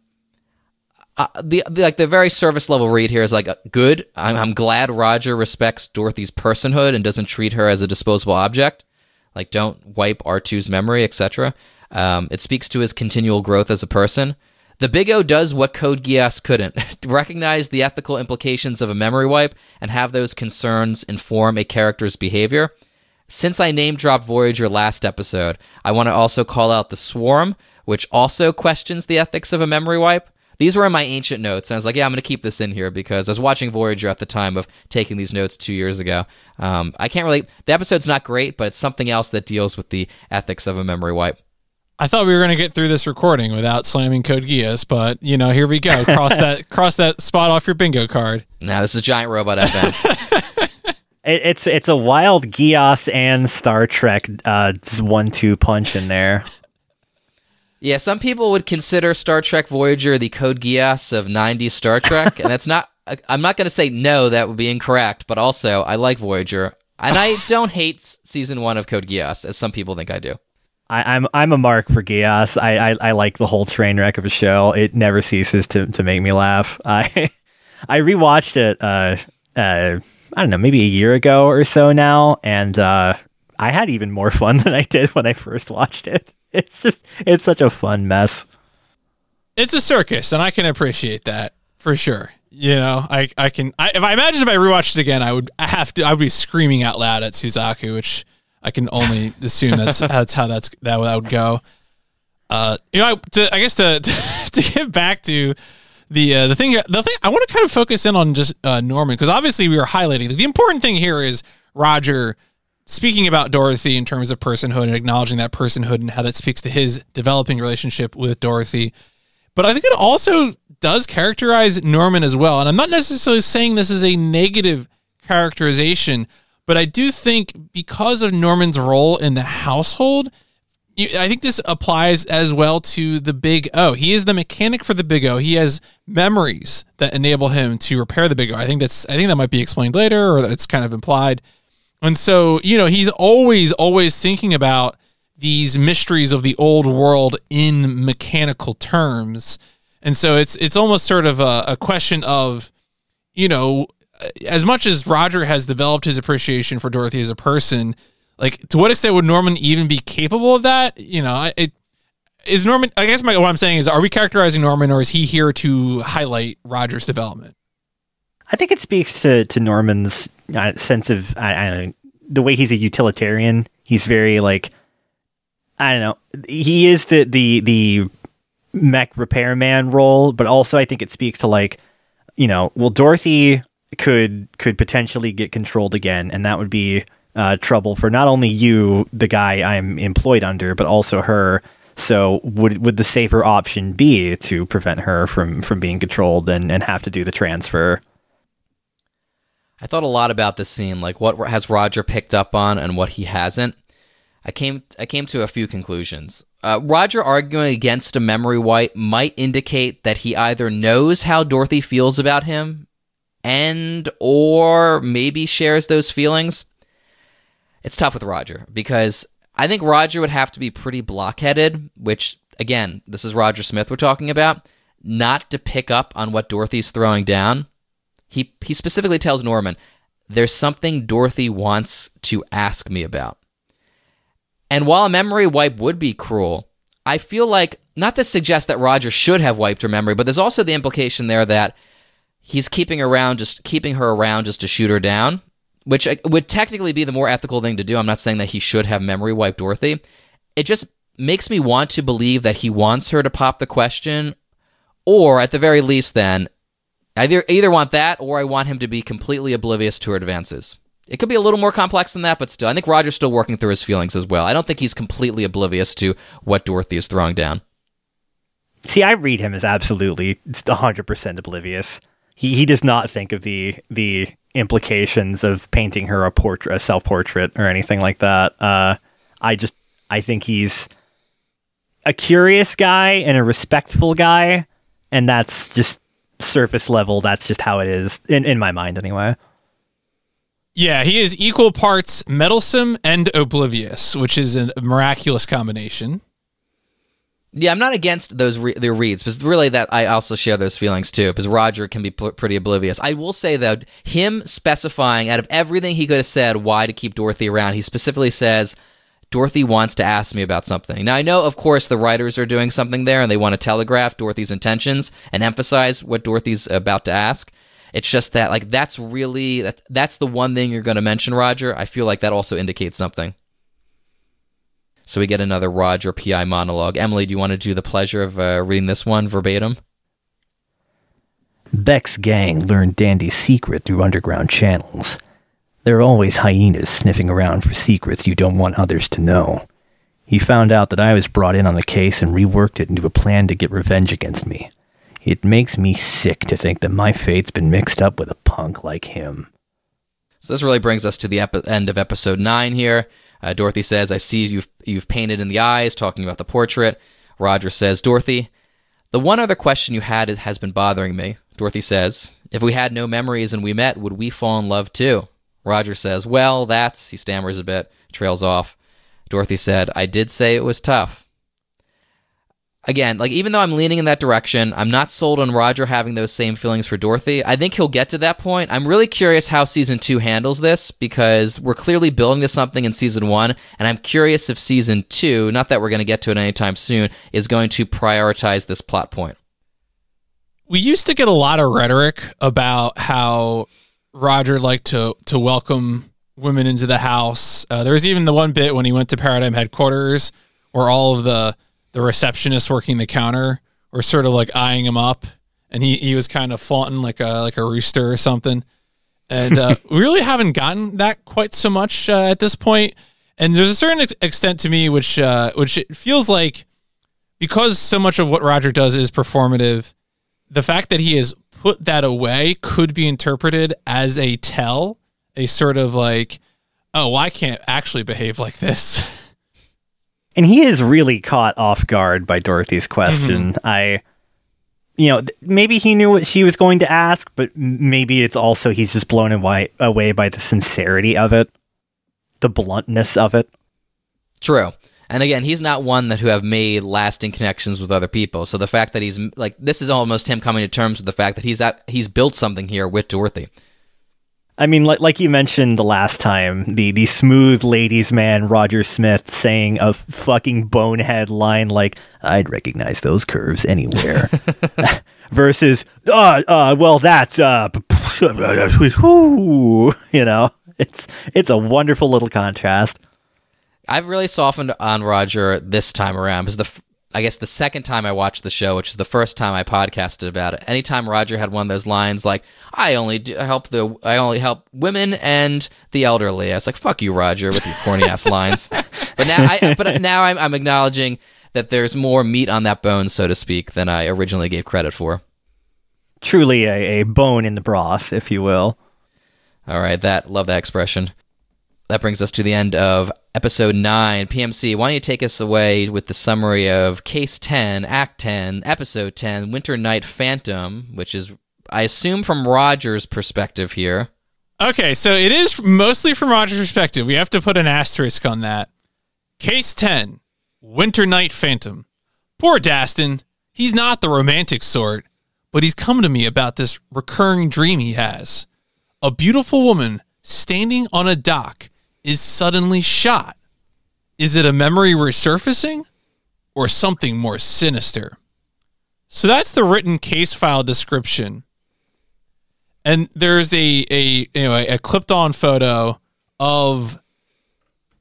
Uh, the, the, like the very service level read here is like good. I'm, I'm glad Roger respects Dorothy's personhood and doesn't treat her as a disposable object. Like don't wipe R2's memory, etc. Um, it speaks to his continual growth as a person. The Big O does what Code Geass couldn't recognize the ethical implications of a memory wipe and have those concerns inform a character's behavior. Since I name dropped Voyager last episode, I want to also call out the Swarm, which also questions the ethics of a memory wipe. These were in my ancient notes, and I was like, yeah, I'm going to keep this in here because I was watching Voyager at the time of taking these notes two years ago. Um, I can't really, the episode's not great, but it's something else that deals with the ethics of a memory wipe. I thought we were going to get through this recording without slamming Code Geass, but you know, here we go. Cross that, cross that spot off your bingo card. Now this is a Giant Robot FM. it, it's it's a wild Geass and Star Trek uh, one-two punch in there. Yeah, some people would consider Star Trek Voyager the Code Geass of 90s Star Trek, and that's not. I'm not going to say no, that would be incorrect, but also I like Voyager, and I don't hate season one of Code Geass as some people think I do. I, am I'm, I'm a mark for Geass. I, I, I like the whole train wreck of a show. It never ceases to, to make me laugh. I I rewatched it. Uh, uh, I don't know, maybe a year ago or so now, and uh, I had even more fun than I did when I first watched it. It's just it's such a fun mess. It's a circus, and I can appreciate that for sure. You know, I I can. I, if I imagine if I rewatched it again, I would I have to. I would be screaming out loud at Suzaku, which I can only assume that's that's how that's that would, go. Uh, you know, to, I guess to, to, to get back to the uh, the thing the thing I want to kind of focus in on just uh, Norman because obviously we were highlighting the important thing here is Roger speaking about Dorothy in terms of personhood and acknowledging that personhood and how that speaks to his developing relationship with Dorothy. But I think it also does characterize Norman as well. And I'm not necessarily saying this is a negative characterization, but I do think because of Norman's role in the household, I think this applies as well to the Big O. He is the mechanic for the Big O. He has memories that enable him to repair the Big O. I think that's I think that might be explained later, or it's kind of implied. And so, you know, he's always, always thinking about these mysteries of the old world in mechanical terms. And so it's it's almost sort of a, a question of, you know, as much as Roger has developed his appreciation for Dorothy as a person, like to what extent would Norman even be capable of that? You know, it is Norman. I guess my, what I'm saying is, are we characterizing Norman, or is he here to highlight Roger's development? I think it speaks to to Norman's uh, sense of I, I don't know, the way he's a utilitarian. He's very like I don't know. He is the the the mech repairman role, but also I think it speaks to like you know, well Dorothy could could potentially get controlled again, and that would be uh, trouble for not only you, the guy I'm employed under, but also her. So would would the safer option be to prevent her from from being controlled and and have to do the transfer? I thought a lot about this scene, like what has Roger picked up on and what he hasn't. I came I came to a few conclusions. Uh, Roger arguing against a memory wipe might indicate that he either knows how Dorothy feels about him and or maybe shares those feelings. It's tough with Roger because I think Roger would have to be pretty blockheaded, which again, this is Roger Smith we're talking about, not to pick up on what Dorothy's throwing down he he specifically tells Norman, "There's something Dorothy wants to ask me about." And while a memory wipe would be cruel, I feel like not to suggest that Roger should have wiped her memory, but there's also the implication there that he's keeping around just keeping her around just to shoot her down, which uh, would technically be the more ethical thing to do. I'm not saying that he should have memory wiped Dorothy. It just makes me want to believe that he wants her to pop the question or at the very least then either either want that or I want him to be completely oblivious to her advances. It could be a little more complex than that, but still, I think Roger's still working through his feelings as well. I don't think he's completely oblivious to what Dorothy is throwing down. See, I read him as absolutely 100% oblivious. He he does not think of the the implications of painting her a portrait, a self portrait, or anything like that. Uh, I just I think he's a curious guy and a respectful guy, and that's just surface level. That's just how it is in in my mind, anyway. Yeah, he is equal parts meddlesome and oblivious, which is a miraculous combination. Yeah, I'm not against those re- their reads, because really that I also share those feelings too. Because Roger can be pl- pretty oblivious. I will say though, him specifying out of everything he could have said why to keep Dorothy around, he specifically says Dorothy wants to ask me about something. Now I know, of course, the writers are doing something there, and they want to telegraph Dorothy's intentions and emphasize what Dorothy's about to ask. It's just that like that's really that, that's the one thing you're going to mention, Roger. I feel like that also indicates something. So we get another Roger PI monologue. Emily, do you want to do the pleasure of uh, reading this one verbatim? Beck's gang learned Dandy's secret through underground channels. There are always hyenas sniffing around for secrets you don't want others to know. He found out that I was brought in on the case and reworked it into a plan to get revenge against me. It makes me sick to think that my fate's been mixed up with a punk like him. So this really brings us to the epi- end of episode nine here. Uh, Dorothy says, "I see you've you've painted in the eyes." Talking about the portrait, Roger says, "Dorothy, the one other question you had has been bothering me." Dorothy says, "If we had no memories and we met, would we fall in love too?" Roger says, "Well, that's." He stammers a bit, trails off. Dorothy said, "I did say it was tough." Again, like even though I'm leaning in that direction, I'm not sold on Roger having those same feelings for Dorothy. I think he'll get to that point. I'm really curious how season two handles this because we're clearly building to something in season one, and I'm curious if season two, not that we're going to get to it anytime soon, is going to prioritize this plot point. We used to get a lot of rhetoric about how Roger liked to to welcome women into the house. Uh, there was even the one bit when he went to Paradigm headquarters where all of the the receptionist working the counter were sort of like eyeing him up, and he he was kind of flaunting like a like a rooster or something. And uh, we really haven't gotten that quite so much uh, at this point. And there's a certain ex- extent to me which uh, which it feels like because so much of what Roger does is performative. The fact that he has put that away could be interpreted as a tell, a sort of like, oh, well, I can't actually behave like this. and he is really caught off guard by Dorothy's question. Mm-hmm. I, you know, maybe he knew what she was going to ask, but maybe it's also he's just blown away, away by the sincerity of it, the bluntness of it. True. And again, he's not one that who have made lasting connections with other people. So the fact that he's like this is almost him coming to terms with the fact that he's at, he's built something here with Dorothy. I mean, like, like you mentioned the last time, the, the smooth ladies' man Roger Smith saying a fucking bonehead line like, I'd recognize those curves anywhere. Versus, uh, uh, well, that's, uh, you know, it's, it's a wonderful little contrast. I've really softened on Roger this time around because the I guess the second time I watched the show, which is the first time I podcasted about it, anytime Roger had one of those lines like "I only help the I only help women and the elderly," I was like, "Fuck you, Roger," with your corny ass lines. But now, I, but now I'm, I'm acknowledging that there's more meat on that bone, so to speak, than I originally gave credit for. Truly a, a bone in the broth, if you will. All right, that love that expression that brings us to the end of episode 9. PMC, why don't you take us away with the summary of Case 10, Act 10, Episode 10, Winter Night Phantom, which is, I assume, from Roger's perspective here. Okay, so it is mostly from Roger's perspective. We have to put an asterisk on that. Case 10, Winter Night Phantom. Poor Dastun He's not the romantic sort, but he's come to me about this recurring dream he has. A beautiful woman standing on a dock is suddenly shot. Is it a memory resurfacing or something more sinister? So that's the written case file description. And there's a a anyway, a clipped on photo of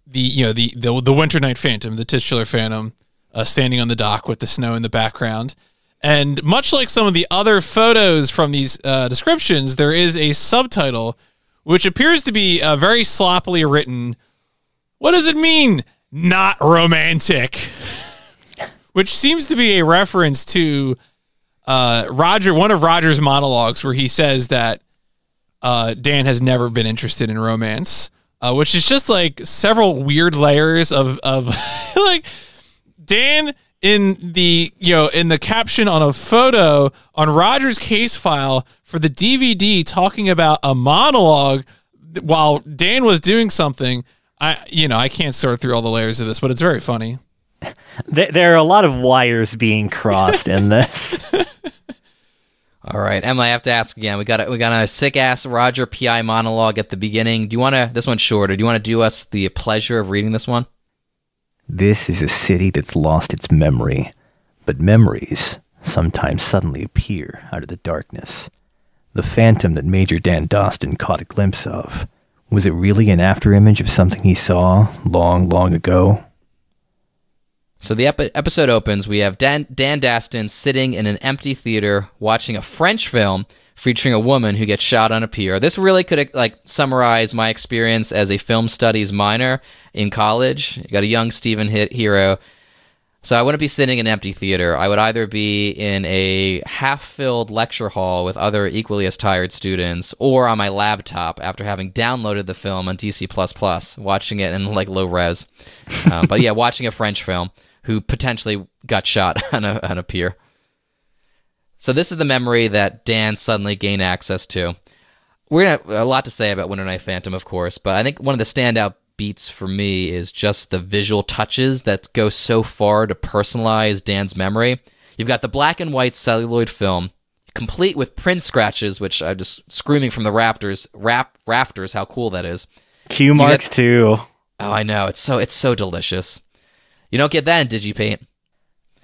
the you know the the, the winter night phantom, the titular phantom, uh, standing on the dock with the snow in the background. And much like some of the other photos from these uh, descriptions, there is a subtitle which appears to be uh, very sloppily written. What does it mean? Not romantic. which seems to be a reference to uh, Roger, one of Roger's monologues where he says that uh, Dan has never been interested in romance, uh, which is just like several weird layers of of like Dan in the you know in the caption on a photo on Roger's case file for the DVD talking about a monologue while Dan was doing something. I you know I can't sort through all the layers of this, but it's very funny. There, there are a lot of wires being crossed in this. All right, Emma, I have to ask again. We got a, we got a sick ass Roger PI monologue at the beginning. Do you want to? This one's shorter. Do you want to do us the pleasure of reading this one? This is a city that's lost its memory, but memories sometimes suddenly appear out of the darkness. The phantom that Major Dan Dastun caught a glimpse of. Was it really an afterimage of something he saw long, long ago? So the epi- episode opens. We have Dan, Dan Dastun sitting in an empty theater watching a French film featuring a woman who gets shot on a pier. This really could like summarize my experience as a film studies minor in college. You got a young Stephen hit hero. So I wouldn't be sitting in an empty theater. I would either be in a half-filled lecture hall with other equally as tired students, or on my laptop after having downloaded the film on DC++, watching it in like low res. Um, but yeah, watching a French film who potentially got shot on a, on a pier. So this is the memory that Dan suddenly gained access to. We're gonna have a lot to say about Winter Night Phantom, of course, but I think one of the standout beats for me is just the visual touches that go so far to personalize Dan's memory. You've got the black and white celluloid film, complete with print scratches, which I'm just screaming from the rafters, rap, rafters how cool that is. cue marks too. Oh, I know. It's so it's so delicious. You don't get that in DigiPaint.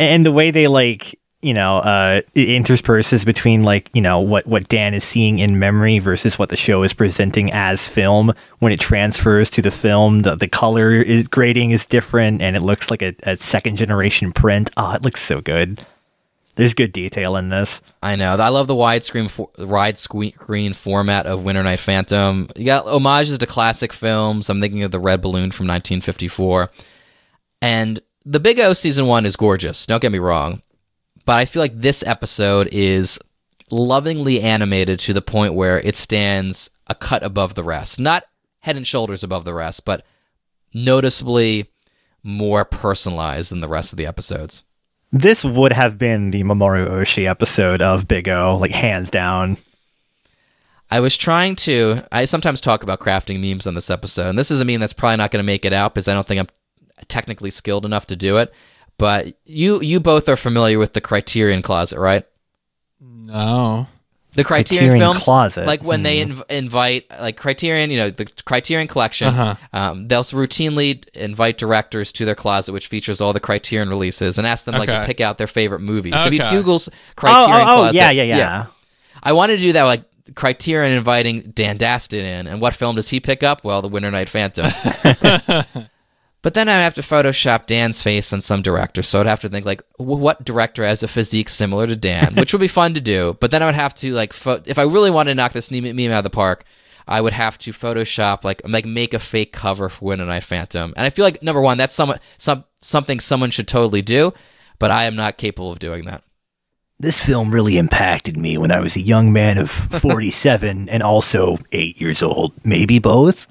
and the way they like you know uh it intersperses between like you know what what dan is seeing in memory versus what the show is presenting as film when it transfers to the film the, the color is grading is different and it looks like a, a second generation print oh it looks so good there's good detail in this I know. I love the widescreen for, format of Winter Night Phantom. You got homages to classic films. I'm thinking of the Red Balloon from 1954. And the Big O season 1 is gorgeous. Don't get me wrong. But I feel like this episode is lovingly animated to the point where it stands a cut above the rest. Not head and shoulders above the rest, but noticeably more personalized than the rest of the episodes. this would have been the mamoru oshii episode of big o like hands down I was trying to. I sometimes talk about crafting memes on this episode, and this is a meme that's probably not going to make it out because I don't think I'm technically skilled enough to do it. But you, you both are familiar with the Criterion Closet, right? No. The Criterion, Criterion films, Closet. like when they inv- invite, like Criterion, you know, the Criterion Collection. Uh-huh. Um, they'll routinely invite directors to their closet, which features all the Criterion releases, and ask them like to pick out their favorite movies. So if you Google's oh, Criterion oh, oh Closet, yeah yeah yeah, I wanted to do that like Criterion inviting Dan Dastun in, and what film does he pick up? Well, The Winter Night Phantom. but then I'd have to Photoshop Dan's face on some director, so I'd have to think like, what director has a physique similar to Dan, which would be fun to do. But then I would have to like, pho- if I really wanted to knock this meme meme out of the park. I would have to Photoshop like like make a fake cover for Winter Night Phantom, and I feel like number one that's some, some something someone should totally do, but I am not capable of doing that. This film really impacted me when I was a young man of 47 and also 8 years old. Maybe both?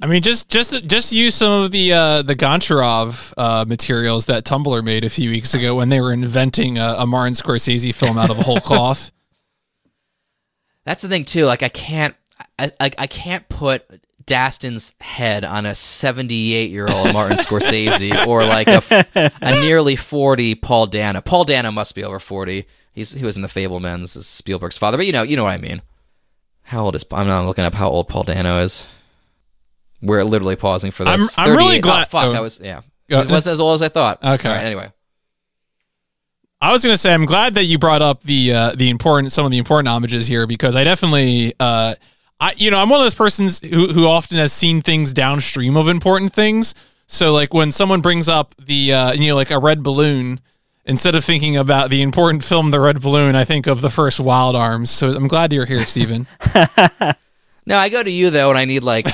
I mean, just just just use some of the uh, the Goncharov uh, materials that Tumblr made a few weeks ago when they were inventing a, a Martin Scorsese film out of a whole cloth. That's the thing too. Like I can't, I, I, I can't put Dastun's head on a 78 year old Martin Scorsese or like a, a nearly 40 Paul Dano. Paul Dano must be over 40. He's he was in the Fabelmans, Spielberg's father, but you know you know what I mean. How old is? I'm not looking up how old Paul Dano is. We're literally pausing for this. I'm- I'm really glad- Oh, fuck, oh. that was yeah. Uh, It wasn't as old as I thought. Okay. All right, anyway. I was going to say I'm glad that you brought up the uh, the important some of the important homages here because I definitely uh, I you know I'm one of those persons who who often has seen things downstream of important things. So like when someone brings up the uh, you know like a red balloon instead of thinking about the important film The Red Balloon, I think of the first Wild Arms. So I'm glad you're here, Stephen. No, I go to you though when I need like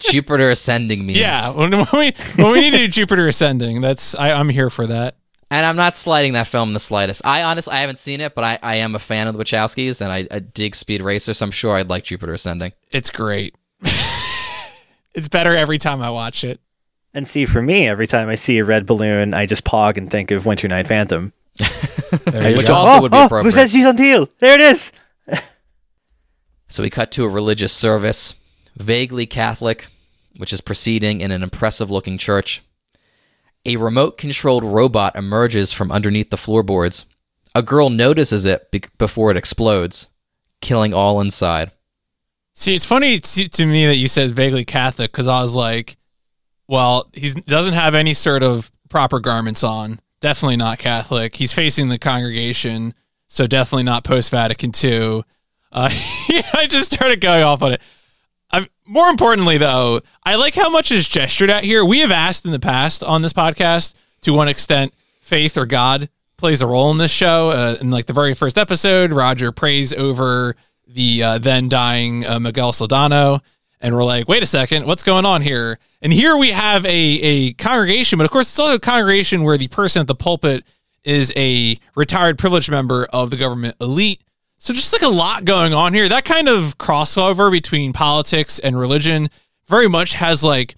Jupiter ascending memes. yeah, when, when we when we need to do Jupiter Ascending, that's I, I'm here for that. And I'm not slighting that film in the slightest. I honestly, I haven't seen it, but I, I am a fan of the Wachowskis, and I, I dig Speed Racer, so I'm sure I'd like Jupiter Ascending. It's great. it's better every time I watch it. And see, for me, every time I see a red balloon, I just pog and think of Winter Night Phantom. Which go. also oh, would be oh, oh appropriate. Who said she's on teal? There it is. So we cut to a religious service, vaguely Catholic, which is proceeding in an impressive looking church. A remote controlled robot emerges from underneath the floorboards. A girl notices it be- before it explodes, killing all inside. See, it's funny to, me that you said vaguely Catholic because I was like, well, he doesn't have any sort of proper garments on. Definitely not Catholic. He's facing the congregation, so definitely not post Vatican II. Uh, I just started going off on it. I more importantly, though, I like how much is gestured at here. We have asked in the past on this podcast to what extent faith or God plays a role in this show. Uh, in like the very first episode, Roger prays over the uh, then dying uh, Miguel Soldano. And we're like, wait a second, what's going on here? And here we have a, a congregation, but of course, it's also a congregation where the person at the pulpit is a retired privileged member of the government elite. So just like a lot going on here. That kind of crossover between politics and religion very much has like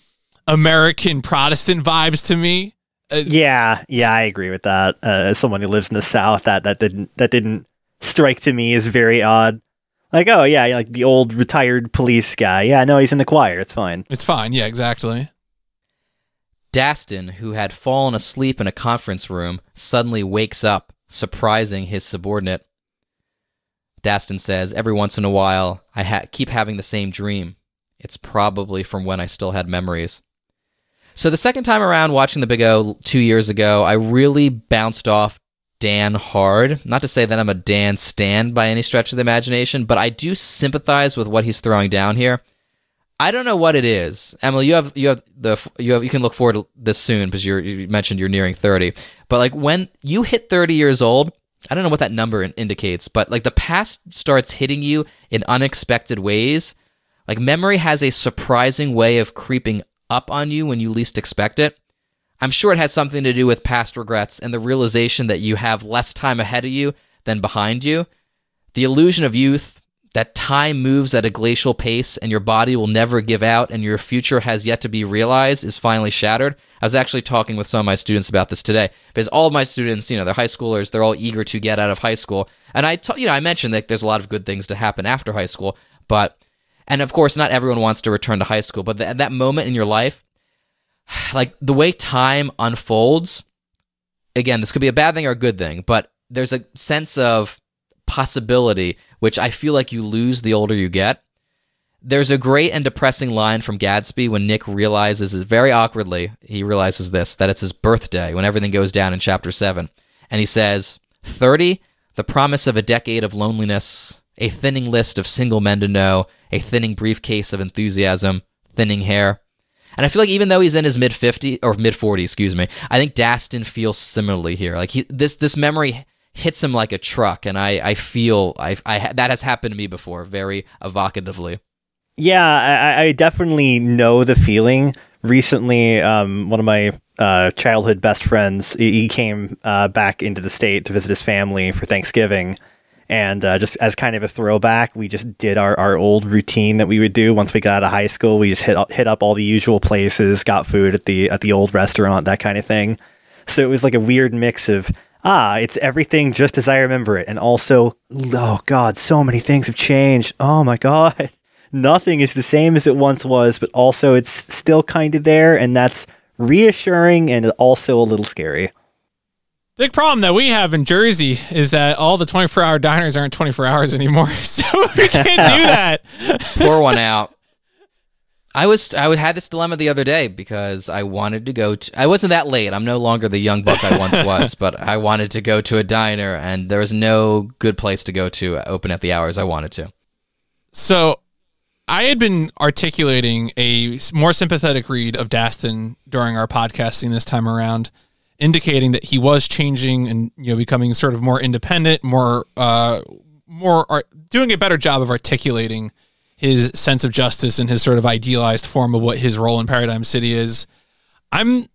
American Protestant vibes to me. Uh, Yeah, yeah, I agree with that. Uh, as someone who lives in the South, that that didn't that didn't strike to me as very odd. Like, oh yeah, like the old retired police guy. Yeah, no, he's in the choir. It's fine. It's fine. Yeah, exactly. Dastun, who had fallen asleep in a conference room, suddenly wakes up, surprising his subordinate. Dastun says, Every once in a while, I ha- keep having the same dream. It's probably from when I still had memories. So, the second time around watching The Big O two years ago, I really bounced off Dan hard. Not to say that I'm a Dan stan by any stretch of the imagination, but I do sympathize with what he's throwing down here. I don't know what it is. Emily, you have you have the you have you can look forward to this soon because you mentioned you're nearing 30. But like when you hit 30 years old, I don't know what that number indicates, but like the past starts hitting you in unexpected ways. Like memory has a surprising way of creeping up on you when you least expect it. I'm sure it has something to do with past regrets and the realization that you have less time ahead of you than behind you. The illusion of youth, that time moves at a glacial pace and your body will never give out and your future has yet to be realized is finally shattered. I was actually talking with some of my students about this today because all of my students, you know, they're high schoolers, they're all eager to get out of high school. And I, ta- you know, I mentioned that there's a lot of good things to happen after high school, but, and of course, not everyone wants to return to high school, but th- that moment in your life, like the way time unfolds, again, this could be a bad thing or a good thing, but there's a sense of possibility, which I feel like you lose the older you get. There's a great and depressing line from Gatsby when Nick realizes, very awkwardly, he realizes this, that it's his birthday when everything goes down in chapter 7. And he says, 30, the promise of a decade of loneliness, a thinning list of single men to know, a thinning briefcase of enthusiasm, thinning hair. And I feel like even though he's in his mid 50 or mid 40, excuse me, I think Dastun feels similarly here. Like he, this this memory hits him like a truck, and I I feel I I that has happened to me before, very evocatively. Yeah, I, I definitely know the feeling. Recently, um, one of my uh, childhood best friends, he came uh, back into the state to visit his family for Thanksgiving. And uh, just as kind of a throwback, we just did our, our old routine that we would do once we got out of high school. We just hit hit up all the usual places, got food at the at the old restaurant, that kind of thing. So it was like a weird mix of ah, it's everything just as I remember it, and also oh god, so many things have changed. Oh my god nothing is the same as it once was, but also it's still kind of there, and that's reassuring and also a little scary. Big problem that we have in Jersey is that all the 24 hour diners aren't 24 hours anymore. So we can't do that. Pour one out. I was I had this dilemma the other day because I wanted to go to I wasn't that late. I'm no longer the young buck I once was, but I wanted to go to a diner and there was no good place to go to open at the hours I wanted to. So I had been articulating a more sympathetic read of Dastun during our podcasting this time around, indicating that he was changing and you know becoming sort of more independent, more uh, more doing a better job of articulating his sense of justice and his sort of idealized form of what his role in Paradigm City is. I'm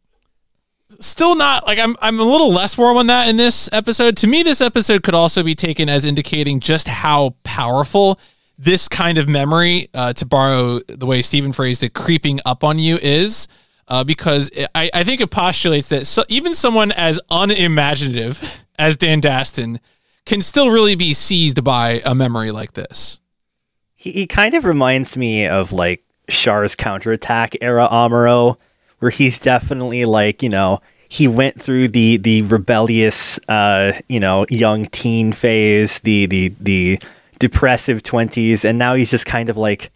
still not like I'm I'm a little less warm on that in this episode. To me, this episode could also be taken as indicating just how powerful this kind of memory, uh, to borrow the way Stephen phrased it, creeping up on you is. Uh, because I, I think it postulates that so, even someone as unimaginative as Dan Dastun can still really be seized by a memory like this. He, he kind of reminds me of like Char's counterattack era Amuro, where he's definitely like, you know, he went through the the rebellious uh, you know, young teen phase, the the the depressive 20s and now he's just kind of like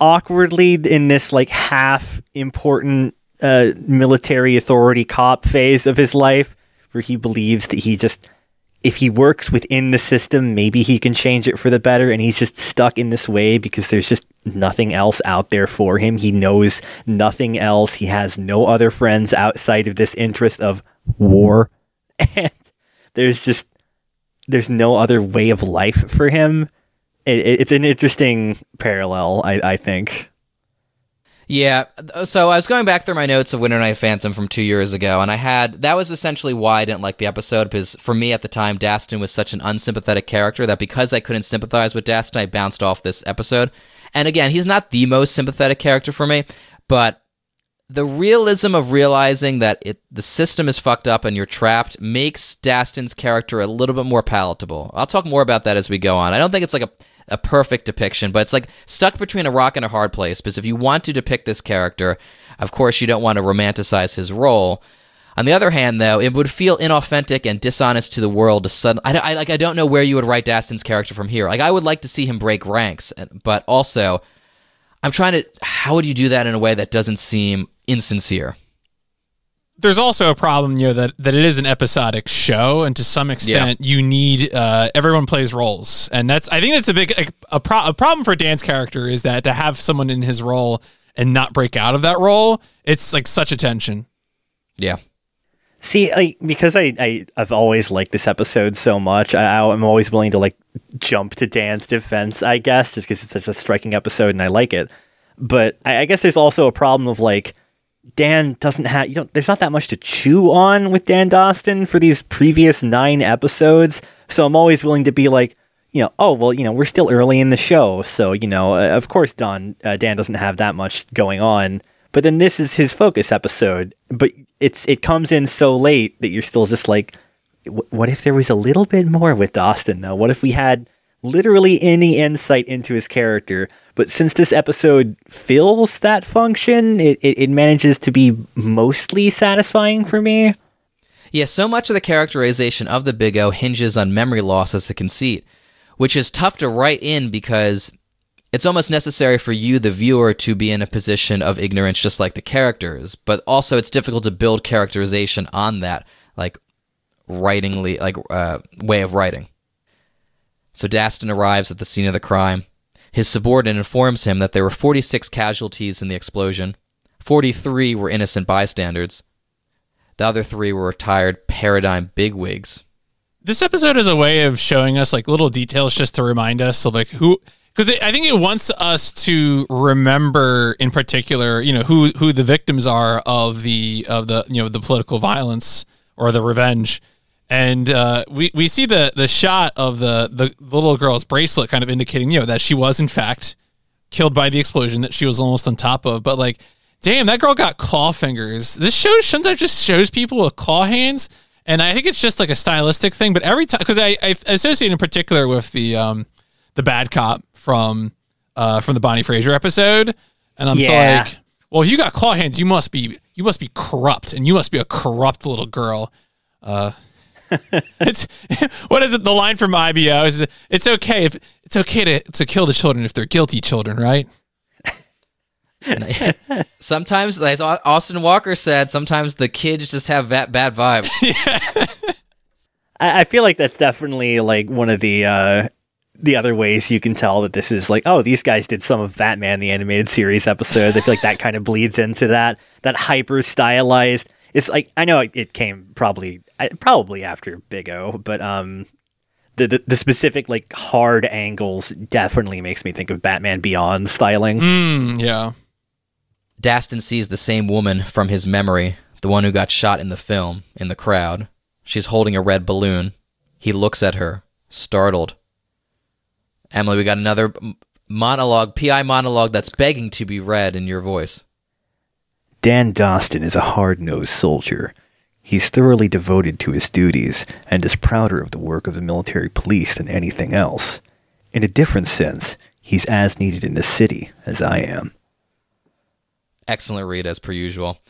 awkwardly in this like half important uh, military authority cop phase of his life where he believes that he just if he works within the system maybe he can change it for the better and he's just stuck in this way because there's just nothing else out there for him he knows nothing else he has no other friends outside of this interest of war and there's just there's no other way of life for him. It, it's an interesting parallel, I, I think. Yeah, so I was going back through my notes of Winter Night Phantom from two years ago, and I had that was essentially why I didn't like the episode because for me at the time, Dastun was such an unsympathetic character that because I couldn't sympathize with Dastun, I bounced off this episode. And again, he's not the most sympathetic character for me, but the realism of realizing that it the system is fucked up and you're trapped makes Dastun's character a little bit more palatable. I'll talk more about that as we go on. I don't think it's like a a perfect depiction, but it's like stuck between a rock and a hard place because if you want to depict this character, of course you don't want to romanticize his role. On the other hand, though, it would feel inauthentic and dishonest to the world to suddenly. I, I like. I don't know where you would write Dastun's character from here. Like, I would like to see him break ranks, but also, I'm trying to. How would you do that in a way that doesn't seem insincere. There's also a problem, you know, that, that it is an episodic show, and to some extent, yeah. you need uh, everyone plays roles, and that's I think that's a big a, a, pro- a problem for Dan's character is that to have someone in his role and not break out of that role, it's like such a tension. Yeah. See, I, because I, I have always liked this episode so much, I, I'm always willing to like jump to Dan's defense, I guess, just because it's such a striking episode and I like it. But I, I guess there's also a problem of like Dan doesn't have, you know, there's not that much to chew on with Dan Dastun for these previous nine episodes. So I'm always willing to be like, you know, oh, well, you know, we're still early in the show. So, you know, uh, of course, Don, uh, Dan doesn't have that much going on. But then this is his focus episode. But it's, it comes in so late that you're still just like, what if there was a little bit more with Dastun, though? What if we had literally any insight into his character. But since this episode fills that function, it, it, it, manages to be mostly satisfying for me. Yeah, so much of the characterization of the Big O hinges on memory loss as a conceit, which is tough to write in because it's almost necessary for you, the viewer, to be in a position of ignorance just like the characters. But also, it's difficult to build characterization on that, like writingly, like uh, way of writing. So Dastun arrives at the scene of the crime. His subordinate informs him that there were 46 casualties in the explosion. 43 were innocent bystanders. The other three were retired paradigm bigwigs. This episode is a way of showing us like little details just to remind us of like who because I think it wants us to remember in particular, you know, who who the victims are of the of the you know the political violence or the revenge and uh, we we see the the shot of the, the little girl's bracelet, kind of indicating you know that she was in fact killed by the explosion that she was almost on top of. But like, damn, that girl got claw fingers. This show sometimes just shows people with claw hands, and I think it's just like a stylistic thing. But every time, because I, I associate in particular with the um the bad cop from uh from the Bonnie Fraser episode, and I'm yeah. so like, well, if you got claw hands, you must be you must be corrupt, and you must be a corrupt little girl. Uh, it's what is it? The line from IBO is it's okay if it's okay to to kill the children if they're guilty children, right? sometimes, as Austin Walker said, sometimes the kids just have that bad vibes. yeah. I feel like that's definitely like one of the uh, the other ways you can tell that this is like, oh, these guys did some of Batman the animated series episodes. I feel like that kind of bleeds into that that hyper stylized it's like I know it came probably probably after Big O, but um, the, the, the specific like hard angles definitely makes me think of Batman Beyond styling. Mm, yeah. Dastun sees the same woman from his memory, the one who got shot in the film, in the crowd. She's holding a red balloon. He looks at her, startled. Emily, we got another monologue, PI monologue that's begging to be read in your voice. Dan Dastun is a hard nosed soldier. He's thoroughly devoted to his duties and is prouder of the work of the military police than anything else. In a different sense, he's as needed in the city as I am. Excellent read as per usual.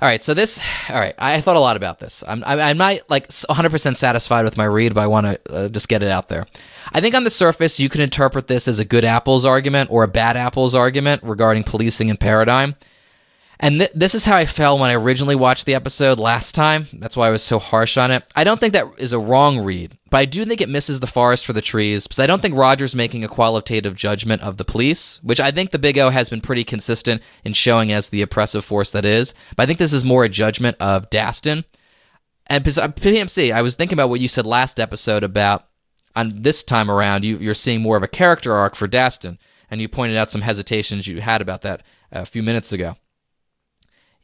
All right, so this, all right, I thought a lot about this. I'm, I'm not like 100% satisfied with my read, but I want to uh, just get it out there. I think on the surface, you can interpret this as a good apples argument or a bad apples argument regarding policing and paradigm. And th- this is how I felt when I originally watched the episode last time. That's why I was so harsh on it. I don't think that is a wrong read, but I do think it misses the forest for the trees because I don't think Roger's making a qualitative judgment of the police, which I think the Big O has been pretty consistent in showing as the oppressive force that is. But I think this is more a judgment of Dastun. And PMC, uh, I was thinking about what you said last episode about on this time around, you, you're seeing more of a character arc for Dastun, and you pointed out some hesitations you had about that uh, a few minutes ago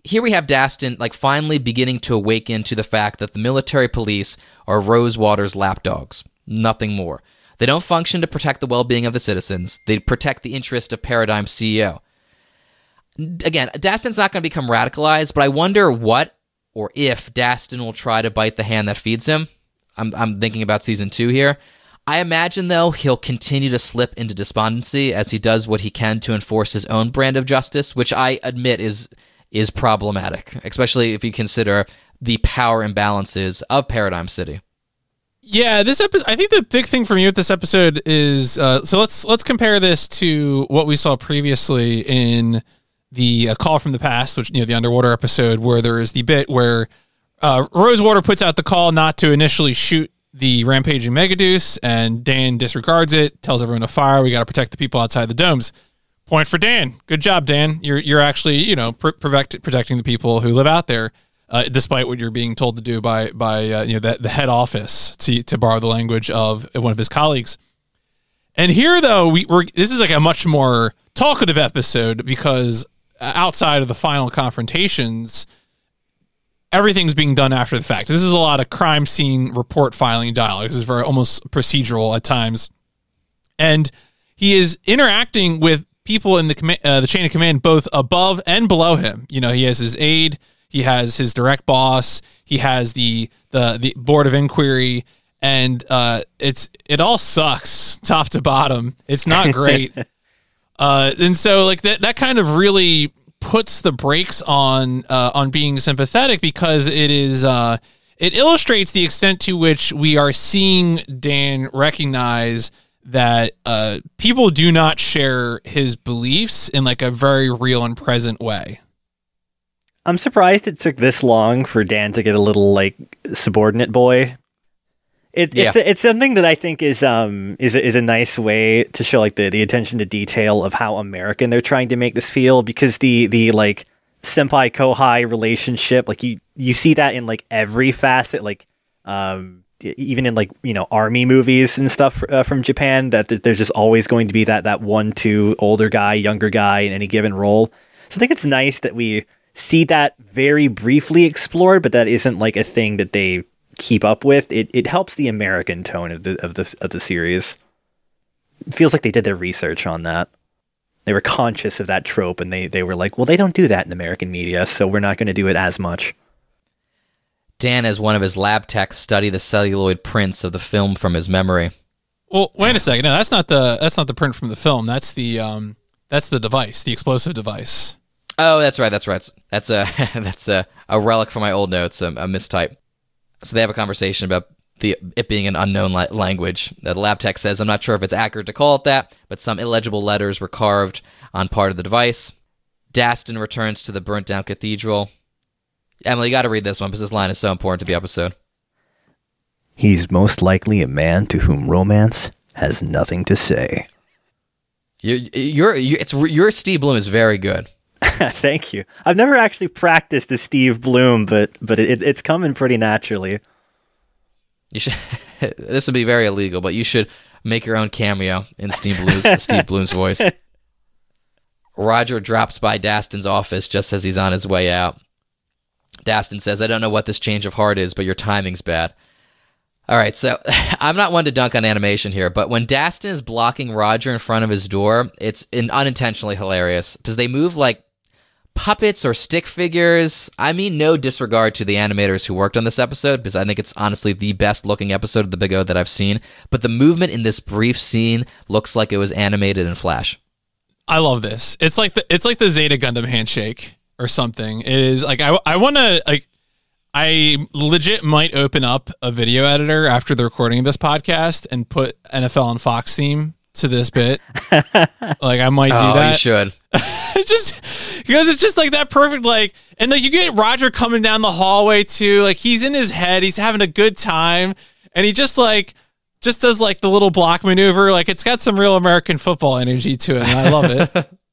here we have Dastun like finally beginning to awaken to the fact that the military police are Rosewater's lapdogs, nothing more. They don't function to protect the well-being of the citizens. They protect the interest of Paradigm CEO. Again, Dastun's not going to become radicalized, but I wonder what or if Dastun will try to bite the hand that feeds him. I'm, I'm thinking about season two here. I imagine, though, he'll continue to slip into despondency as he does what he can to enforce his own brand of justice, which I admit is is problematic, especially if you consider the power imbalances of Paradigm City. Yeah, this episode. I think the big thing for me with this episode is uh, so let's let's compare this to what we saw previously in the uh, Call from the Past, which you know the underwater episode, where there is the bit where uh, Rosewater puts out the call not to initially shoot the rampaging Megadeus, and Dan disregards it, tells everyone to fire. We got to protect the people outside the domes. Point for Dan. Good job, Dan. You're you're actually you know pr- protect, protecting the people who live out there, uh, despite what you're being told to do by by uh, you know the, the head office to to borrow the language of one of his colleagues. And here though we, we're this is like a much more talkative episode because outside of the final confrontations, everything's being done after the fact. This is a lot of crime scene report filing dialogue. This is very almost procedural at times, and he is interacting with people in the com- uh, the chain of command, both above and below him. You know, he has his aide, he has his direct boss, he has the the the board of inquiry, and uh, it's it all sucks top to bottom. It's not great, uh, and so like that that kind of really puts the brakes on uh, on being sympathetic because it is. Uh, it illustrates the extent to which we are seeing Dan recognize that uh, people do not share his beliefs in like a very real and present way. I'm surprised it took this long for Dan to get a little like subordinate boy. It, yeah. It's it's something that I think is um is a, is a nice way to show like the, the attention to detail of how American they're trying to make this feel because the the like senpai kohai relationship like you you see that in like every facet like um even in like you know army movies and stuff uh, from Japan that there's just always going to be that that one two older guy younger guy in any given role. So I think it's nice that we see that very briefly explored, but that isn't like a thing that they keep up with. It it helps the American tone of the of the of the series. It feels like they did their research on that. They were conscious of that trope and they, they were like, well, they don't do that in American media, so we're not going to do it as much. Dan, as one of his lab techs, study the celluloid prints of the film from his memory. Well, wait a second. No, that's not the that's not the print from the film. That's the um that's the device, the explosive device. Oh, that's right. That's right. That's a that's a, a relic from my old notes, a, a mistype. So they have a conversation about the it being an unknown la- language. The lab tech says, "I'm not sure if it's accurate to call it that, but some illegible letters were carved on part of the device." Dastun returns to the burnt down cathedral. Emily, you got to read this one because this line is so important to the episode. He's most likely a man to whom romance has nothing to say. You, you're, you, it's your Steve Blum is very good. Thank you. I've never actually practiced the Steve Blum, but but it, it's coming pretty naturally. You should. this would be very illegal, but you should make your own cameo in Steve Blum's, Steve Blum's voice. Roger drops by Dastun's office just as he's on his way out. Dastun says, I don't know what this change of heart is, but your timing's bad. All right, so I'm not one to dunk on animation here, but when Dastun is blocking Roger in front of his door, it's in, unintentionally hilarious because they move like puppets or stick figures. I mean, no disregard to the animators who worked on this episode because I think it's honestly the best looking episode of The Big O that I've seen. But the movement in this brief scene looks like it was animated in Flash. I love this. It's like the it's like the Zeta Gundam handshake or something. It is like I I want to like I legit might open up a video editor after the recording of this podcast and put NFL and Fox theme to this bit. like I might do oh, that. you should. just because it's just like that perfect like and like you get Roger coming down the hallway too like he's in his head he's having a good time and he just like just does like the little block maneuver like it's got some real American football energy to it and I love it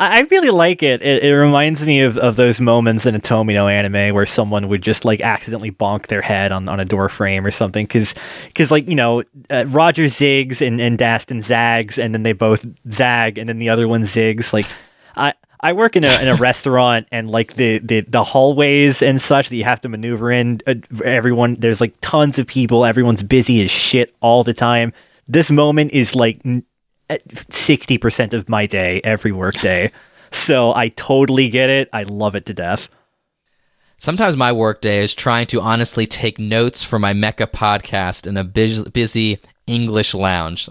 I really like it. it. It reminds me of, of those moments in a Tomino anime where someone would just like accidentally bonk their head on, on a door frame or something. Because, cause, like, you know, uh, Roger zigs and, and Dastun zags, and then they both zag, and then the other one zigs. Like, I. I work in a in a restaurant and like the, the the hallways and such that you have to maneuver in. Uh, everyone, there's like tons of people. Everyone's busy as shit all the time. This moment is like sixty percent of my day every work day. So I totally get it. I love it to death. Sometimes my workday is trying to honestly take notes for my Mecha podcast in a busy English lounge,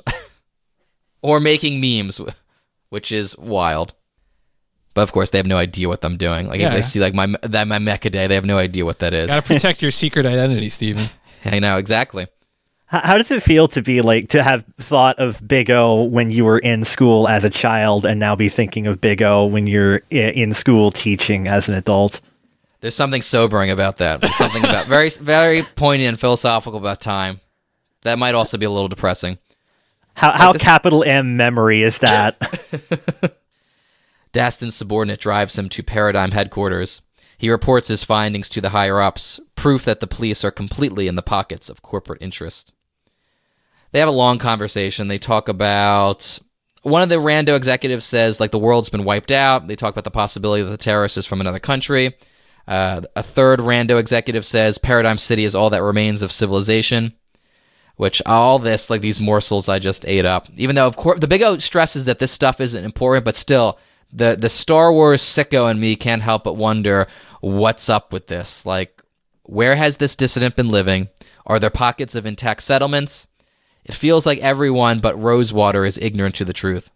or making memes, which is wild. But of course, they have no idea what I'm doing. Like Yeah. if they see like my that my Mecha day, they have no idea what that is. gotta protect your secret identity Steven I know exactly. How, does it feel to be like to have thought of Big O when you were in school as a child, and now be thinking of Big O when you're in school teaching as an adult? There's something sobering about that. There's something about very very poignant and philosophical about time. That might also be a little depressing. How how this- capital M memory is that? Dastun's subordinate drives him to Paradigm headquarters. He reports his findings to the higher ups, proof that the police are completely in the pockets of corporate interest. They have a long conversation. They talk about one of the rando executives says like the world's been wiped out. They talk about the possibility that the terrorist is from another country. Uh, a third rando executive says Paradigm City is all that remains of civilization. Which all this like these morsels I just ate up. Even though of course the Big O stresses that this stuff isn't important, but still the the Star Wars sicko in me can't help but wonder what's up with this. Like, where has this dissident been living? Are there pockets of intact settlements? It feels like everyone but Rosewater is ignorant to the truth.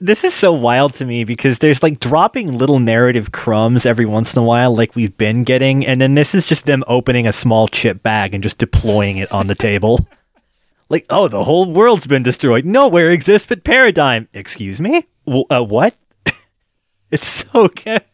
this is so wild to me because there's like dropping little narrative crumbs every once in a while, like we've been getting, and then this is just them opening a small chip bag and just deploying it on the table. Like, oh, the whole world's been destroyed. Nowhere exists but Paradigm. Excuse me? W- uh, what? it's so good.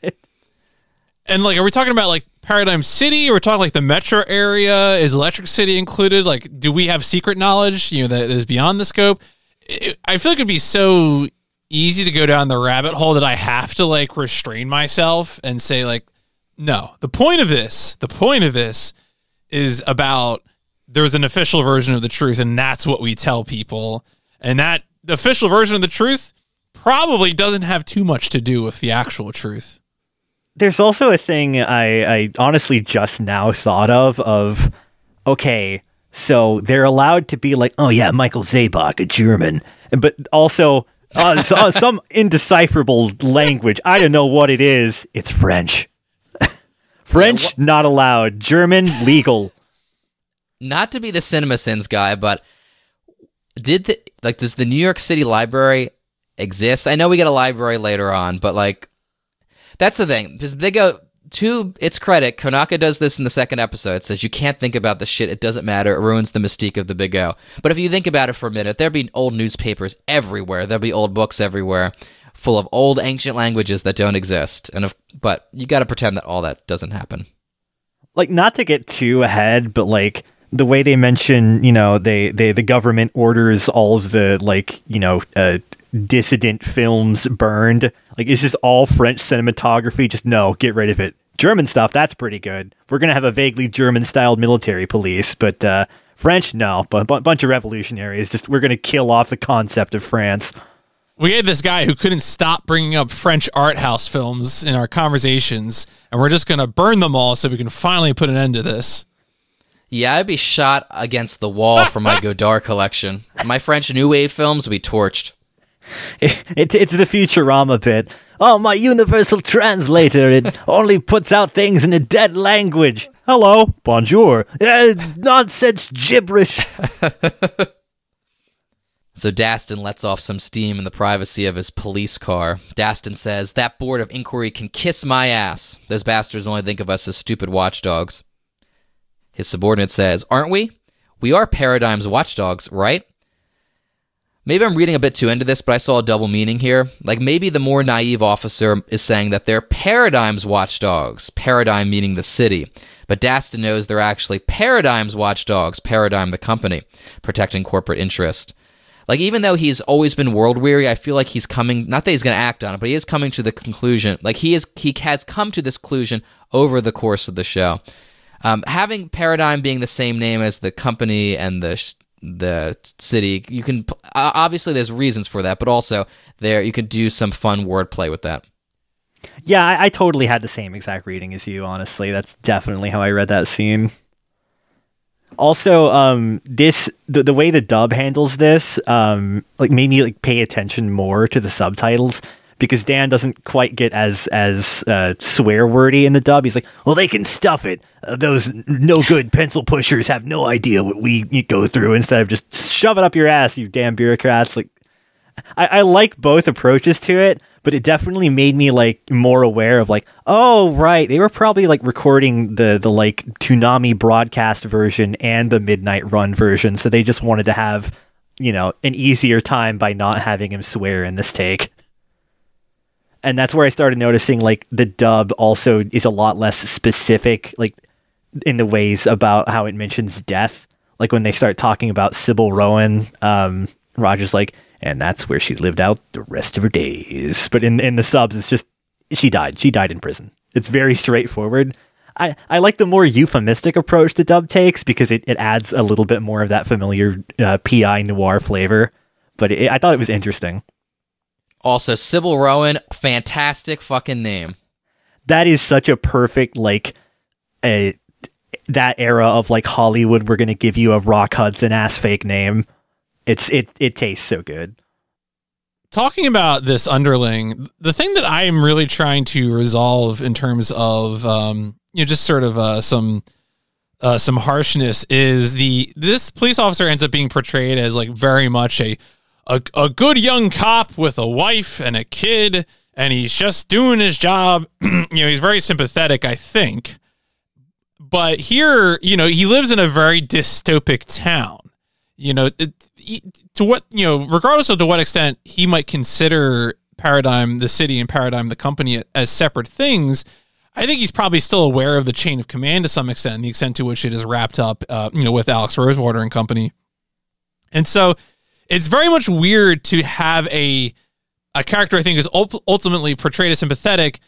And like are we talking about like Paradigm City? Or we're talking like the metro area? Is Electric City included? Like do we have secret knowledge you know that is beyond the scope? It, I feel like it'd be so easy to go down the rabbit hole that I have to like restrain myself and say like no. The point of this the point of this is about there's an official version of the truth and that's what we tell people. And that the official version of the truth probably doesn't have too much to do with the actual truth There's also a thing I, I honestly just now thought of of okay, so they're allowed to be like, oh yeah, Michael Seebach, a German, but also uh, so- uh, some indecipherable language. I don't know what it is. It's French. French not allowed. German legal. Not to be the cinema sins guy, but did the like does the New York City Library exist? I know we get a library later on, but like that's the thing because they go to its credit. Konaka does this in the second episode. It says you can't think about the shit; it doesn't matter. It ruins the mystique of the Big O. But if you think about it for a minute, there'd be old newspapers everywhere. There'd be old books everywhere, full of old ancient languages that don't exist. And if but you got to pretend that all that doesn't happen. like not to get too ahead, but like the way they mention, you know, they, they the government orders all of the like, you know, uh, dissident films burned. Like it's just all French cinematography. Just no, get rid of it. German stuff, that's pretty good. We're gonna have a vaguely German styled military police, but uh, French, no. But a bunch of revolutionaries. Just we're gonna kill off the concept of France. we had this guy who couldn't stop bringing up French art house films in our conversations, and we're just going to burn them all so we can finally put an end to this. Yeah, I'd be shot against the wall for my Godard collection. My French New Wave films would be torched. It, it, it's the Futurama bit. Oh, my universal translator, it only puts out things in a dead language. Hello, bonjour. Uh, nonsense gibberish. So Dastun lets off some steam in the privacy of his police car. Dastun says, That board of inquiry can kiss my ass. Those bastards only think of us as stupid watchdogs. His subordinate says, Aren't we? We are Paradigm's watchdogs, right? Maybe I'm reading a bit too into this, but I saw a double meaning here. Like maybe the more naive officer is saying that they're Paradigm's watchdogs, Paradigm meaning the city. But Dastun knows they're actually Paradigm's watchdogs, Paradigm the company, protecting corporate interest. Like even though he's always been world weary, I feel like he's coming. Not that he's going to act on it, but he is coming to the conclusion. Like he is, he has come to this conclusion over the course of the show. Um, having Paradigm being the same name as the company and the sh- the city, you can obviously there's reasons for that, but also there you could do some fun wordplay with that. Yeah, I, I totally had the same exact reading as you. Honestly, that's definitely how I read that scene. Also, um, this the, the way the dub handles this, um, like made me like pay attention more to the subtitles because Dan doesn't quite get as as uh, swear wordy in the dub. He's like, "Well, they can stuff it. Uh, those no good pencil pushers have no idea what we go through." Instead of just shove it up your ass, you damn bureaucrats. Like, I, I like both approaches to it, but it definitely made me like more aware of like, oh right, they were probably like recording the the like Toonami broadcast version and the Midnight Run version, so they just wanted to have you know an easier time by not having him swear in this take. And that's where I started noticing like the dub also is a lot less specific, like in the ways about how it mentions death. Like when they start talking about Sybil Rowan, um, Roger's like, and that's where she lived out the rest of her days. But in in the subs, it's just she died. She died in prison. It's very straightforward. I, I like the more euphemistic approach the dub takes because it, it adds a little bit more of that familiar uh, PI noir flavor. But it, I thought it was interesting. Also, Sybil Rowan, fantastic fucking name. That is such a perfect like a that era of like Hollywood. We're gonna give you a Rock Hudson ass fake name. It's it it tastes so good. Talking about this underling, the thing that I am really trying to resolve in terms of um, you know just sort of uh, some uh, some harshness is the this police officer ends up being portrayed as like very much a a, a good young cop with a wife and a kid and he's just doing his job. You know he's very sympathetic i think. But here you know he lives in a very dystopic town. You know it, to what you know regardless of to what extent he might consider paradigm the city and paradigm the company as separate things I think he's probably still aware of the chain of command to some extent, and the extent to which it is wrapped up, uh, you know, with Alex Rosewater and company. And so it's very much weird to have a a character I think is ultimately portrayed as sympathetic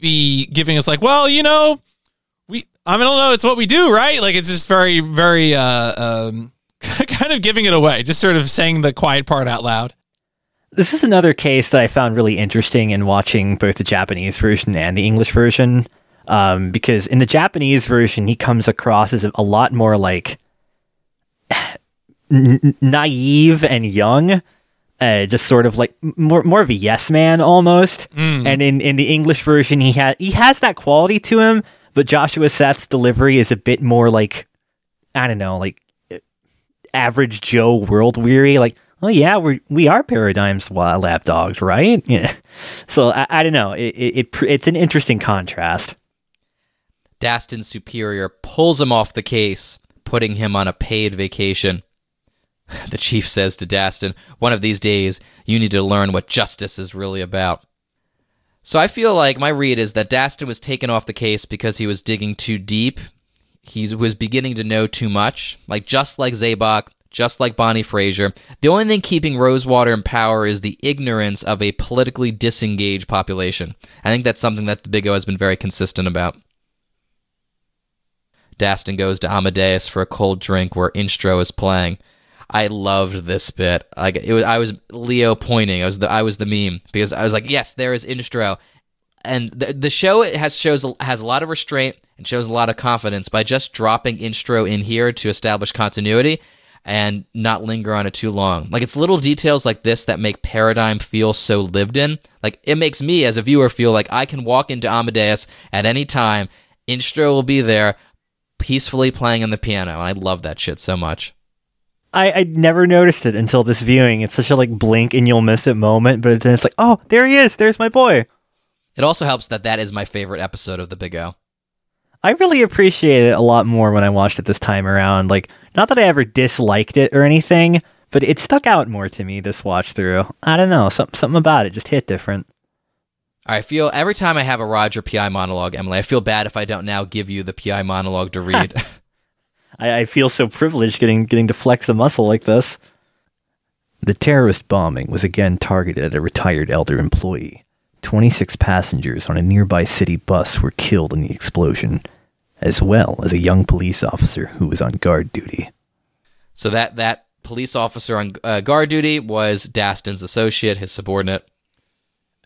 be giving us like, well, you know, we I, mean, I don't know, it's what we do, right? Like it's just very very uh, um, kind of giving it away, just sort of saying the quiet part out loud. This is another case that I found really interesting in watching both the Japanese version and the English version. Um, because in the Japanese version, he comes across as a lot more like n- naive and young, uh, just sort of like more more of a yes man almost. Mm. And in, in the English version, he had he has that quality to him, but Joshua Seth's delivery is a bit more like I don't know, like average Joe world weary, like oh yeah, we we are paradigms lap dogs, right? Yeah. So I, I don't know. It, it, it it's an interesting contrast. Dastun's superior pulls him off the case, putting him on a paid vacation. The chief says to Dastun, One of these days, you need to learn what justice is really about. So I feel like my read is that Dastun was taken off the case because he was digging too deep. He was beginning to know too much. Like just like Seebach, just like Bonnie Fraser, the only thing keeping Rosewater in power is the ignorance of a politically disengaged population. I think that's something that the Big O has been very consistent about. Dastun goes to Amadeus for a cold drink where Instro is playing. I loved this bit. Like it was, I was Leo pointing. I was the I was the meme because I was like, yes, there is Instro, and the the show has shows has a lot of restraint and shows a lot of confidence by just dropping Instro in here to establish continuity and not linger on it too long. Like it's little details like this that make Paradigm feel so lived in. Like it makes me as a viewer feel like I can walk into Amadeus at any time. Instro will be there, peacefully playing on the piano, and I love that shit so much. I, I never noticed it until this viewing. It's such a like blink and you'll miss it moment, but then it's like, oh, there he is. There's my boy. It also helps that that is my favorite episode of The Big O. I really appreciate it a lot more when I watched it this time around. Like, not that I ever disliked it or anything, but it stuck out more to me this watch through. I don't know, something something about it just hit different. I feel every time I have a Roger PI monologue, Emily, I feel bad if I don't now give you the PI monologue to read. I, I feel so privileged getting getting to flex the muscle like this. The terrorist bombing was again targeted at a retired elder employee. 26 passengers on a nearby city bus were killed in the explosion, as well as a young police officer who was on guard duty. so that that police officer on uh, guard duty was Dastun's associate, his subordinate.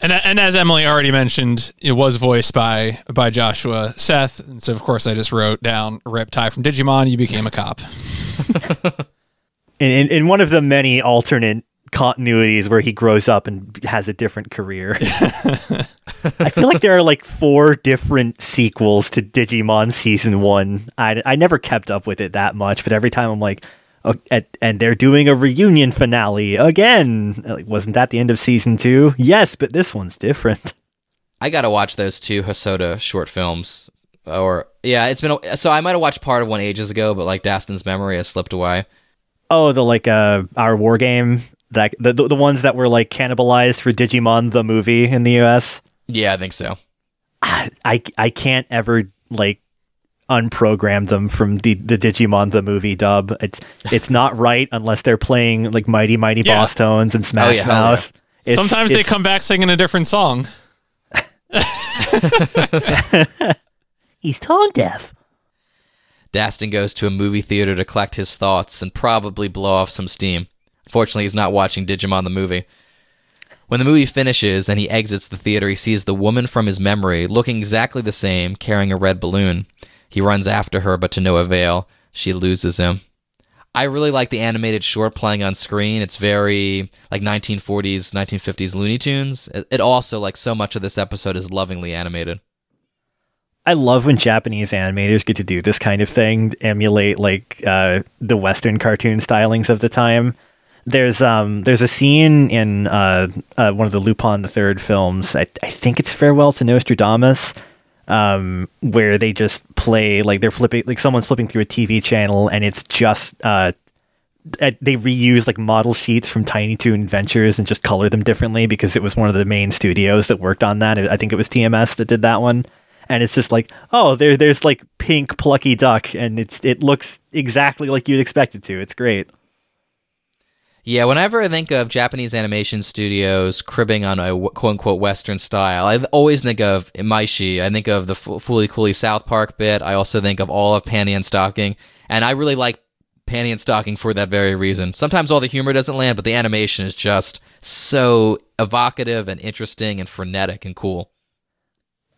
And and as Emily already mentioned, it was voiced by by Joshua Seth, and so of course I just wrote down "Rip Tai from Digimon." You became a cop. In, in in one of the many alternate continuities where he grows up and has a different career. I feel like there are like four different sequels to Digimon season one. I, I never kept up with it that much, but every time I'm like, oh, and, they're doing a reunion finale again. Like, wasn't that the end of season two? Yes, but this one's different. I got to watch those two Hosoda short films. Or yeah, it's been a, so I might have watched part of one ages ago, but like Dastun's memory has slipped away. Oh, the like uh our war game that the the, the ones that were like cannibalized for Digimon the movie in the US. Yeah, I think so. I I can't ever like unprogram them from the the Digimon the movie dub. It's it's not right unless they're playing like Mighty Mighty Yeah. Boss Tones and Smash oh, yeah, oh, hell Mouth. It's- Sometimes they come back singing a different song. He's tone deaf. Dastun goes to a movie theater to collect his thoughts and probably blow off some steam. Fortunately, he's not watching Digimon the movie. When the movie finishes and he exits the theater, he sees the woman from his memory looking exactly the same, carrying a red balloon. He runs after her, but to no avail. She loses him. I really like the animated short playing on screen. It's very like 1940s, 1950s Looney Tunes. It also, like so much of this episode, is lovingly animated. I love when Japanese animators get to do this kind of thing, emulate like uh, the Western cartoon stylings of the time. There's um there's a scene in uh, uh, one of the Lupin the Third films. I, I think it's Farewell to Nostradamus, um, where they just play like they're flipping like someone's flipping through a TV channel and it's just uh, they reuse like model sheets from Tiny Toon Adventures and just color them differently because it was one of the main studios that worked on that. I think it was TMS that did that one. And it's just like, oh, there, there's like pink plucky duck, and it's it looks exactly like you'd expect it to. It's great. Yeah, whenever I think of Japanese animation studios cribbing on a quote unquote Western style, I always think of Imaishi. I think of the F- Fooly Cooly South Park bit. I also think of all of Panty and Stocking. And I really like Panty and Stocking for that very reason. Sometimes all the humor doesn't land, but the animation is just so evocative and interesting and frenetic and cool.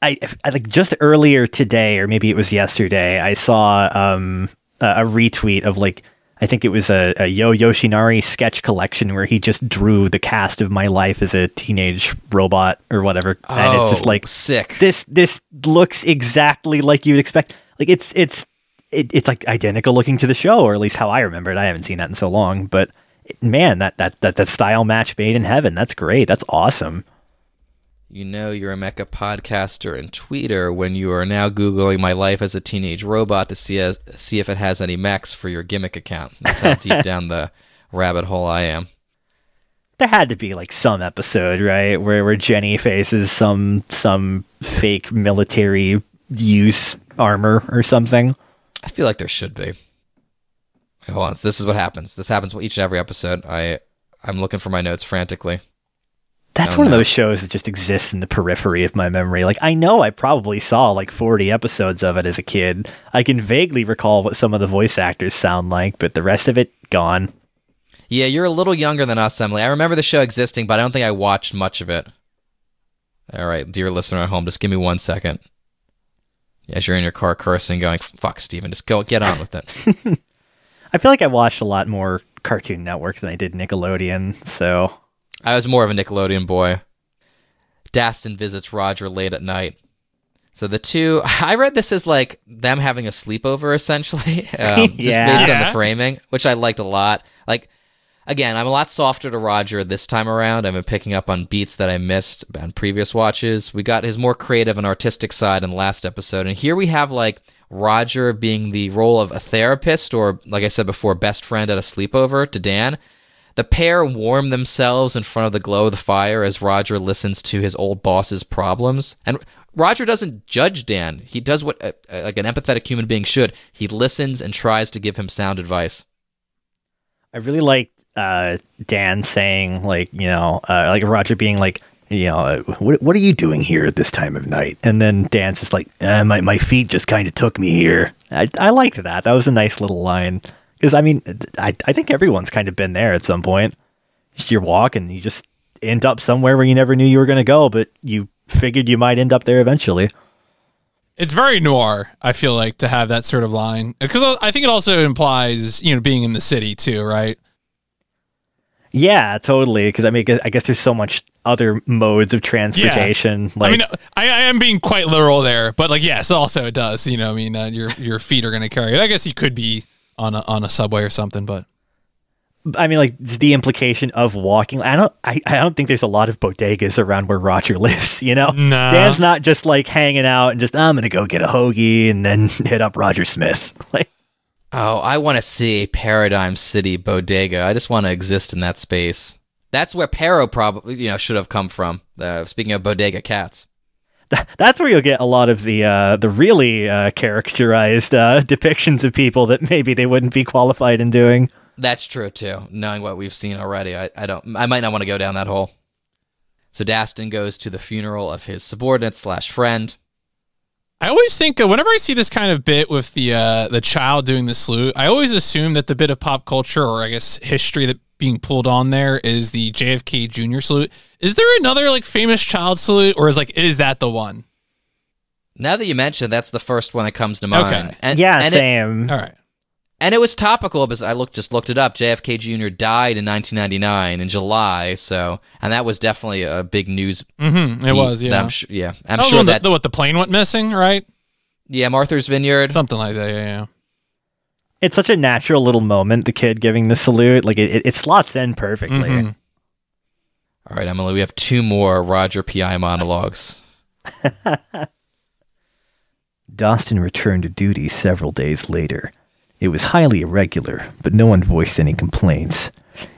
I, I like just earlier today, or maybe it was yesterday, I saw um, a retweet of like I think it was a, a Yo Yoshinari sketch collection where he just drew the cast of my life as a teenage robot or whatever, and it's just Oh, like sick. this this looks exactly like you'd expect. Like it's it's it, it's like identical looking to the show, or at least how I remember it. I haven't seen that in so long, but man, that that that that style match made in heaven. That's great. That's awesome. You know you're a mecha podcaster and tweeter when you are now googling my life as a teenage robot to see as, see if it has any mechs for your gimmick account. That's how deep down the rabbit hole I am. There had to be like some episode, right, where where Jenny faces some some fake military use armor or something. I feel like there should be. Wait, hold on. So this is what happens. This happens with each and every episode. I I'm looking for my notes frantically. That's Oh, one of those shows that just exists in the periphery of my memory. Like I know I probably saw like 40 episodes of it as a kid. I can vaguely recall what some of the voice actors sound like, but the rest of it gone. Yeah, you're a little younger than us, Emily. I remember the show existing, but I don't think I watched much of it. All right, dear listener at home, just give me one second. As you're in your car cursing, going, fuck, Steven, just go get on with it. I feel like I watched a lot more Cartoon Network than I did Nickelodeon, so I was more of a Nickelodeon boy. Dastun visits Roger late at night. So the two, I read this as like them having a sleepover essentially, um, just Yeah. based on the framing, which I liked a lot. Like, again, I'm a lot softer to Roger this time around. I've been picking up on beats that I missed on previous watches. We got his more creative and artistic side in the last episode, and here we have like Roger being the role of a therapist or, like I said before, best friend at a sleepover to Dan. The pair warm themselves in front of the glow of the fire as Roger listens to his old boss's problems. And Roger doesn't judge Dan. He does what uh, uh, like an empathetic human being should. He listens and tries to give him sound advice. I really liked uh, Dan saying like you know uh, like Roger being like you know uh, what what are you doing here at this time of night? And then Dan's just like my my feet just kind of took me here. I I liked that. That was a nice little line because I mean I I think everyone's kind of been there at some point. You're walking, you just end up somewhere where you never knew you were going to go, but you figured you might end up there eventually. It's very noir. I feel like to have that sort of line because I think it also implies you know being in the city too, right? Yeah, totally. Because I mean, I guess there's so much other modes of transportation. Like, I mean, I, I am being quite literal there, but like yes, also it does. You know, I mean, uh, your your feet are going to carry it. I guess you could be on a on a subway or something, but I mean, like just the implication of walking. I don't. I, I don't think there's a lot of bodegas around where Roger lives. You know, Nah. Dan's not just like hanging out and just I'm gonna go get a hoagie and then hit up Roger Smith. Like, Oh, I want to see a Paradigm City bodega. I just want to exist in that space. That's where Pero probably you know should have come from. Uh, speaking of bodega cats. That's where you'll get a lot of the uh, the really uh, characterized uh, depictions of people that maybe they wouldn't be qualified in doing. That's true too. Knowing what we've seen already, I, I don't. I might not want to go down that hole. So Dastun goes to the funeral of his subordinate slash friend. I always think uh, whenever I see this kind of bit with the uh, the child doing the salute, I always assume that the bit of pop culture or I guess history that being pulled on there is the JFK Jr. salute. Is there another like famous child salute, or is like is that the one? Now that you mention, that's the first one that comes to mind. Okay. And, yeah, and It, same. All right. and it was topical because I looked just looked it up. JFK Jr. died in 1999 in July, so and that was definitely a big news. Mm-hmm. It beat was, yeah. I'm su- yeah, I'm That sure that the, what the plane went missing, right? yeah, Martha's Vineyard. Something like that. Yeah, yeah. It's such a natural little moment. The kid giving the salute, like it, it, it slots in perfectly. Mhm. All right, Emily, we have two more Roger PI monologues. Dastun returned to duty several days later. It was highly irregular, but no one voiced any complaints.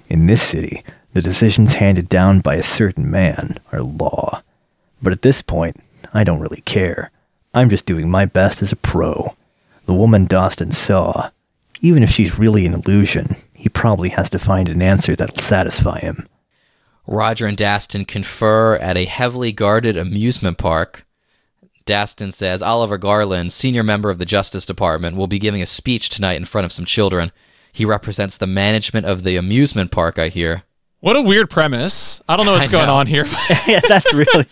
In this city, the decisions handed down by a certain man are law. But at this point, I don't really care. I'm just doing my best as a pro. The woman Dastun saw, even if she's really an illusion, he probably has to find an answer that'll satisfy him. Roger and Dastun confer at a heavily guarded amusement park. Dastun says Oliver Garland, senior member of the Justice Department, will be giving a speech tonight in front of some children. He represents the management of the amusement park, I hear. What a weird premise. I don't know what's I going know. on here. yeah, that's really.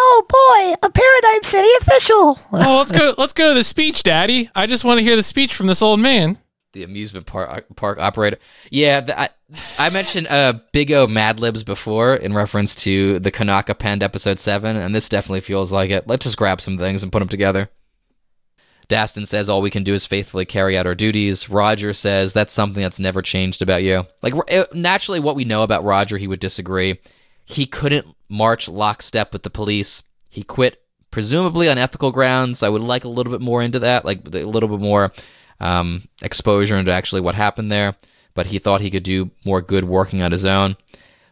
Oh boy, a Paradigm City official! oh, let's go. Let's go to the speech, Daddy. I just want to hear the speech from this old man. The amusement park park operator. Yeah, the, I, I mentioned uh, Big O Mad Libs before in reference to the Konaka Penned episode 7, and this definitely feels like it. Let's just grab some things and put them together. Dastun says all we can do is faithfully carry out our duties. Roger says that's something that's never changed about you. Like uh, naturally, what we know about Roger, he would disagree. He couldn't march lockstep with the police. He quit, presumably on ethical grounds. I would like a little bit more into that, like a little bit more um, exposure into actually what happened there. But he thought he could do more good working on his own.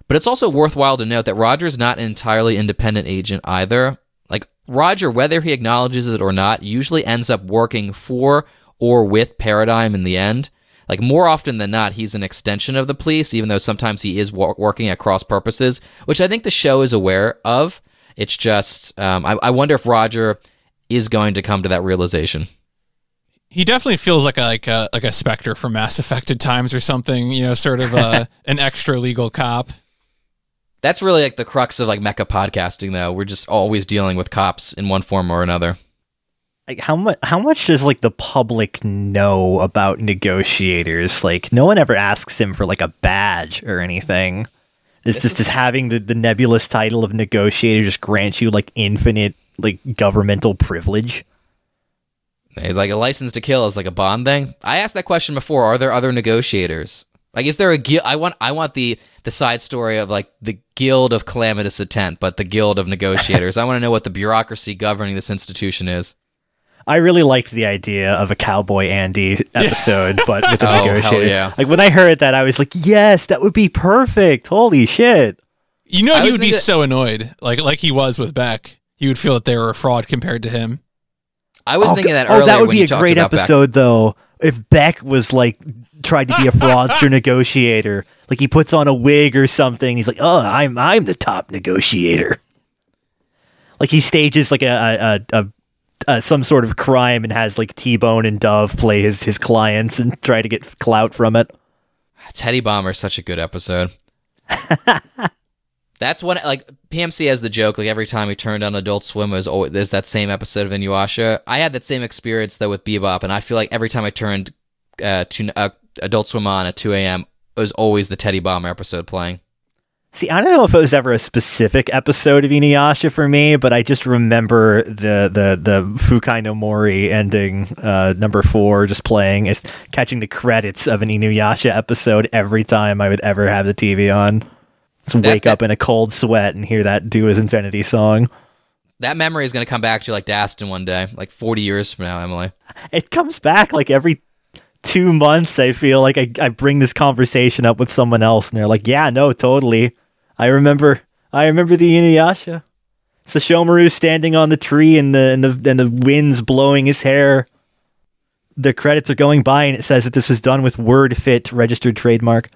But it's also worthwhile to note that Roger's not an entirely independent agent either. Like Roger, whether he acknowledges it or not, usually ends up working for or with Paradigm in the end. Like more often than not, he's an extension of the police, even though sometimes he is wo- working at cross purposes, which I think the show is aware of. It's just, um, I, I wonder if Roger is going to come to that realization. He definitely feels like a like a like a specter from Mass Effected times or something. You know, sort of a, an extra legal cop. That's really like the crux of like mecha podcasting, though. We're just always dealing with cops in one form or another. Like how much? How much does like the public know about negotiators? Like no one ever asks him for like a badge or anything. It's just just having the, the nebulous title of negotiator just grants you like infinite like governmental privilege. It's like a license to kill is like a bond thing. I asked that question before. Are there other negotiators? Like, is there a guild? I want, I want the the side story of like the guild of calamitous intent, but the guild of negotiators. I want to know what the bureaucracy governing this institution is. I really liked the idea of a Cowboy Andy episode, but with a Oh, negotiator. yeah. Like when I heard that, I was like, "Yes, that would be perfect! Holy shit!" You know, I he would be thinking- so annoyed, like like he was with Beck. He would feel that they were a fraud compared to him. I was oh, thinking that oh, earlier that would when be a great about Beck. episode, though. If Beck was like tried to be a fraudster negotiator, like he puts on a wig or something, he's like, "Oh, I'm I'm the top negotiator." Like he stages like a a, a, a some sort of crime and has like T Bone and Dove play his his clients and try to get clout from it. Teddy Bomber is such a good episode. That's one like PMC has the joke like every time we turned on Adult Swim was always there's that same episode of Inuyasha. I had that same experience though with Bebop, and I feel like every time I turned uh, to uh, Adult Swim on at 2 a.m. it was always the Teddy Bomber episode playing. See, I don't know if it was ever a specific episode of Inuyasha for me, but I just remember the the the Fukai no Mori ending, uh, number four, just playing, is catching the credits of an Inuyasha episode every time I would ever have the TV on. Just wake that- up in a cold sweat and hear that Do As Infinity song. That memory is going to come back to you like Dastun one day, like 40 years from now, Emily. It comes back like every two months. I feel like I, I bring this conversation up with someone else, and they're like, "Yeah, no, totally. I remember. I remember the Inuyasha. Sesshomaru standing on the tree, and the and the and the winds blowing his hair. The credits are going by, and it says that this was done with Word Fit registered trademark.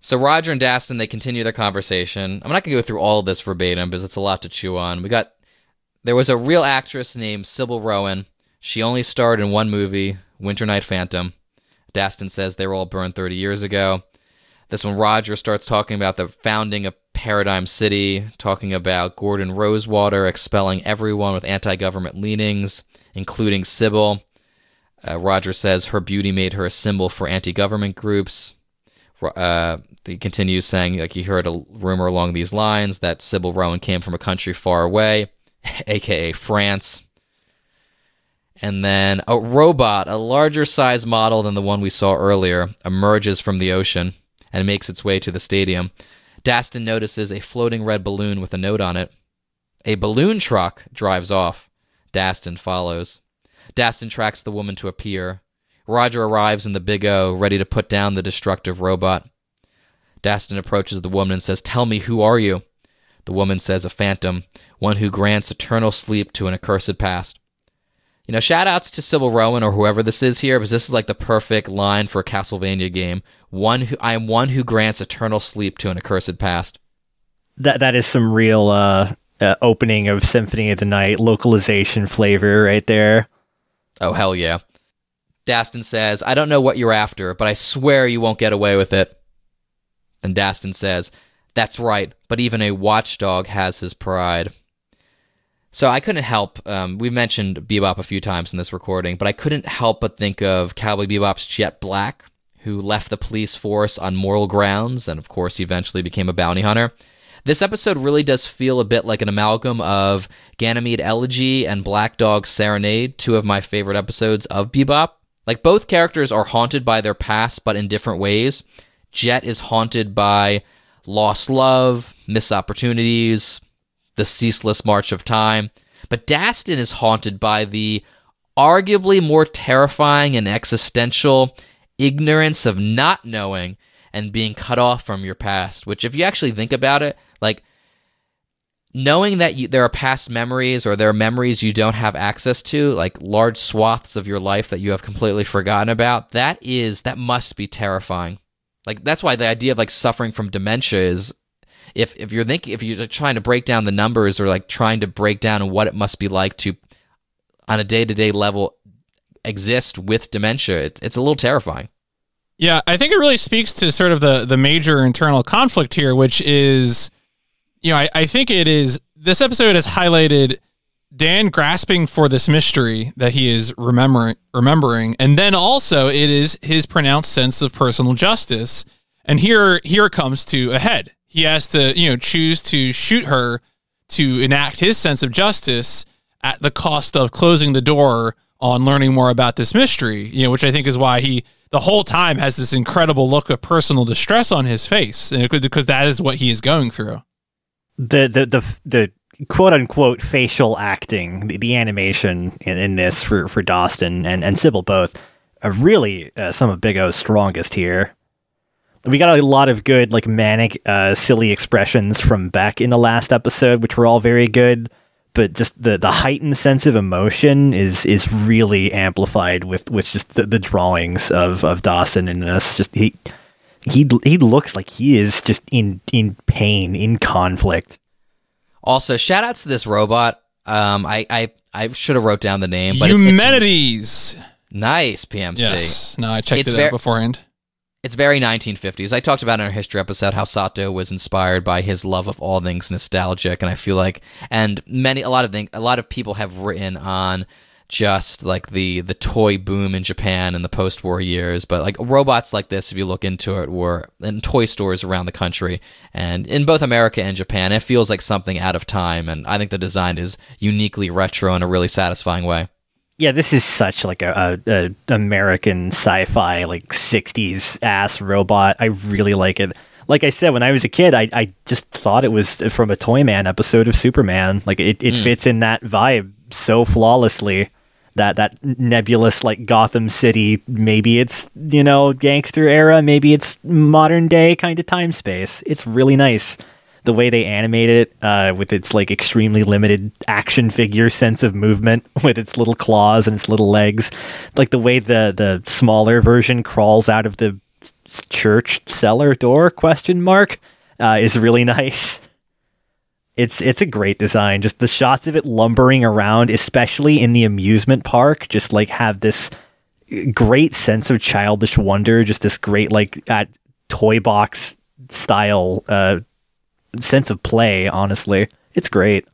So Roger and Dastun they continue their conversation. I'm not gonna go through all of this verbatim because it's a lot to chew on. We got there was a real actress named Sybil Rowan. She only starred in one movie, Winter Night Phantom. Dastun says they were all burned 30 years ago. This one, Roger starts talking about the founding of Paradigm City, talking about Gordon Rosewater expelling everyone with anti-government leanings, including Sybil. Uh, Roger says her beauty made her a symbol for anti-government groups. Uh, he continues saying, like he heard a rumor along these lines that Sybil Rowan came from a country far away, aka France. And then a robot, a larger size model than the one we saw earlier, emerges from the ocean and makes its way to the stadium. Dastun notices a floating red balloon with a note on it. A balloon truck drives off. Dastun follows. Dastun tracks the woman to a pier. Roger arrives in the Big O, ready to put down the destructive robot. Dastun approaches the woman and says, Tell me, who are you? The woman says, A phantom, one who grants eternal sleep to an accursed past. You know, shout outs to Sybil Rowan or whoever this is here, because this is like the perfect line for a Castlevania game. One who I am one who grants eternal sleep to an accursed past. That that is some real uh, uh, opening of Symphony of the Night localization flavor right there. Oh hell yeah. Dastun says, I don't know what you're after, but I swear you won't get away with it. And Dastun says, That's right, but even a watchdog has his pride. So I couldn't help. Um, we mentioned Bebop a few times in this recording, but I couldn't help but think of Cowboy Bebop's Jet Black, who left the police force on moral grounds and, of course, eventually became a bounty hunter. This episode really does feel a bit like an amalgam of Ganymede Elegy and Black Dog Serenade, two of my favorite episodes of Bebop. Like both characters are haunted by their past, but in different ways. Jet is haunted by lost love, missed opportunities, the ceaseless march of time. But Dastun is haunted by the arguably more terrifying and existential ignorance of not knowing and being cut off from your past, which, if you actually think about it, like knowing that you, there are past memories or there are memories you don't have access to, like large swaths of your life that you have completely forgotten about, that is, that must be terrifying. Like, that's why the idea of like suffering from dementia is if if you're thinking if you're trying to break down the numbers or like trying to break down what it must be like to on a day-to-day level exist with dementia. It's it's a little terrifying. Yeah, I think it really speaks to sort of the the major internal conflict here, which is, you know, I, I think it is this episode has highlighted Dan grasping for this mystery that he is remembering remembering, and then also it is his pronounced sense of personal justice. And here here comes to a head. He has to, you know, choose to shoot her to enact his sense of justice at the cost of closing the door on learning more about this mystery, you know, which I think is why he the whole time has this incredible look of personal distress on his face because that is what he is going through. The the the the quote unquote facial acting, the, the animation in, in, this for for Dastun and and Sybil both are really uh, some of Big O's strongest here. We got a lot of good like manic, uh, silly expressions from Beck in the last episode, which were all very good but just the the heightened sense of emotion is is really amplified with with just the, the drawings of of Dastun in this. Just he he he looks like he is just in in pain, in conflict. Also, shout outs to this robot. Um, I I I should have wrote down the name, but Eumenides. It's, it's nice PMC. Yes, no, I checked it's it ver- out beforehand it's very 1950s. I talked about in our history episode how Sato was inspired by his love of all things nostalgic, and I feel like, and many, a lot of things, a lot of people have written on just like the the toy boom in Japan in the post-war years, but like robots like this, if you look into it, were in toy stores around the country and in both America and Japan. It feels like something out of time, and I think the design is uniquely retro in a really satisfying way yeah, this is such like a, a, a American sci-fi like '60s ass robot. I really like it. Like I said, when I was a kid, I, I just thought it was from a Toyman episode of Superman. Like it, it mm. fits in that vibe so flawlessly. That that nebulous like Gotham City. Maybe it's you know gangster era. Maybe it's modern day kind of time space. It's really nice the way they animate it uh, with its like extremely limited action figure sense of movement with its little claws and its little legs. Like the way the the smaller version crawls out of the church cellar door question mark uh, is really nice. It's it's a great design. Just the shots of it lumbering around especially in the amusement park just like have this great sense of childish wonder just this great like at toy box style uh, sense of play, honestly. It's great.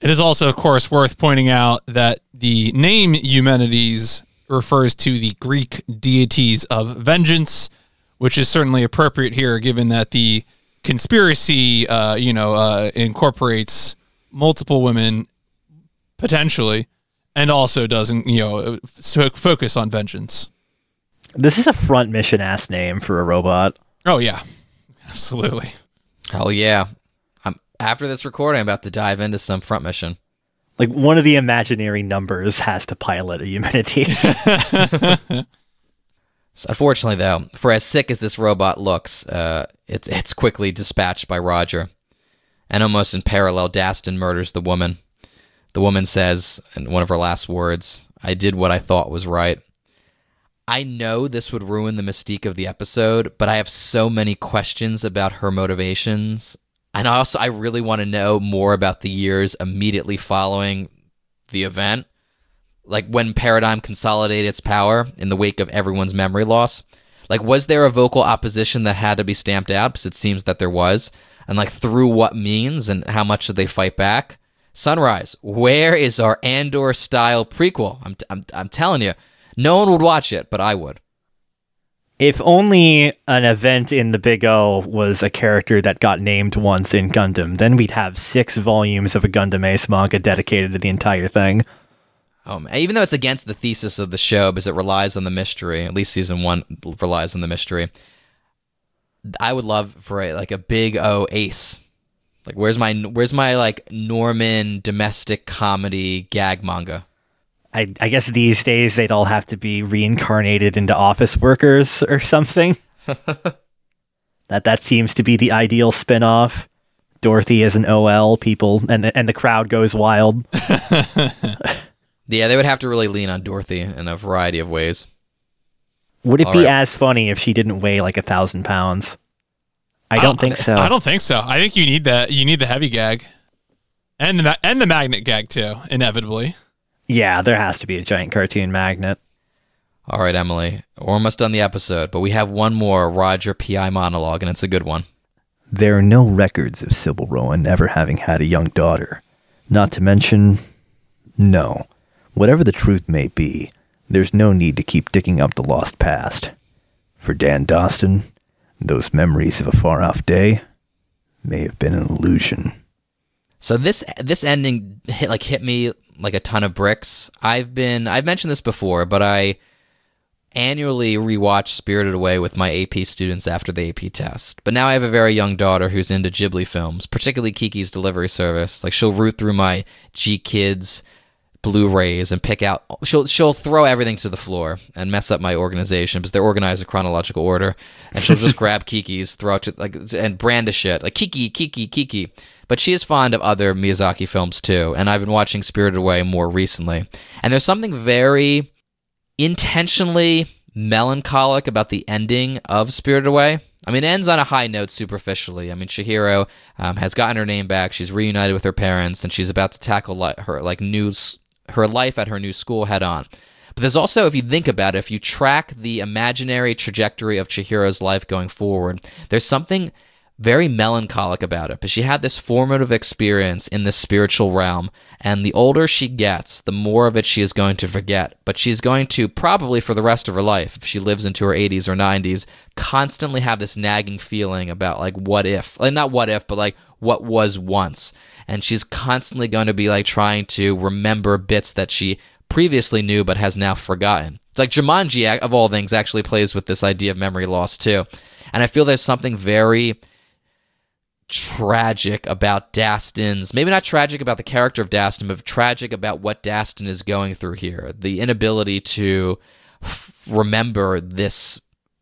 It is also, of course, worth pointing out that the name Eumenides refers to the Greek deities of vengeance, which is certainly appropriate here, given that the conspiracy, uh, you know, uh, incorporates multiple women potentially, and also doesn't, you know, focus on vengeance. This is a front mission ass name for a robot. Oh yeah, absolutely. Hell yeah. I'm after this recording I'm about to dive into some front mission. Like one of the imaginary numbers has to pilot a Eumenides. so unfortunately though, for as sick as this robot looks, uh, it's it's quickly dispatched by Roger. And almost in parallel, Dastun murders the woman. The woman says in one of her last words, I did what I thought was right. I know this would ruin the mystique of the episode, but I have so many questions about her motivations. And also, I really want to know more about the years immediately following the event. Like when Paradigm consolidated its power in the wake of everyone's memory loss. Like, was there a vocal opposition that had to be stamped out? Because it seems that there was. And like, through what means and how much did they fight back? Sunrise, where is our Andor style prequel? I'm, t- I'm, I'm telling you, no one would watch it, but I would. If only an event in the Big O was a character that got named once in Gundam, then we'd have six volumes of a Gundam Ace manga dedicated to the entire thing. Um, even though it's against the thesis of the show because it relies on the mystery, at least season one relies on the mystery. I would love for a, like a big O ace. Like where's my where's my like Norman domestic comedy gag manga? I, I guess these days they'd all have to be reincarnated into office workers or something. that that seems to be the ideal spin-off. Dorothy is an OL, people and and the crowd goes wild. yeah, they would have to really lean on Dorothy in a variety of ways. Would it all be right. as funny if she didn't weigh like a thousand pounds? I don't, don't think so. I don't think so. I think you need that. You need the heavy gag, and the and the magnet gag too, inevitably. Yeah, there has to be a giant cartoon magnet. All right, Emily, we're almost done the episode, but we have one more Roger PI monologue, and it's a good one. There are no records of Sybil Rowan ever having had a young daughter. Not to mention, no. Whatever the truth may be, there's no need to keep digging up the lost past. For Dan Dastun, those memories of a far off day may have been an illusion. So this this ending hit like hit me like a ton of bricks. I've been I've mentioned this before, but I annually rewatch Spirited Away with my AP students after the AP test. But now I have a very young daughter who's into Ghibli films, particularly Kiki's Delivery Service. Like she'll root through my GKIDS Blu-rays and pick out. She'll she'll throw everything to the floor and mess up my organization because they're organized in chronological order. And she'll just grab Kiki's, throw it to like and brandish it like Kiki, Kiki, Kiki. But she is fond of other Miyazaki films too, and I've been watching Spirited Away more recently. And there's something very intentionally melancholic about the ending of Spirited Away. I mean, it ends on a high note superficially. I mean, Chihiro um, has gotten her name back. She's reunited with her parents, and she's about to tackle li- her like new her life at her new school head on. But there's also, if you think about it, if you track the imaginary trajectory of Chihiro's life going forward, there's something very melancholic about it. But she had this formative experience in the spiritual realm, and the older she gets, the more of it she is going to forget. But she's going to probably for the rest of her life, if she lives into her 80s or 90s, constantly have this nagging feeling about like what if, like not what if, but like what was once. And she's constantly going to be like trying to remember bits that she previously knew but has now forgotten. It's like Jumanji, of all things, actually plays with this idea of memory loss too. And I feel there's something very tragic about Dastun's, maybe not tragic about the character of Dastun, but tragic about what Dastun is going through here. The inability to f- remember this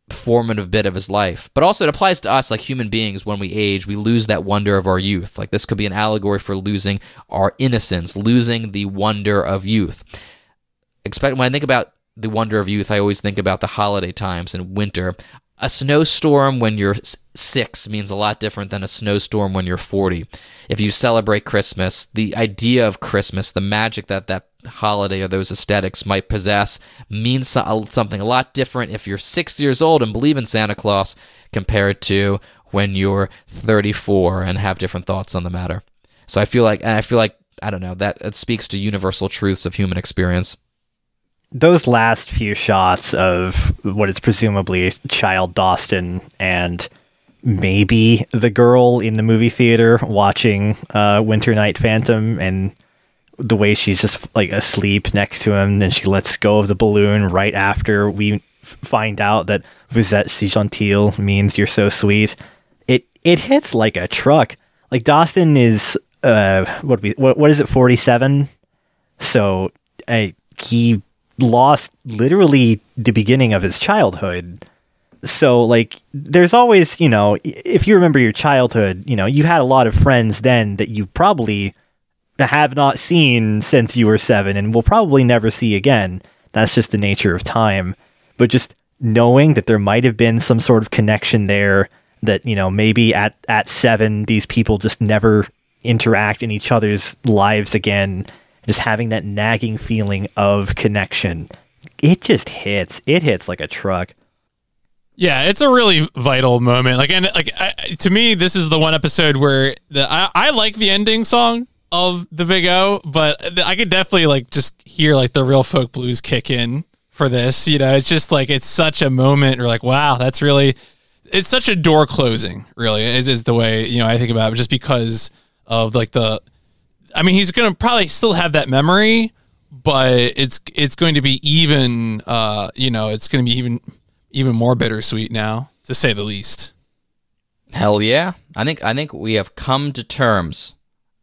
formative bit of his life. But also, it applies to us like human beings when we age, we lose that wonder of our youth. Like this could be an allegory for losing our innocence, losing the wonder of youth. Expect when I think about the wonder of youth, I always think about the holiday times and winter a snowstorm when you're six means a lot different than a snowstorm when you're 40. If you celebrate Christmas, the idea of Christmas, the magic that that holiday or those aesthetics might possess means something a lot different if you're six years old and believe in Santa Claus compared to when you're 34 and have different thoughts on the matter. So I feel like, I feel like, I don't know, that, that speaks to universal truths of human experience those last few shots of what is presumably child Dastun and maybe the girl in the movie theater watching uh, Winter Night Phantom and the way she's just like asleep next to him and she lets go of the balloon right after we f- find out that vous si gentil means you're so sweet. It it hits like a truck. Like Dastun is uh what we what, what is it 47 so I, he lost literally the beginning of his childhood. So like there's always, you know, if you remember your childhood, you know, you had a lot of friends then that you probably have not seen since you were 7 and will probably never see again. That's just the nature of time. But just knowing that there might have been some sort of connection there that, you know, maybe at at 7 these people just never interact in each other's lives again just having that nagging feeling of connection. It just hits. It hits like a truck. Yeah, it's a really vital moment. Like, and like I, to me, this is the one episode where the I, I like the ending song of the Big O, but I could definitely like just hear like the real folk blues kick in for this. You know, it's just like it's such a moment. Or like, wow, that's really it's such a door closing. Really, is is the way you know I think about it, just because of like the I mean, he's going to probably still have that memory, but it's it's going to be even. Uh, you know, it's going to be even even more bittersweet now, to say the least. Hell yeah! I think I think we have come to terms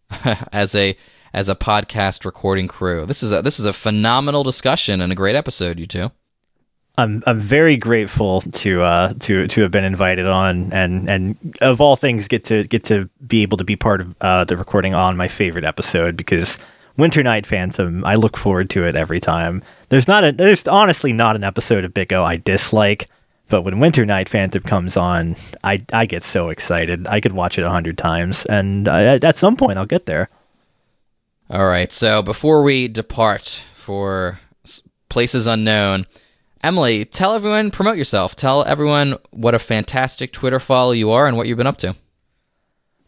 as a as a podcast recording crew. This is a this is a phenomenal discussion and a great episode, you two. I'm I'm very grateful to uh to to have been invited on and and of all things get to get to be able to be part of uh, the recording on my favorite episode because Winter Night Phantom I look forward to it every time. There's not a there's honestly not an episode of Big I dislike, but when Winter Night Phantom comes on, I I get so excited. I could watch it a hundred times, and uh, at some point I'll get there. All right. So before we depart for places unknown. Emily, tell everyone, promote yourself. Tell everyone what a fantastic Twitter follow you are and what you've been up to.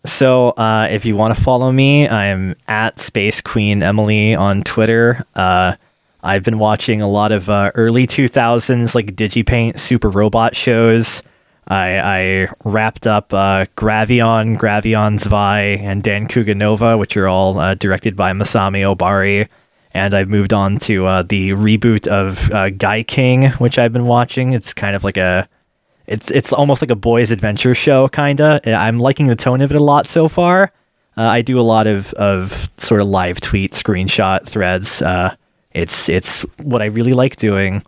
So, uh, if you want to follow me, I'm at Space Queen Emily on Twitter. Uh, I've been watching a lot of uh, early 2000s like DigiPaint Super Robot shows. I, I wrapped up uh, Gravion, Gravion Zwei, and Dancouga Nova, which are all uh, directed by Masami Obari. And I've moved on to uh, the reboot of uh, Gaiking, which I've been watching. It's kind of like a it's it's almost like a boys' adventure show, kinda. I'm liking the tone of it a lot so far. Uh, I do a lot of, of sort of live tweet screenshot threads. Uh, it's it's what I really like doing.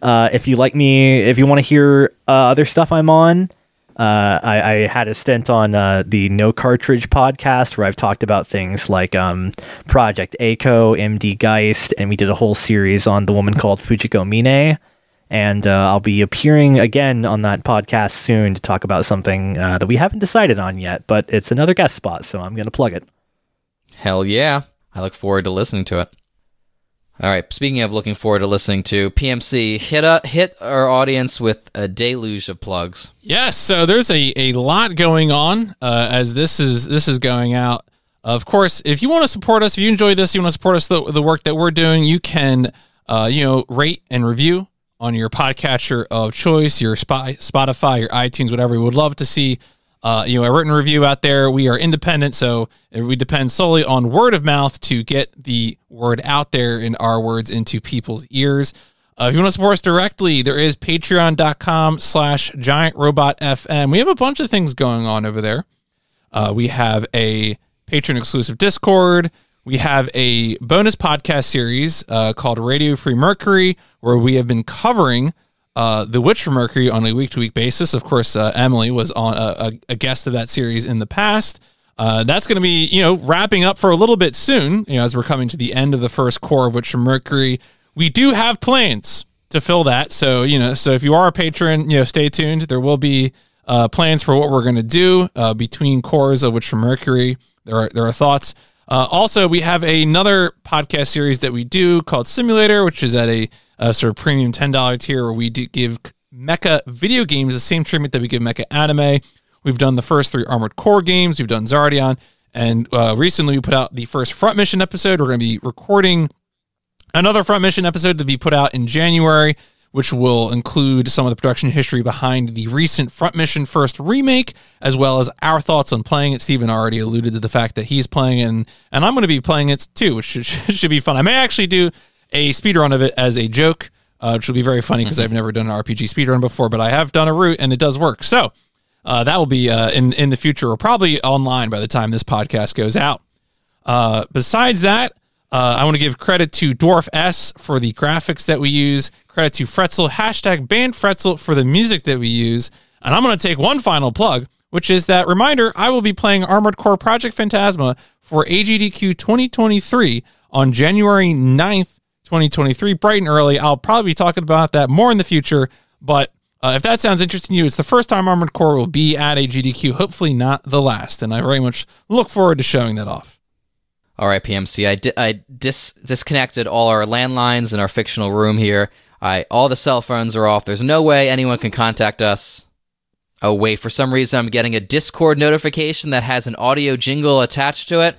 Uh, if you like me, if you want to hear uh, other stuff I'm on, uh, I, I had a stint on uh, the No Cartridge podcast where I've talked about things like um, Project A-ko, MD Geist, and we did a whole series on the woman called Fujiko Mine and uh, I'll be appearing again on that podcast soon to talk about something uh, that we haven't decided on yet, but it's another guest spot, so I'm going to plug it. Hell yeah. I look forward to listening to it. All right, speaking of looking forward to listening to PMC, hit a, hit our audience with a deluge of plugs. Yes, so there's a, a lot going on uh, as this is this is going out. Of course, if you want to support us, if you enjoy this, you want to support us the, the work that we're doing, you can uh, you know rate and review on your podcatcher of choice, your Spotify, your iTunes, whatever. We would love to see uh, you know, a written review out there. We are independent, so we depend solely on word of mouth to get the word out there in our words into people's ears. Uh, if you want to support us directly, there is patreon.com slash giant robot FM. We have a bunch of things going on over there. Uh, we have a patron exclusive Discord. We have a bonus podcast series uh, called Radio Free Mercury, where we have been covering uh, The Witch from Mercury on a week to week basis. Of course, uh, Emily was on a, a, guest of that series in the past. Uh, that's going to be, you know, wrapping up for a little bit soon, you know, as we're coming to the end of the first core of Witch from Mercury. We do have plans to fill that. So, you know, so if you are a patron, you know, stay tuned. There will be uh, plans for what we're going to do uh, between cores of Witch from Mercury. There are, there are thoughts. Uh, also, we have another podcast series that we do called Simulator, which is at a sort of premium $10 tier where we do give mecha video games the same treatment that we give mecha anime. We've done the first three Armored Core games, we've done Xardion, and uh, recently we put out the first Front Mission episode. We're going to be recording another Front Mission episode to be put out in January, which will include some of the production history behind the recent Front Mission First remake, as well as our thoughts on playing it. Stephen already alluded to the fact that he's playing it, and, and I'm going to be playing it too, which should, should be fun. I may actually do a speedrun of it as a joke, uh, which will be very funny because mm-hmm. I've never done an RPG speedrun before, but I have done a route and it does work. So uh, that will be uh, in in the future or probably online by the time this podcast goes out. Uh, besides that, uh, I want to give credit to DuarfS for the graphics that we use. Credit to fretzl hashtag band fretzl for the music that we use. And I'm going to take one final plug, which is that reminder I will be playing Armored Core Project Phantasma for AGDQ 2023 on January 9th 2023, bright and early. I'll probably be talking about that more in the future, but uh, if that sounds interesting to you, it's the first time Armored Core will be at a GDQ, hopefully not the last, and I very much look forward to showing that off. All right, PMC, I, di- I dis- disconnected all our landlines in our fictional room here. I all the cell phones are off. There's no way anyone can contact us. Oh wait, for some reason I'm getting a Discord notification that has an audio jingle attached to it.